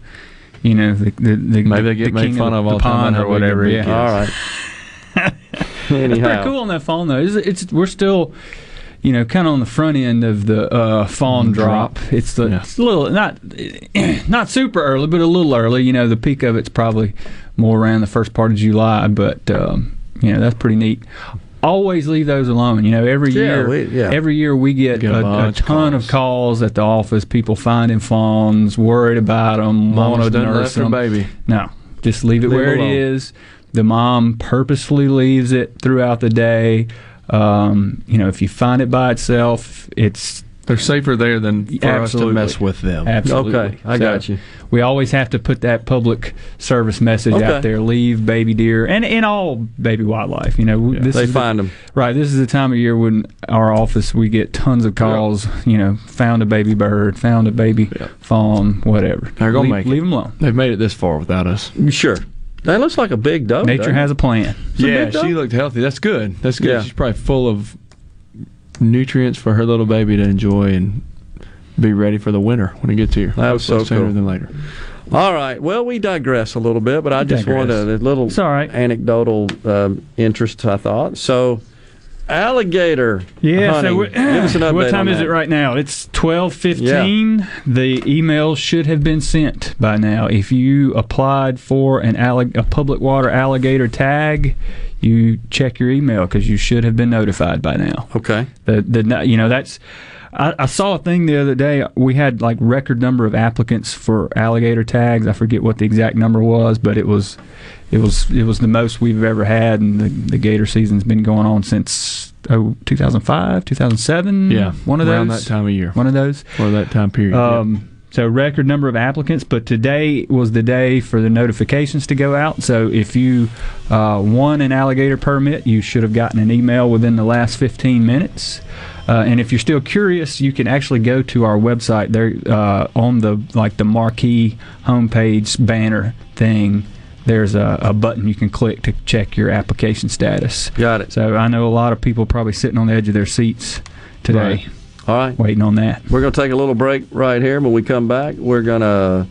you know, the the, the Maybe they get the made fun of the all pond or how big their whatever. Yeah. All right. It's Anyhow, pretty cool on that phone though. It's, it's we're still, you know, kind of on the front end of the uh, fawn drop. It's the it's a little not not super early, but a little early. You know, the peak of it's probably more around the first part of July, but um, you know that's pretty neat. Always leave those alone. You know, every Yeah, year, we- yeah. every year we get, Get a a, a bunch of ton of calls at the office. People finding fawns, worried about them, want to nurse them. baby. No, just leave it Leave where it it alone. is. The mom purposefully leaves it throughout the day. Um, you know, if you find it by itself, it's they're safer there than for us to mess with them. Absolutely. Okay, I got you. We always have to put that public service message Okay. out there: leave baby deer and and all baby wildlife. You know, this they is find the, them. Right. This is the time of year when our office we get tons of calls. You know, found a baby bird, found a baby fawn, whatever. They're gonna leave, make it. leave them alone. They've made it this far without us. Sure. That looks like a big doe. Nature has it? a plan. It's yeah, big doe? she looked healthy. That's good. That's good. Yeah. She's probably full of nutrients for her little baby to enjoy and be ready for the winter when it gets here. That was so sooner cool. than later. All right. Well, we digress a little bit, but I just Digress. wanted a little anecdotal um, interest. I thought so. Alligator. Yeah. hunting. So we- give us an update. what time is it right now? It's twelve fifteen. Yeah. The email should have been sent by now. If you applied for an allig- a public water alligator tag, you check your email because you should have been notified by now. Okay. The the you know that's. I, I saw a thing the other day. We had like record number of applicants for alligator tags. I forget what the exact number was, but it was, it was, it was the most we've ever had, and the, the gator season's been going on since oh 2005, 2007. Yeah, one of around those. that time of year. One of those. Or that time period. yeah. Um, So record number of applicants, but today was the day for the notifications to go out. So if you uh, won an alligator permit, you should have gotten an email within the last 15 minutes. Uh, and if you're still curious, you can actually go to our website there uh, on the like the marquee homepage banner thing. There's a, a button you can click to check your application status. Got it. So I know a lot of people probably sitting on the edge of their seats today, Right. All right. waiting on that. We're going to take a little break right here. When we come back, we're going to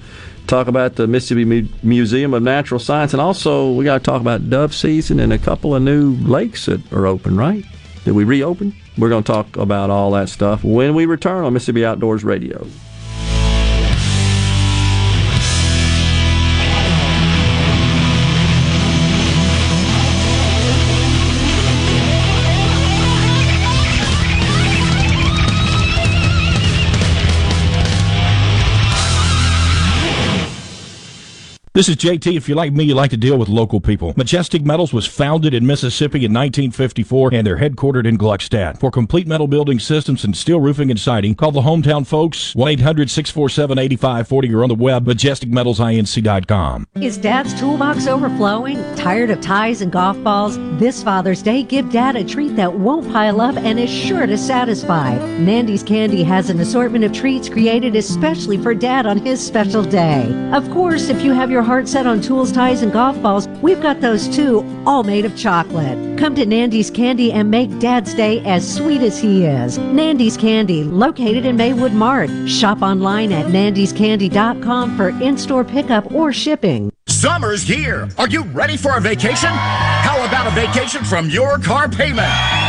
talk about the Mississippi Mu- Museum of Natural Science, and also we got to talk about dove season and a couple of new lakes that are open. Right? Did we reopen? We're going to talk about all that stuff when we return on Mississippi Outdoors Radio. This is JT. If you're like me, you like to deal with local people. Majestic Metals was founded in Mississippi in 1954 and they're headquartered in Gluckstadt. For complete metal building systems and steel roofing and siding, call the hometown folks 1-800-647-8540 or on the web majesticmetalsinc.com. Is Dad's toolbox overflowing? Tired of ties and golf balls? This Father's Day, give Dad a treat that won't pile up and is sure to satisfy. Nandy's Candy has an assortment of treats created especially for Dad on his special day. Of course, if you have your heart set on tools, ties, and golf balls, we've got those too, all made of chocolate. Come to Nandy's Candy and make Dad's Day as sweet as he is. Nandy's Candy, located in Maywood Mart. Shop online at nandyscandy.com for in-store pickup or shipping. Summer's here. Are you ready for a vacation? How about a vacation from your car payment?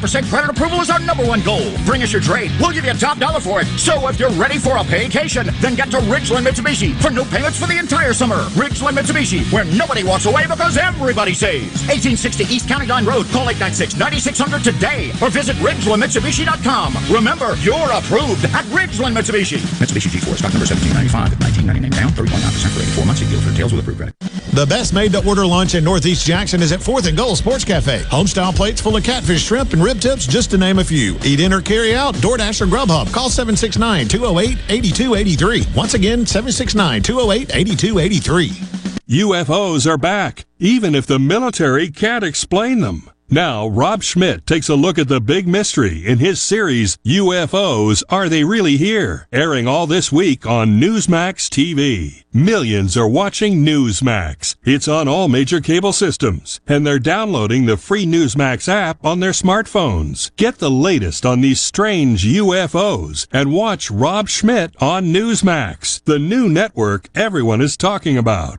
credit approval is our number one goal. Bring us your trade. We'll give you a top dollar for it. So if you're ready for a vacation, then get to Ridgeland Mitsubishi for no payments for the entire summer. Ridgeland Mitsubishi, where nobody walks away because everybody saves. 1860 East County Line Road. Call 896-9600 today or visit RidgelandMitsubishi.com. Remember, you're approved at Ridgeland Mitsubishi. Mitsubishi G4 stock number 1795 at 1999 down, 3.9% for 84 months. Deal for details with approved credit. The best made to order lunch in Northeast Jackson is at 4th and Gold Sports Cafe. Homestyle plates full of catfish, shrimp, and rib tips, just to name a few. Eat in or carry out, DoorDash or Grubhub. Call 769 208 8283. Once again, 769 208 8283. UFOs are back, even if the military can't explain them. Now, Rob Schmidt takes a look at the big mystery in his series, UFOs Are They Really Here? Airing all this week on Newsmax TV. Millions are watching Newsmax. It's on all major cable systems, and they're downloading the free Newsmax app on their smartphones. Get the latest on these strange UFOs and watch Rob Schmidt on Newsmax, the new network everyone is talking about.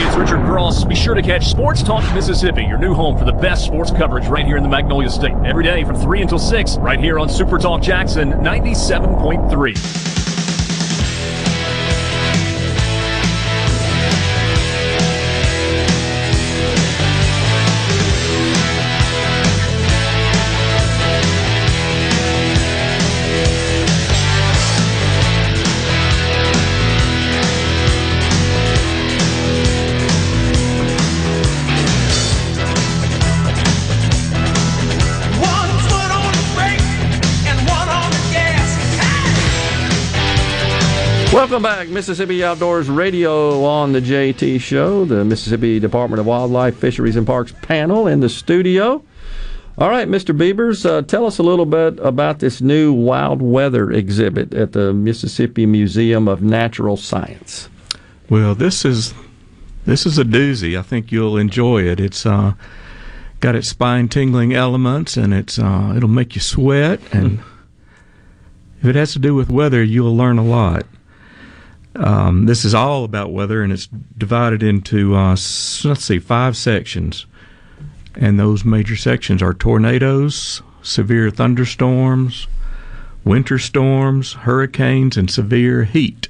Hey, it's Richard Cross. Be sure to catch Sports Talk Mississippi, your new home for the best sports coverage right here in the Magnolia State. Every day from 3 until 6, right here on Super Talk Jackson 97.3. Welcome back, Mississippi Outdoors Radio on the JT Show, the Mississippi Department of Wildlife, Fisheries, and Parks panel in the studio. All right, Mr. Beavers, uh, tell us a little bit about this new wild weather exhibit at the Mississippi Museum of Natural Science. Well, this is this is a doozy. I think you'll enjoy it. It's uh, got its spine tingling elements, and it's uh, it'll make you sweat. And if it has to do with weather, you'll learn a lot. Um, this is all about weather, and it's divided into uh, let's see, five sections. And those major sections are tornadoes, severe thunderstorms, winter storms, hurricanes, and severe heat.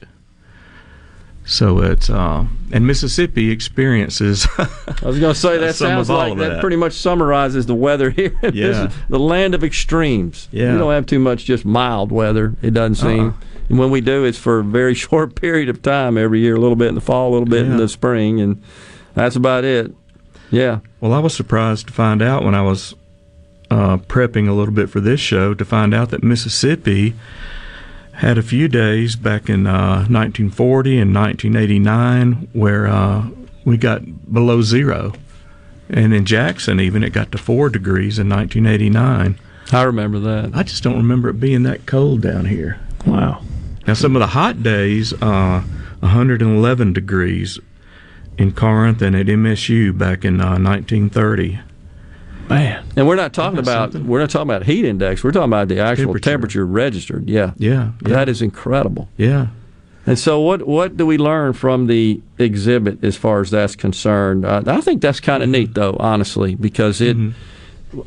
So it's uh, and Mississippi experiences. I was going to say that sounds like that. that. pretty much summarizes the weather here. This Yeah. the land of extremes. Yeah. We don't have too much just mild weather, it doesn't seem. Uh-uh. And when we do, it's for a very short period of time every year, a little bit in the fall, a little bit in the spring, and that's about it. Yeah. Well, I was surprised to find out when I was uh, prepping a little bit for this show to find out that Mississippi had a few days back in uh, 1940 and 1989 where uh, we got below zero. And in Jackson, even, it got to four degrees in 1989. I remember that. I just don't remember it being that cold down here. Wow. Now, some of the hot days, uh, 111 degrees in Corinth and at MSU back in uh, 1930. Man. And we're not talking about we're not talking about heat index. We're talking about the actual temperature, registered. Yeah. Yeah, yeah. That is incredible. Yeah. And so, what what do we learn from the exhibit as far as that's concerned? Uh, I think that's kind of neat, though, honestly, because it.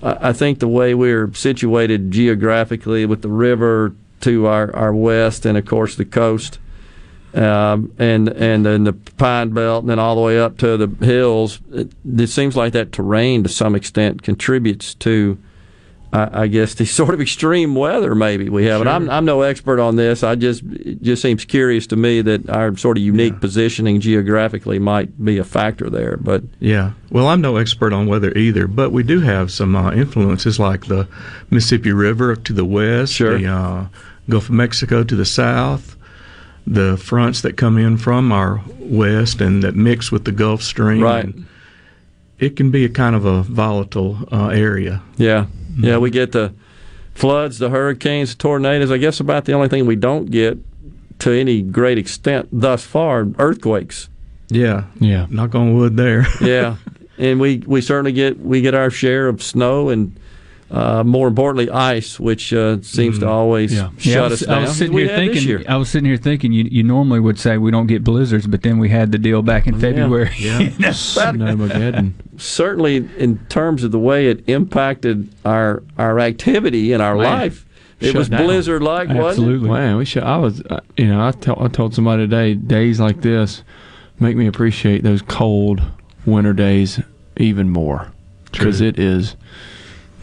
I I think the way we're situated geographically with the river to our, our west, and of course the coast, um, and and then the pine belt, and then all the way up to the hills. It, it seems like that terrain, to some extent, contributes to, I, I guess, the sort of extreme weather maybe we have. And I'm I'm no expert on this. I just it just seems curious to me that our sort of unique positioning geographically might be a factor there. But Yeah. Well, I'm no expert on weather either, but we do have some uh, influences like the Mississippi River to the west, the uh, Gulf of Mexico to the south, the fronts that come in from our west and that mix with the Gulf Stream. Right. And It can be a kind of a volatile uh, area. Yeah, yeah, we get the floods, the hurricanes, the tornadoes. I guess about the only thing we don't get to any great extent thus far earthquakes. Yeah. Yeah. Knock on wood there. yeah, and we we certainly get we get our share of snow and. Uh, more importantly, ice, which uh, seems to always Yeah, shut I was, us down. I was sitting here thinking. I was sitting here thinking. You, you normally would say we don't get blizzards, but then we had the deal back in February. You know? certainly in terms of the way it impacted our our activity and our Man, life, it shut was blizzard like, wasn't it? Absolutely. Man, we should. I was, uh, you know, I, tell, I told somebody today, days like this make me appreciate those cold winter days even more. because it is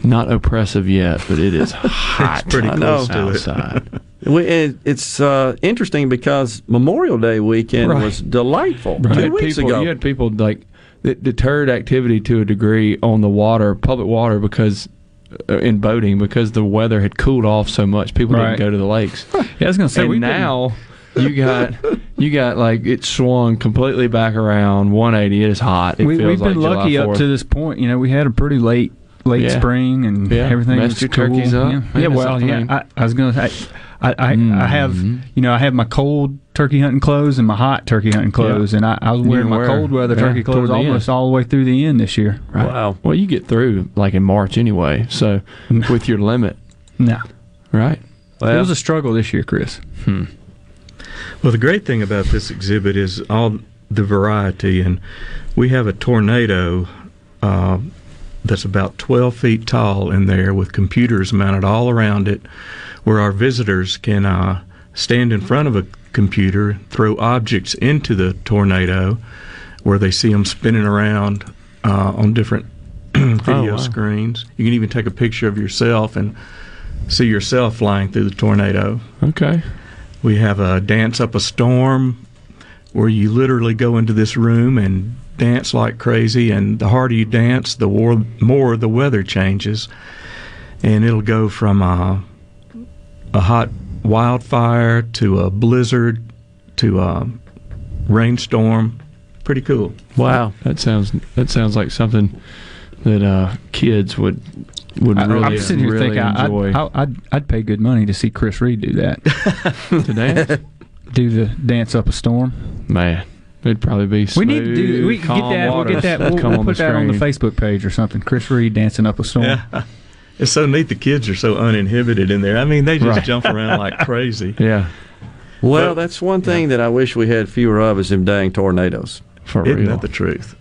not oppressive yet, but it is hot. it's pretty close know, to it. We, it, it's uh, interesting because Memorial Day weekend Right. was delightful You two had weeks people, ago. You had people like that deterred activity to a degree on the water, public water, because uh, in boating because the weather had cooled off so much. People Right. didn't go to the lakes. Yeah, I was gonna say and we've been- now. You got, you got like it swung completely back around 180. It is hot. It we, feels we've been like lucky July up to this point. You know, we had a pretty late late Yeah. spring and Yeah. everything Messed your cool. turkeys up. Yeah, yeah well, I yeah. I, I was gonna say, I, I, I have Mm-hmm. you know I have my cold turkey hunting clothes and my hot turkey hunting clothes, and I, I was wearing my wear- cold weather yeah, turkey clothes the end. almost all the way through the end this year. Right. Wow. Well, you get through like in March anyway. So with your limit, No, right? it was a struggle this year, Chris. Hmm. Well, the great thing about this exhibit is all the variety, and we have a tornado uh, that's about 12 feet tall in there with computers mounted all around it, where our visitors can uh, stand in front of a computer, throw objects into the tornado, where they see them spinning around uh, on different video wow. screens. You can even take a picture of yourself and see yourself flying through the tornado. Okay. We have a dance up a storm where you literally go into this room and dance like crazy, and the harder you dance, the more, more the weather changes, and it'll go from a, a hot wildfire to a blizzard to a rainstorm. Pretty cool. Wow, that sounds that sounds like something that uh, kids would would I, really I'm sitting here really thinking I- enjoy. I'd, I'd I'd pay good money to see Chris Reed do that. to dance, do the dance up a storm. man, it'd probably be. smooth, We need to do. We can get that. We'll get that. We'll, come we'll put the that on the. Facebook page or something. Chris Reed dancing up a storm. Yeah. It's so neat. The kids are so uninhibited in there. I mean, they just Right. jump around like crazy. Yeah, Well, that's one thing that I wish we had fewer of is them dang tornadoes. for Isn't real. that the truth?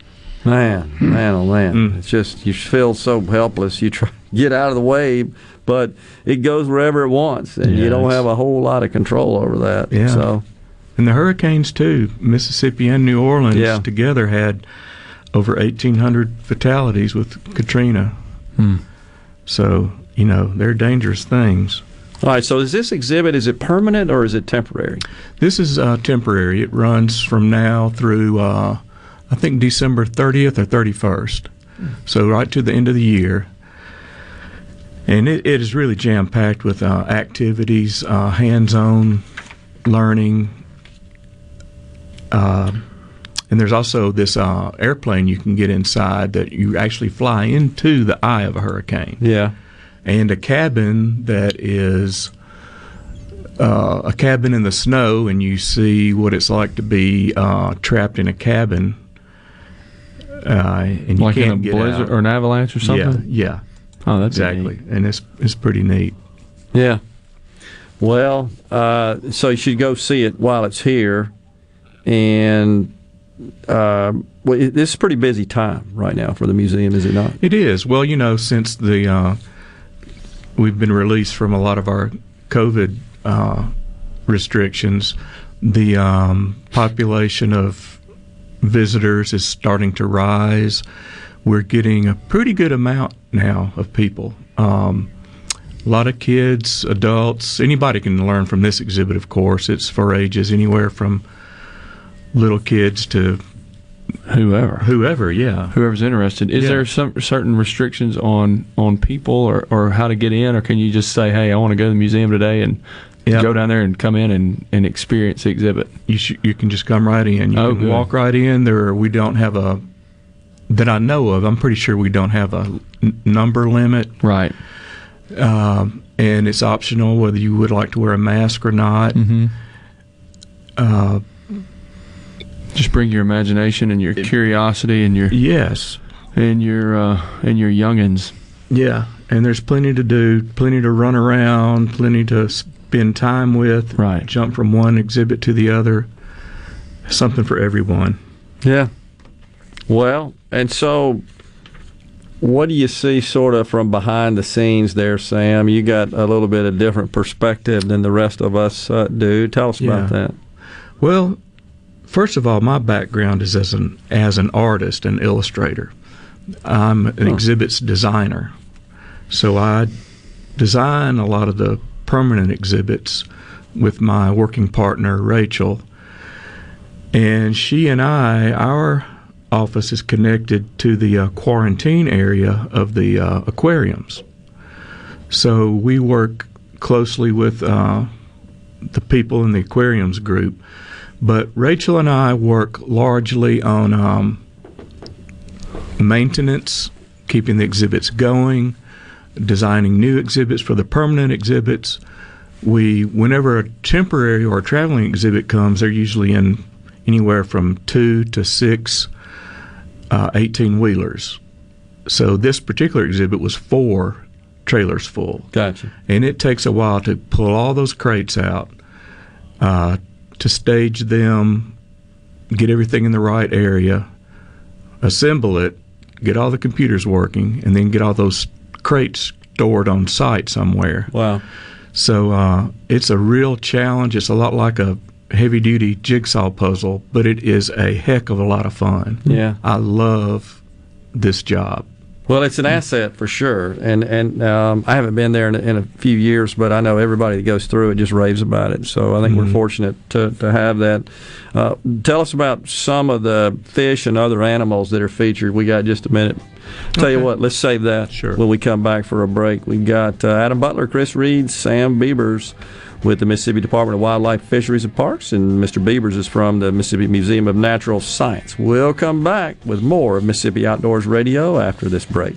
Man, man, oh man, mm. it's just you feel so helpless. You try to get out of the way, but it goes wherever it wants, and you don't have a whole lot of control over that. Yeah. So And the hurricanes too, Mississippi and New Orleans Yeah. together had over 1,800 fatalities with Katrina. Hmm. So you know they're dangerous things. all right. So is this exhibit is it permanent or is it temporary? This is uh, temporary. It runs from now through uh, I think December 30th or 31st. So right to the end of the year. And it, it is really jam packed with uh, activities, uh, hands on learning. Uh, and there's also this uh, airplane you can get inside that you actually fly into the eye of a hurricane. Yeah. And a cabin that is uh, a cabin in the snow, and you see what it's like to be uh, trapped in a cabin. Uh, and you like can't in a get blizzard out. or an avalanche or something. Yeah, yeah. Oh, that's exactly, and it's it's pretty neat. Yeah. Well, uh, so you should go see it while it's here, and uh, well, it, this is a pretty busy time right now for the museum, is it not? It is. Well, you know, since the uh, we've been released from a lot of our COVID uh, restrictions, the um, population of visitors is starting to rise. We're getting a pretty good amount now of people. Um, a lot of kids, adults, anybody can learn from this exhibit, of course. It's for ages anywhere from little kids to whoever. Whoever, yeah. Whoever's interested. Is Yeah. there some certain restrictions on on people or, or how to get in, or can you just say, "Hey, I want to go to the museum today and go down there and come in and, and experience the exhibit"? You sh- you can just come right in. You Oh, can good. walk right in. There, we don't have a that I know of. I'm pretty sure we don't have a n- number limit. Right. Um, and it's optional whether you would like to wear a mask or not. Mm-hmm. Uh, Just bring your imagination and your curiosity and your yes and your uh, and your youngins. yeah, and there's plenty to do, plenty to run around, plenty to spend time with. Right. Jump from one exhibit to the other. Something for everyone. Yeah. Well, and so what do you see sort of from behind the scenes there, Sam? You got a little bit of different perspective than the rest of us uh, do. Tell us about that. Well, first of all, my background is as an as an artist and illustrator. I'm an exhibits designer. So I design a lot of the permanent exhibits with my working partner, Rachel. And she and I, our office is connected to the uh, quarantine area of the uh, aquariums. So we work closely with uh, the people in the aquariums group. But Rachel and I work largely on um, maintenance, keeping the exhibits going, designing new exhibits for the permanent exhibits. We, whenever a temporary or a traveling exhibit comes, they're usually in anywhere from two to six uh, 18 wheelers. So this particular exhibit was four trailers full. Gotcha. And it takes a while to pull all those crates out, uh, to stage them, get everything in the right area, assemble it, get all the computers working, and then get all those crates stored on site somewhere. Wow. So uh, it's a real challenge. It's a lot like a heavy duty jigsaw puzzle, but it is a heck of a lot of fun. Yeah. I love this job. Well, it's an asset for sure, and and um, I haven't been there in, in, a few years, but I know everybody that goes through it just raves about it. So I think mm-hmm. we're fortunate to, to have that. Uh, tell us about some of the fish and other animals that are featured. We got just a minute. Tell okay. you what, let's save that sure. when we come back for a break. We've got uh, Adam Butler, Chris Reed, Sam Beavers with the Mississippi Department of Wildlife, Fisheries, and Parks, and Mr. Beavers is from the Mississippi Museum of Natural Science. We'll come back with more of Mississippi Outdoors Radio after this break.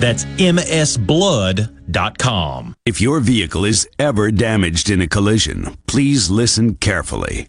That's msblood.com. If your vehicle is ever damaged in a collision, please listen carefully.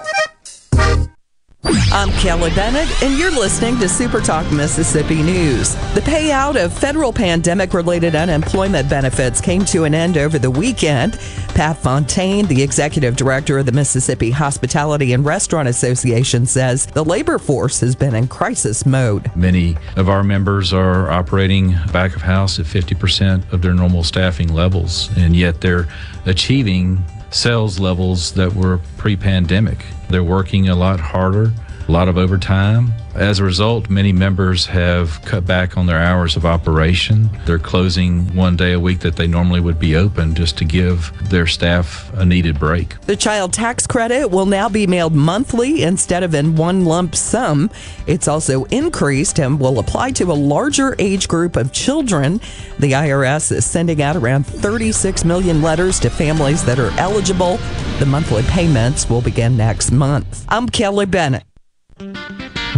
I'm Kelly Bennett, and you're listening to Super Talk Mississippi News. The payout of federal pandemic related unemployment benefits came to an end over the weekend. Pat Fontaine, the executive director of the Mississippi Hospitality and Restaurant Association, says the labor force has been in crisis mode. Many of our members are operating back of house at 50% of their normal staffing levels, and yet they're achieving sales levels that were pre pandemic. They're working a lot harder, a lot of overtime. As a result, many members have cut back on their hours of operation. They're closing one day a week that they normally would be open just to give their staff a needed break. The child tax credit will now be mailed monthly instead of in one lump sum. It's also increased and will apply to a larger age group of children. The IRS is sending out around 36 million letters to families that are eligible. The monthly payments will begin next month. I'm Kelly Bennett.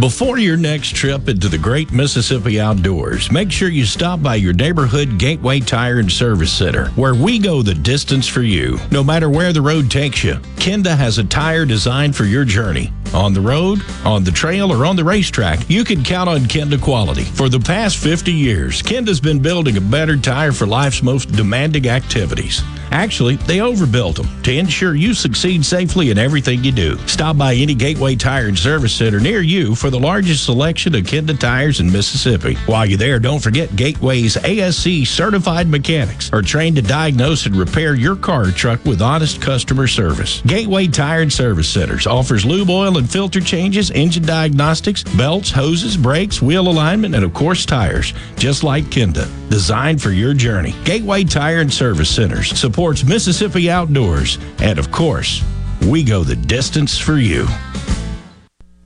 Before your next trip into the great Mississippi outdoors, make sure you stop by your neighborhood Gateway Tire and Service Center, where we go the distance for you. No matter where the road takes you, Kenda has a tire designed for your journey. On the road, on the trail, or on the racetrack, you can count on Kenda quality. For the past 50 years, Kenda's been building a better tire for life's most demanding activities. Actually, they overbuilt them to ensure you succeed safely in everything you do. Stop by any Gateway Tire and Service Center near you for the largest selection of Kenda tires in Mississippi. While you're there, don't forget Gateway's ASE certified mechanics are trained to diagnose and repair your car or truck with honest customer service. Gateway Tire and Service Centers offers lube oil and filter changes, engine diagnostics, belts, hoses, brakes, wheel alignment, and of course tires, just like Kenda. Designed for your journey. Gateway Tire and Service Centers supports Mississippi outdoors, and of course, we go the distance for you.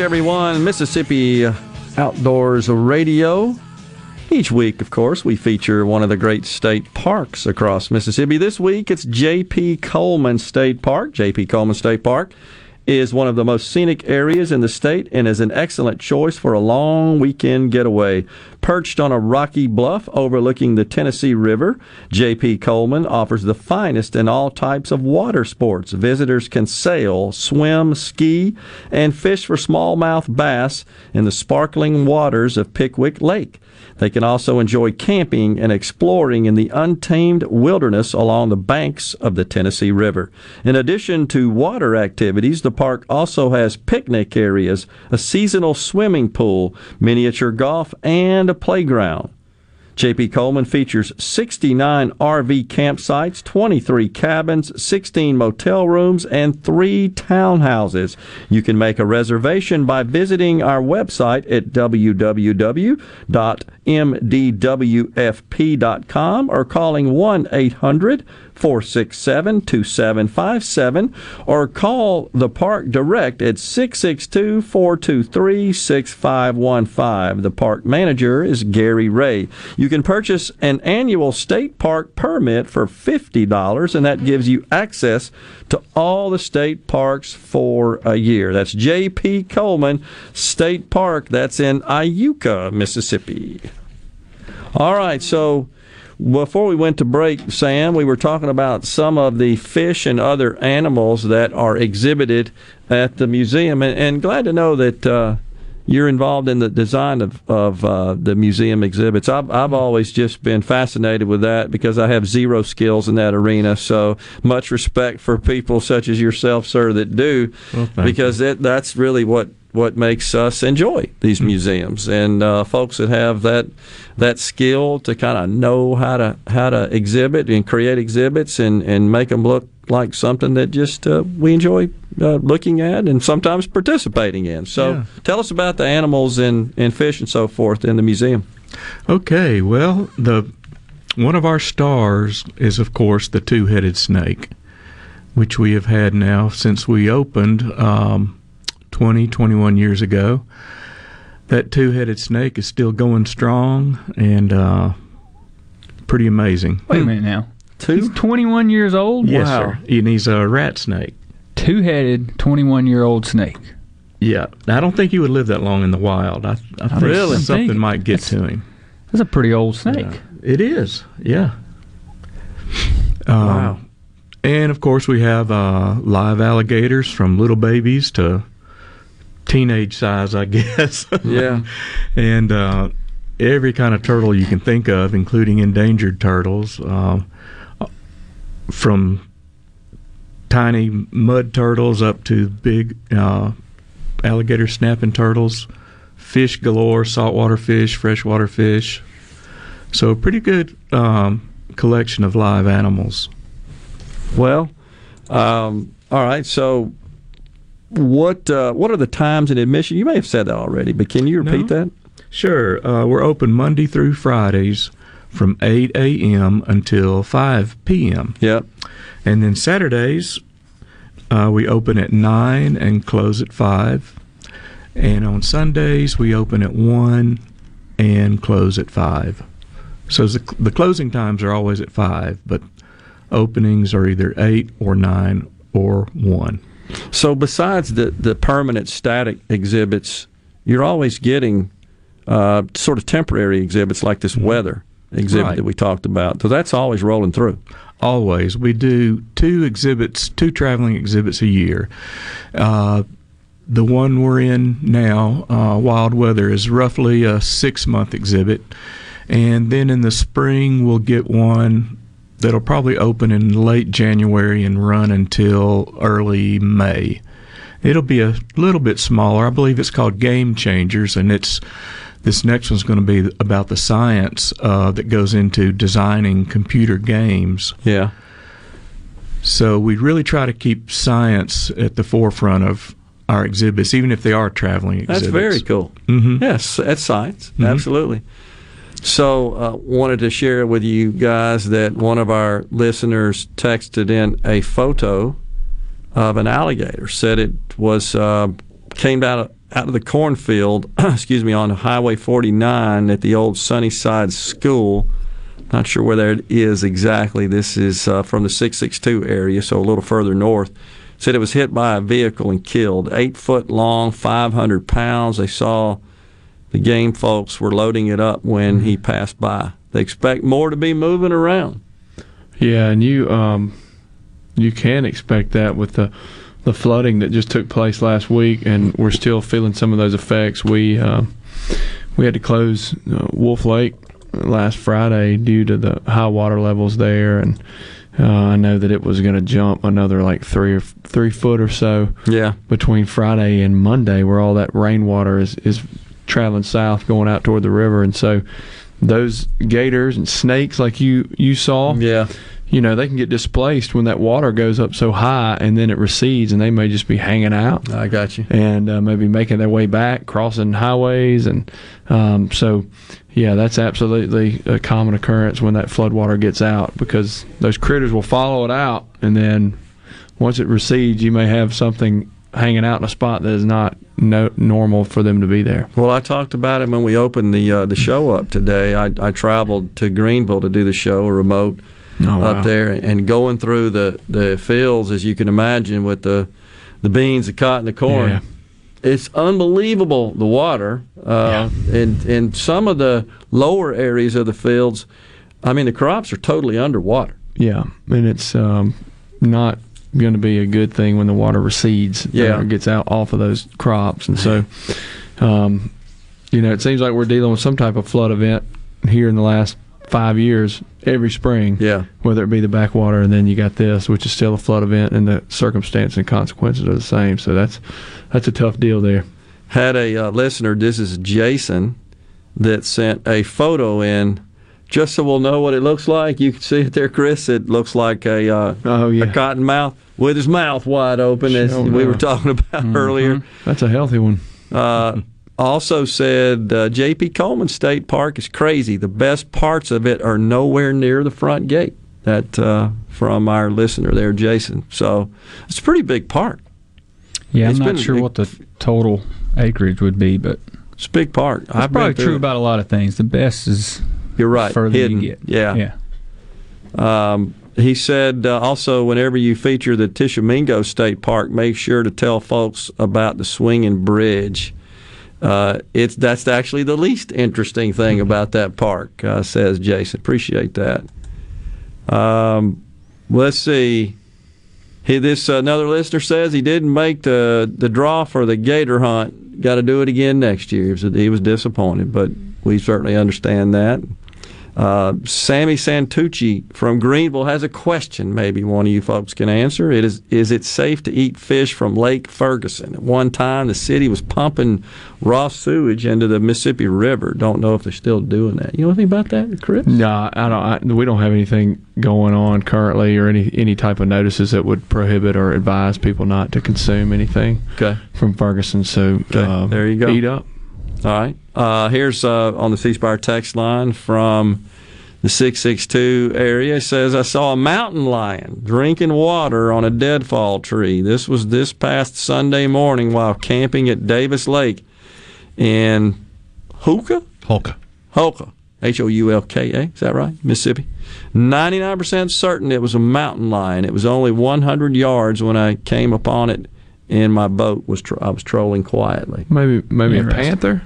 Everyone. Mississippi Outdoors Radio. Each week, of course, we feature one of the great state parks across Mississippi. This week, it's J.P. Coleman State Park. J.P. Coleman State Park is one of the most scenic areas in the state and is an excellent choice for a long weekend getaway. Perched on a rocky bluff overlooking the Tennessee River, J.P. Coleman offers the finest in all types of water sports. Visitors can sail, swim, ski, and fish for smallmouth bass in the sparkling waters of Pickwick Lake. They can also enjoy camping and exploring in the untamed wilderness along the banks of the Tennessee River. In addition to water activities, the park also has picnic areas, a seasonal swimming pool, miniature golf, and a playground. JP Coleman features 69 RV campsites, 23 cabins, 16 motel rooms, and three townhouses. You can make a reservation by visiting our website at www.mdwfp.com or calling 1 800 467 2757 or call the park direct at 662 423 6515. The park manager is Gary Ray. You can purchase an annual state park permit for $50, and that gives you access to all the state parks for a year. That's J.P. Coleman State Park. That's in Iuka, Mississippi. All right, so before we went to break, Sam, we were talking about some of the fish and other animals that are exhibited at the museum, and, and glad to know that uh, you're involved in the design of, of uh, the museum exhibits. I've, I've always just been fascinated with that because I have zero skills in that arena. So much respect for people such as yourself, sir, that do, Well, because it, that's really what what makes us enjoy these museums and uh, folks that have that that skill to kind of know how to how to exhibit and create exhibits and and make them look like something that just uh, we enjoy uh, looking at and sometimes participating in. So Yeah. tell us about the animals and, and fish and so forth in the museum. Okay, well, the one of our stars is, of course, the two-headed snake, which we have had now since we opened um, 20, 21 years ago. That two-headed snake is still going strong and uh, pretty amazing. Wait a minute now. Two? He's 21 years old? Yes, wow. sir. And he's a rat snake. Two headed, 21 year old snake. Yeah, I don't think he would live that long in the wild. I, I think Really? something Think- might get to him. That's a pretty old snake. It is, yeah. Um, Wow. And of course, we have uh, live alligators from little babies to teenage size, I guess. Yeah. and uh, every kind of turtle you can think of, including endangered turtles, um, from tiny mud turtles up to big uh, alligator snapping turtles, fish galore, saltwater fish, freshwater fish. So a pretty good um, collection of live animals. Well, um, all right. So, what uh, what are the times in admission? You may have said that already, but can you repeat No. that? Sure. Uh, we're open Monday through Fridays from 8 a.m. until 5 p.m. Yep. And then Saturdays, uh, we open at 9 and close at 5. And on Sundays, we open at 1 and close at 5. So the, the closing times are always at 5, but openings are either 8 or 9 or 1. So, besides the the permanent static exhibits, you're always getting uh, sort of temporary exhibits like this weather exhibit Right. that we talked about. So that's always rolling through. Always. We do two exhibits, two traveling exhibits a year. Uh, the one we're in now, uh, Wild Weather, is roughly a six month exhibit. And then in the spring, we'll get one that'll probably open in late January and run until early May. It'll be a little bit smaller. I believe it's called Game Changers, and it's this next one's going to be about the science uh, that goes into designing computer games. Yeah. So we really try to keep science at the forefront of our exhibits, even if they are traveling exhibits. That's very cool. Mhm. Yes, that's science. Mhm. Absolutely. So, uh, wanted to share with you guys that one of our listeners texted in a photo of an alligator. Said it was uh, came out of, out of the cornfield. excuse me, on Highway 49 at the old Sunnyside School. Not sure where that is exactly. This is uh, from the 662 area, so a little further north. Said it was hit by a vehicle and killed. Eight foot long, 500 pounds. They saw the game folks were loading it up when he passed by. They expect more to be moving around. Yeah, and you um, you can expect that with the the flooding that just took place last week, and we're still feeling some of those effects. We um, we had to close uh, Wolf Lake last Friday due to the high water levels there, and uh, I know that it was going to jump another like three or three foot or so. Yeah. Between Friday and Monday, where all that rainwater is is traveling south, going out toward the river, and so those gators and snakes, like you you saw, yeah, you know they can get displaced when that water goes up so high, and then it recedes, and they may just be hanging out. I got you. And uh, maybe making their way back, crossing highways, and um, so yeah, that's absolutely a common occurrence when that floodwater gets out because those critters will follow it out, and then once it recedes, you may have something hanging out in a spot that is not no, normal for them to be there. Well, I talked about it when we opened the uh, the show up today. I, I traveled to Greenville to do the show, a remote Oh, wow. up there, and going through the, the fields, as you can imagine, with the the beans, the cotton, the corn. Yeah. It's unbelievable the water. Uh, in in some of the lower areas of the fields, I mean the crops are totally underwater. Yeah, and it's um, not going to be a good thing when the water recedes. Yeah. or gets out off of those crops, and so, um, you know, it seems like we're dealing with some type of flood event here in the last five years every spring. Yeah, whether it be the backwater, and then you got this, which is still a flood event, and the circumstances and consequences are the same. So that's that's a tough deal there. had a uh, listener, this is Jason, that sent a photo in just so we'll know what it looks like. You can see it there, Chris. It looks like a, uh, a cotton mouth with his mouth wide open, as Sure we were talking about Mhm. earlier. That's a healthy one. Uh, also said uh, J.P. Coleman State Park is crazy. The best parts of it are nowhere near the front gate. That uh, from our listener there, Jason. So it's a pretty big park. Yeah, I'm not been- sure what the total acreage would be, but it's a big park. That's I've been probably true it. about a lot of things. The best is You're right. Further hidden. you get, Yeah. Um, he said uh, also, whenever you feature the Tishomingo State Park, make sure to tell folks about the swinging bridge. Uh, it's that's actually the least interesting thing about that park, uh, says Jason. Appreciate that. Um, let's see. He, this another listener says he didn't make the the draw for the gator hunt. Got to do it again next year. He was, he was disappointed, but we certainly understand that. Uh, Sammy Santucci from Greenville has a question. Maybe one of you folks can answer. It is: Is it safe to eat fish from Lake Ferguson? At one time, the city was pumping raw sewage into the Mississippi River. Don't know if they're still doing that. You know anything about that, Chris? No, I don't. I, we don't have anything going on currently, or any any type of notices that would prohibit or advise people not to consume anything Okay. from Ferguson. So uh, there you go. Eat up. All right. Uh, here's uh, on the C Spire text line from the 662 area. Says, I saw a mountain lion drinking water on a deadfall tree. This was this past Sunday morning while camping at Davis Lake in Houlka? Houlka. Houlka. H O U L K A. Is that right? Mississippi. 99% certain it was a mountain lion. It was only 100 yards when I came upon it in my boat. Was tr- I was trolling quietly. Maybe maybe a panther.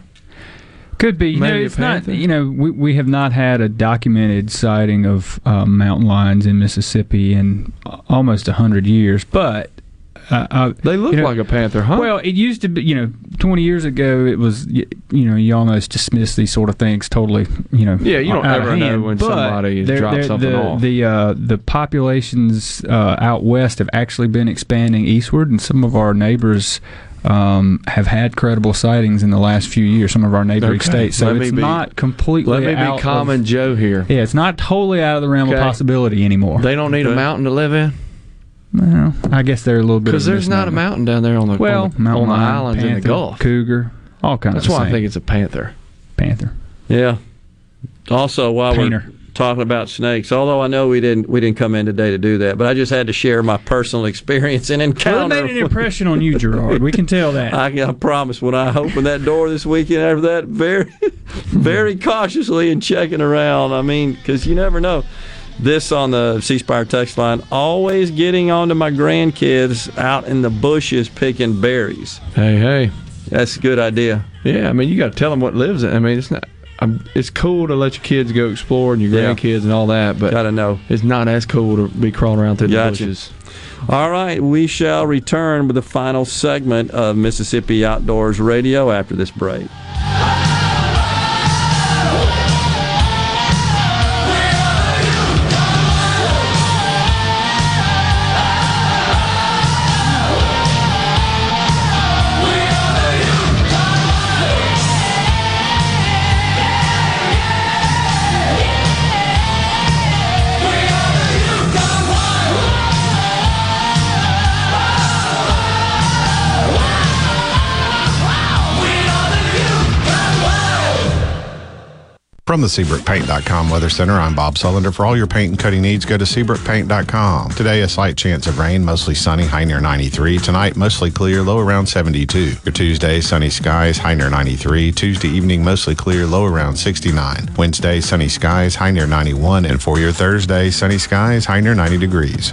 Could be. You know, Maybe it's not. You know, we, we have not had a documented sighting of uh, mountain lions in Mississippi in almost hundred years, but. Uh, uh, They look you know, like a panther, huh? Well, it used to be, you know, 20 years ago, it was, y- you know, you almost dismiss these sort of things totally, you know. Yeah, you don't ever know when somebody has they're- dropped they're- something the, off. The, uh, the populations uh, out west have actually been expanding eastward, and some of our neighbors um, have had credible sightings in the last few years, some of our neighboring Okay, states. So let me it's be- not completely Let me out be common of, Joe here. Yeah, it's not totally out of the realm Okay. of possibility anymore. They don't need a mountain to live in Well, I guess they're a little bit because there's not a mountain down there on the Well, on the, mountain on the lion, islands in the Gulf. cougar, all kinds. That's of why I think it's a panther. Panther. Yeah. Also, while Painter. We're talking about snakes, although I know we didn't we didn't come in today to do that, but I just had to share my personal experience and Well, it encounter. made an impression on you, Gerard. We can tell that. I, I promise when I open that door this weekend after that, very, very cautiously and checking around. I mean, because you never know. This on the C Spire text line, always getting onto my grandkids out in the bushes picking berries. Hey, hey. That's a good idea. Yeah, I mean, you got to tell them what lives in. I mean, it's not. Um, it's cool to let your kids go explore and your Yeah. grandkids and all that, but gotta know it's not as cool to be crawling around through the bushes. All right, we shall return with the final segment of Mississippi Outdoors Radio after this break. From the SeabrookPaint.com Weather Center, I'm Bob Sullender. For all your paint and coating needs, go to SeabrookPaint.com. Today, a slight chance of rain, mostly sunny, high near 93. Tonight, mostly clear, low around 72. Your Tuesday, sunny skies, high near 93. Tuesday evening, mostly clear, low around 69. Wednesday, sunny skies, high near 91. And for your Thursday, sunny skies, high near 90 degrees.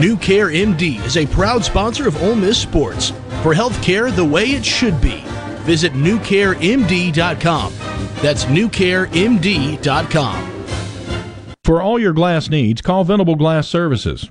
New Care MD is a proud sponsor of Ole Miss Sports. For health care the way it should be, visit newcaremd.com. That's newcaremd.com. For all your glass needs, call Venable Glass Services.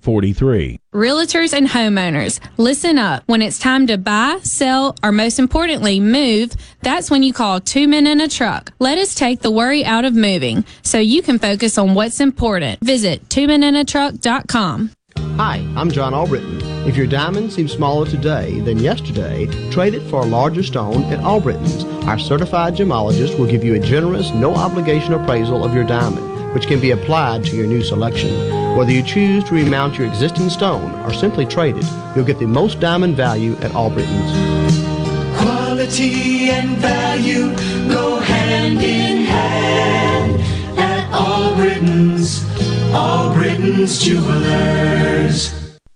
4443. Realtors and homeowners, listen up. When it's time to buy, sell, or most importantly, move, that's when you call two men in a truck. Let us take the worry out of moving so you can focus on what's important. Visit twomeninatruck.com. Hi, I'm John Albritton. If your diamond seems smaller today than yesterday, trade it for a larger stone at Albritton's. Our certified gemologist will give you a generous, no obligation appraisal of your diamond which can be applied to your new selection. Whether you choose to remount your existing stone or simply trade it, you'll get the most diamond value at Albritton's. Quality and value go hand in hand at Albritton's. Albritton's Jewelers.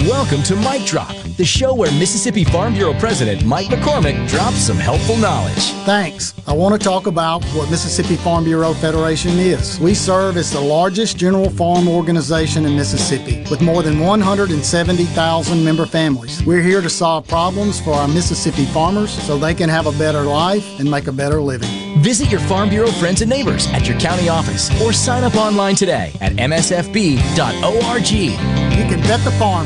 Welcome to Mike Drop, the show where Mississippi Farm Bureau President Mike McCormick drops some helpful knowledge. Thanks. I want to talk about what Mississippi Farm Bureau Federation is. We serve as the largest general farm organization in Mississippi with more than 170,000 member families. We're here to solve problems for our Mississippi farmers so they can have a better life and make a better living. Visit your Farm Bureau friends and neighbors at your county office or sign up online today at msfb.org. You can bet the farm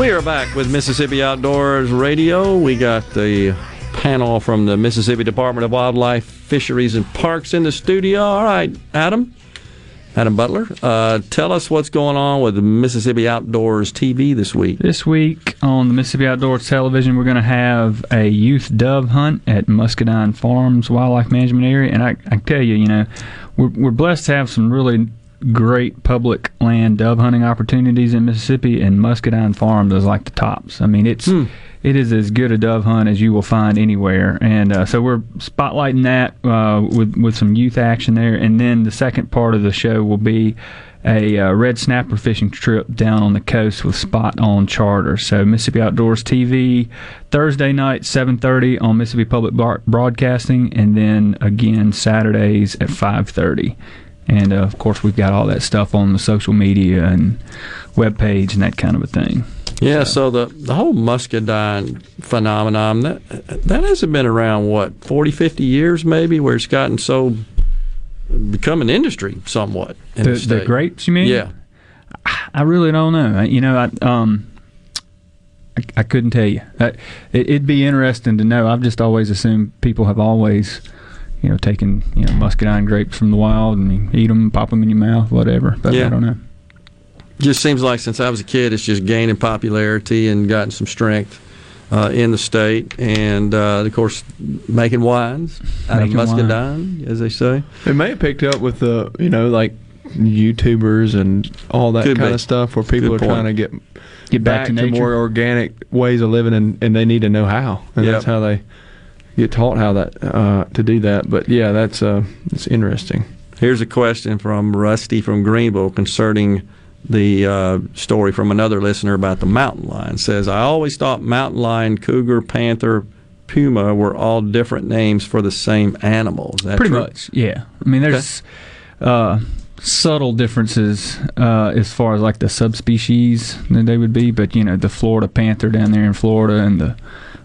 We are back with Mississippi Outdoors Radio. We got the panel from the Mississippi Department of Wildlife, Fisheries, and Parks in the studio. All right, Adam, Adam Butler. Uh, tell us what's going on with Mississippi Outdoors TV this week. This week on the Mississippi Outdoors Television, we're going to have a youth dove hunt at Muscadine Farms Wildlife Management Area, and I, I tell you, you know, we're we're blessed to have some really great public land dove hunting opportunities in Mississippi, and Muscadine Farms is like the tops. I mean, it's it is as good a dove hunt as you will find anywhere, and uh, so we're spotlighting that uh, with with some youth action there, and then the second part of the show will be a uh, red snapper fishing trip down on the coast with Spot on charter. So Mississippi Outdoors TV Thursday night 7:30 on Mississippi Public Broadcasting, and then again Saturdays at 5:30. And uh, of course, we've got all that stuff on the social media and web page and that kind of a thing. Yeah, so, the, the whole muscadine phenomenon, that, that hasn't been around, what, 40, 50 years maybe, where it's gotten so, become an industry somewhat. In The, the, the grapes, you mean? Yeah. I really don't know. You know, I um, I, I couldn't tell you. I, it, it'd be interesting to know. I've just always assumed people have always, you know, taking you know muscadine grapes from the wild and you eat them, pop them in your mouth, whatever. But Yeah. I don't know. Just seems like since I was a kid, it's just gaining popularity and gotten some strength uh, in the state. And, uh, of course, making wines out Making of wine. muscadine, as they say. It may have picked up with the you know like YouTubers and all that Could kind be. of stuff where people Good are point. trying to get Get back to nature. more organic ways of living and, and they need to know how and Yep. that's how they get taught how that uh, to do that. But yeah, that's uh, it's interesting. Here's a question from Rusty from Greenville concerning the uh, story from another listener about the mountain lion. Says, I always thought mountain lion, cougar, panther, puma were all different names for the same animal. Is that Pretty true? much, yeah. I mean, there's uh, subtle differences uh, as far as like the subspecies that they would be, but you know, the Florida panther down there in Florida and the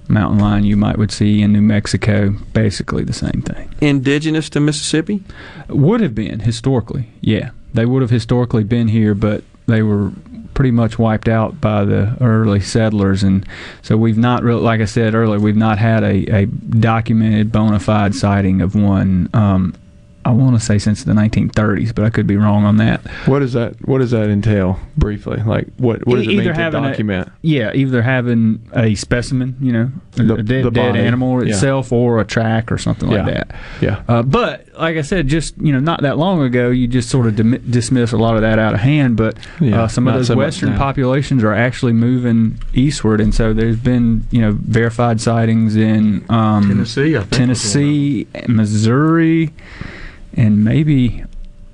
mountain lion you might would see in New Mexico, basically the same thing. Indigenous to Mississippi? Would have been historically, yeah. They would have historically been here, but they were pretty much wiped out by the early settlers, and so we've not really, like I said earlier, we've not had a, a documented bona fide sighting of one. Um, I want to say since the 1930s, but I could be wrong on that. What does that What does that entail briefly? Like what What does E- it mean to having a- document? Yeah, either having a specimen, you know, a, The- a dead, the dead body, animal yeah. itself, or a track or something like that. Yeah. Uh, but like I said, just you know, not that long ago, you just sort of dim- dismiss a lot of that out of hand. But Yeah, uh, some of not those so western populations are actually moving eastward, and so there's been you know verified sightings in um, Tennessee, I think, Tennessee, Missouri, and maybe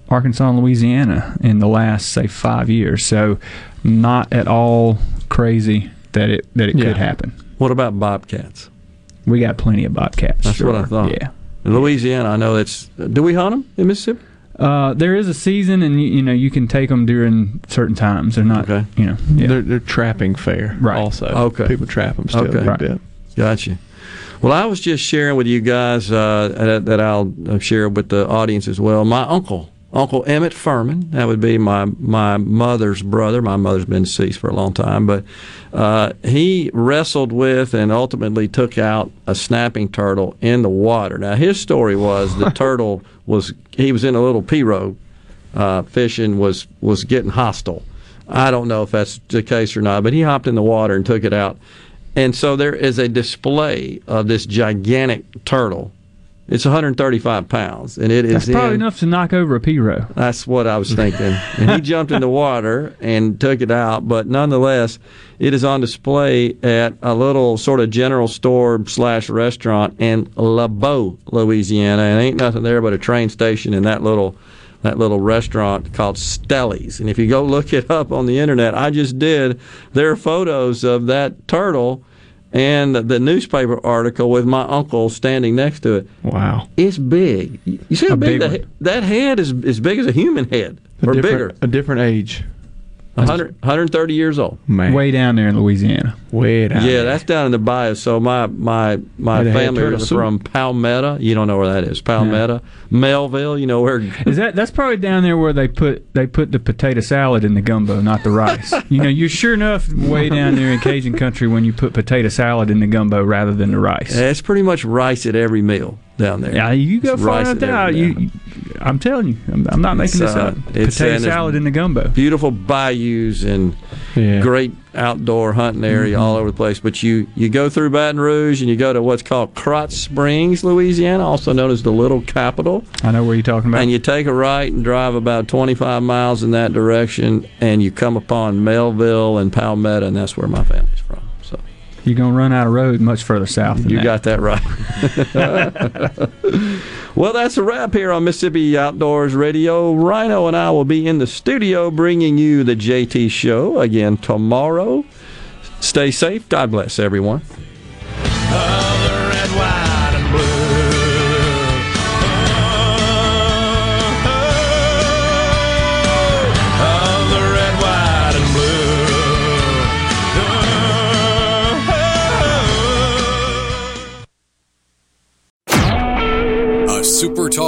Arkansas and Louisiana in the last say five years. So not at all crazy that it that it Yeah. could happen. What about bobcats? We got plenty of bobcats. That's what I thought. Yeah. In Louisiana, I know it's. Do we hunt them in Mississippi? Uh, there is a season, and you, you know you can take them during certain times. They're not, okay. you know, yeah. They're, they're trapping fair. Right. Also, Okay. people trap them still Okay. a Right. bit. Gotcha. Well, I was just sharing with you guys uh, that, that I'll uh, share with the audience as well. My uncle, Uncle Emmett Furman, that would be my my mother's brother. My mother's been deceased for a long time, but uh, he wrestled with and ultimately took out a snapping turtle in the water. Now, his story was the turtle was he was in a little pirogue uh, fishing was was getting hostile. I don't know if that's the case or not, but he hopped in the water and took it out. And so there is a display of this gigantic turtle. It's 135 pounds, and it is That's probably in- enough to knock over a pirogue. that's what I was thinking. and he jumped in the water and took it out, but nonetheless, it is on display at a little sort of general store slash restaurant in La LeBeau, Louisiana. And ain't nothing there but a train station and that little that little restaurant called Stellies. And if you go look it up on the internet, I just did. There are photos of that turtle and the newspaper article with my uncle standing next to it. Wow. It's big. You see how big, big that, one. that head is as big as a human head A or bigger. A different age. 100, 130 years old. Man. Way down there in Louisiana. Way down. Yeah, that's down in the bayou. So my my my Might have family turtle is from Palmetto. You don't know where that is. Palmetto, Melville. You know where? Is that that's probably down there where they put they put the potato salad in the gumbo, not the rice. you know, you're sure enough way down there in Cajun country when you put potato salad in the gumbo rather than the rice. It's pretty much rice at every meal down there. Yeah, you go It's far rice enough down. meal. You, you- I'm telling you, I'm, I'm not making this So, up. it's- Potato salad in the gumbo. Beautiful bayous and great outdoor hunting area Mm-hmm. all over the place. But you you go through Baton Rouge and you go to what's called Krotz Springs, Louisiana, also known as the Little Capital. I know where you're talking about. And you take a right and drive about 25 miles in that direction, and you come upon Melville and Palmetto, and that's where my family's from. So You're gonna run out of road much further south. Than you that. got that right. well, that's a wrap here on Mississippi Outdoors Radio. Rhino and I will be in the studio bringing you the JT Show again tomorrow. Stay safe. God bless everyone.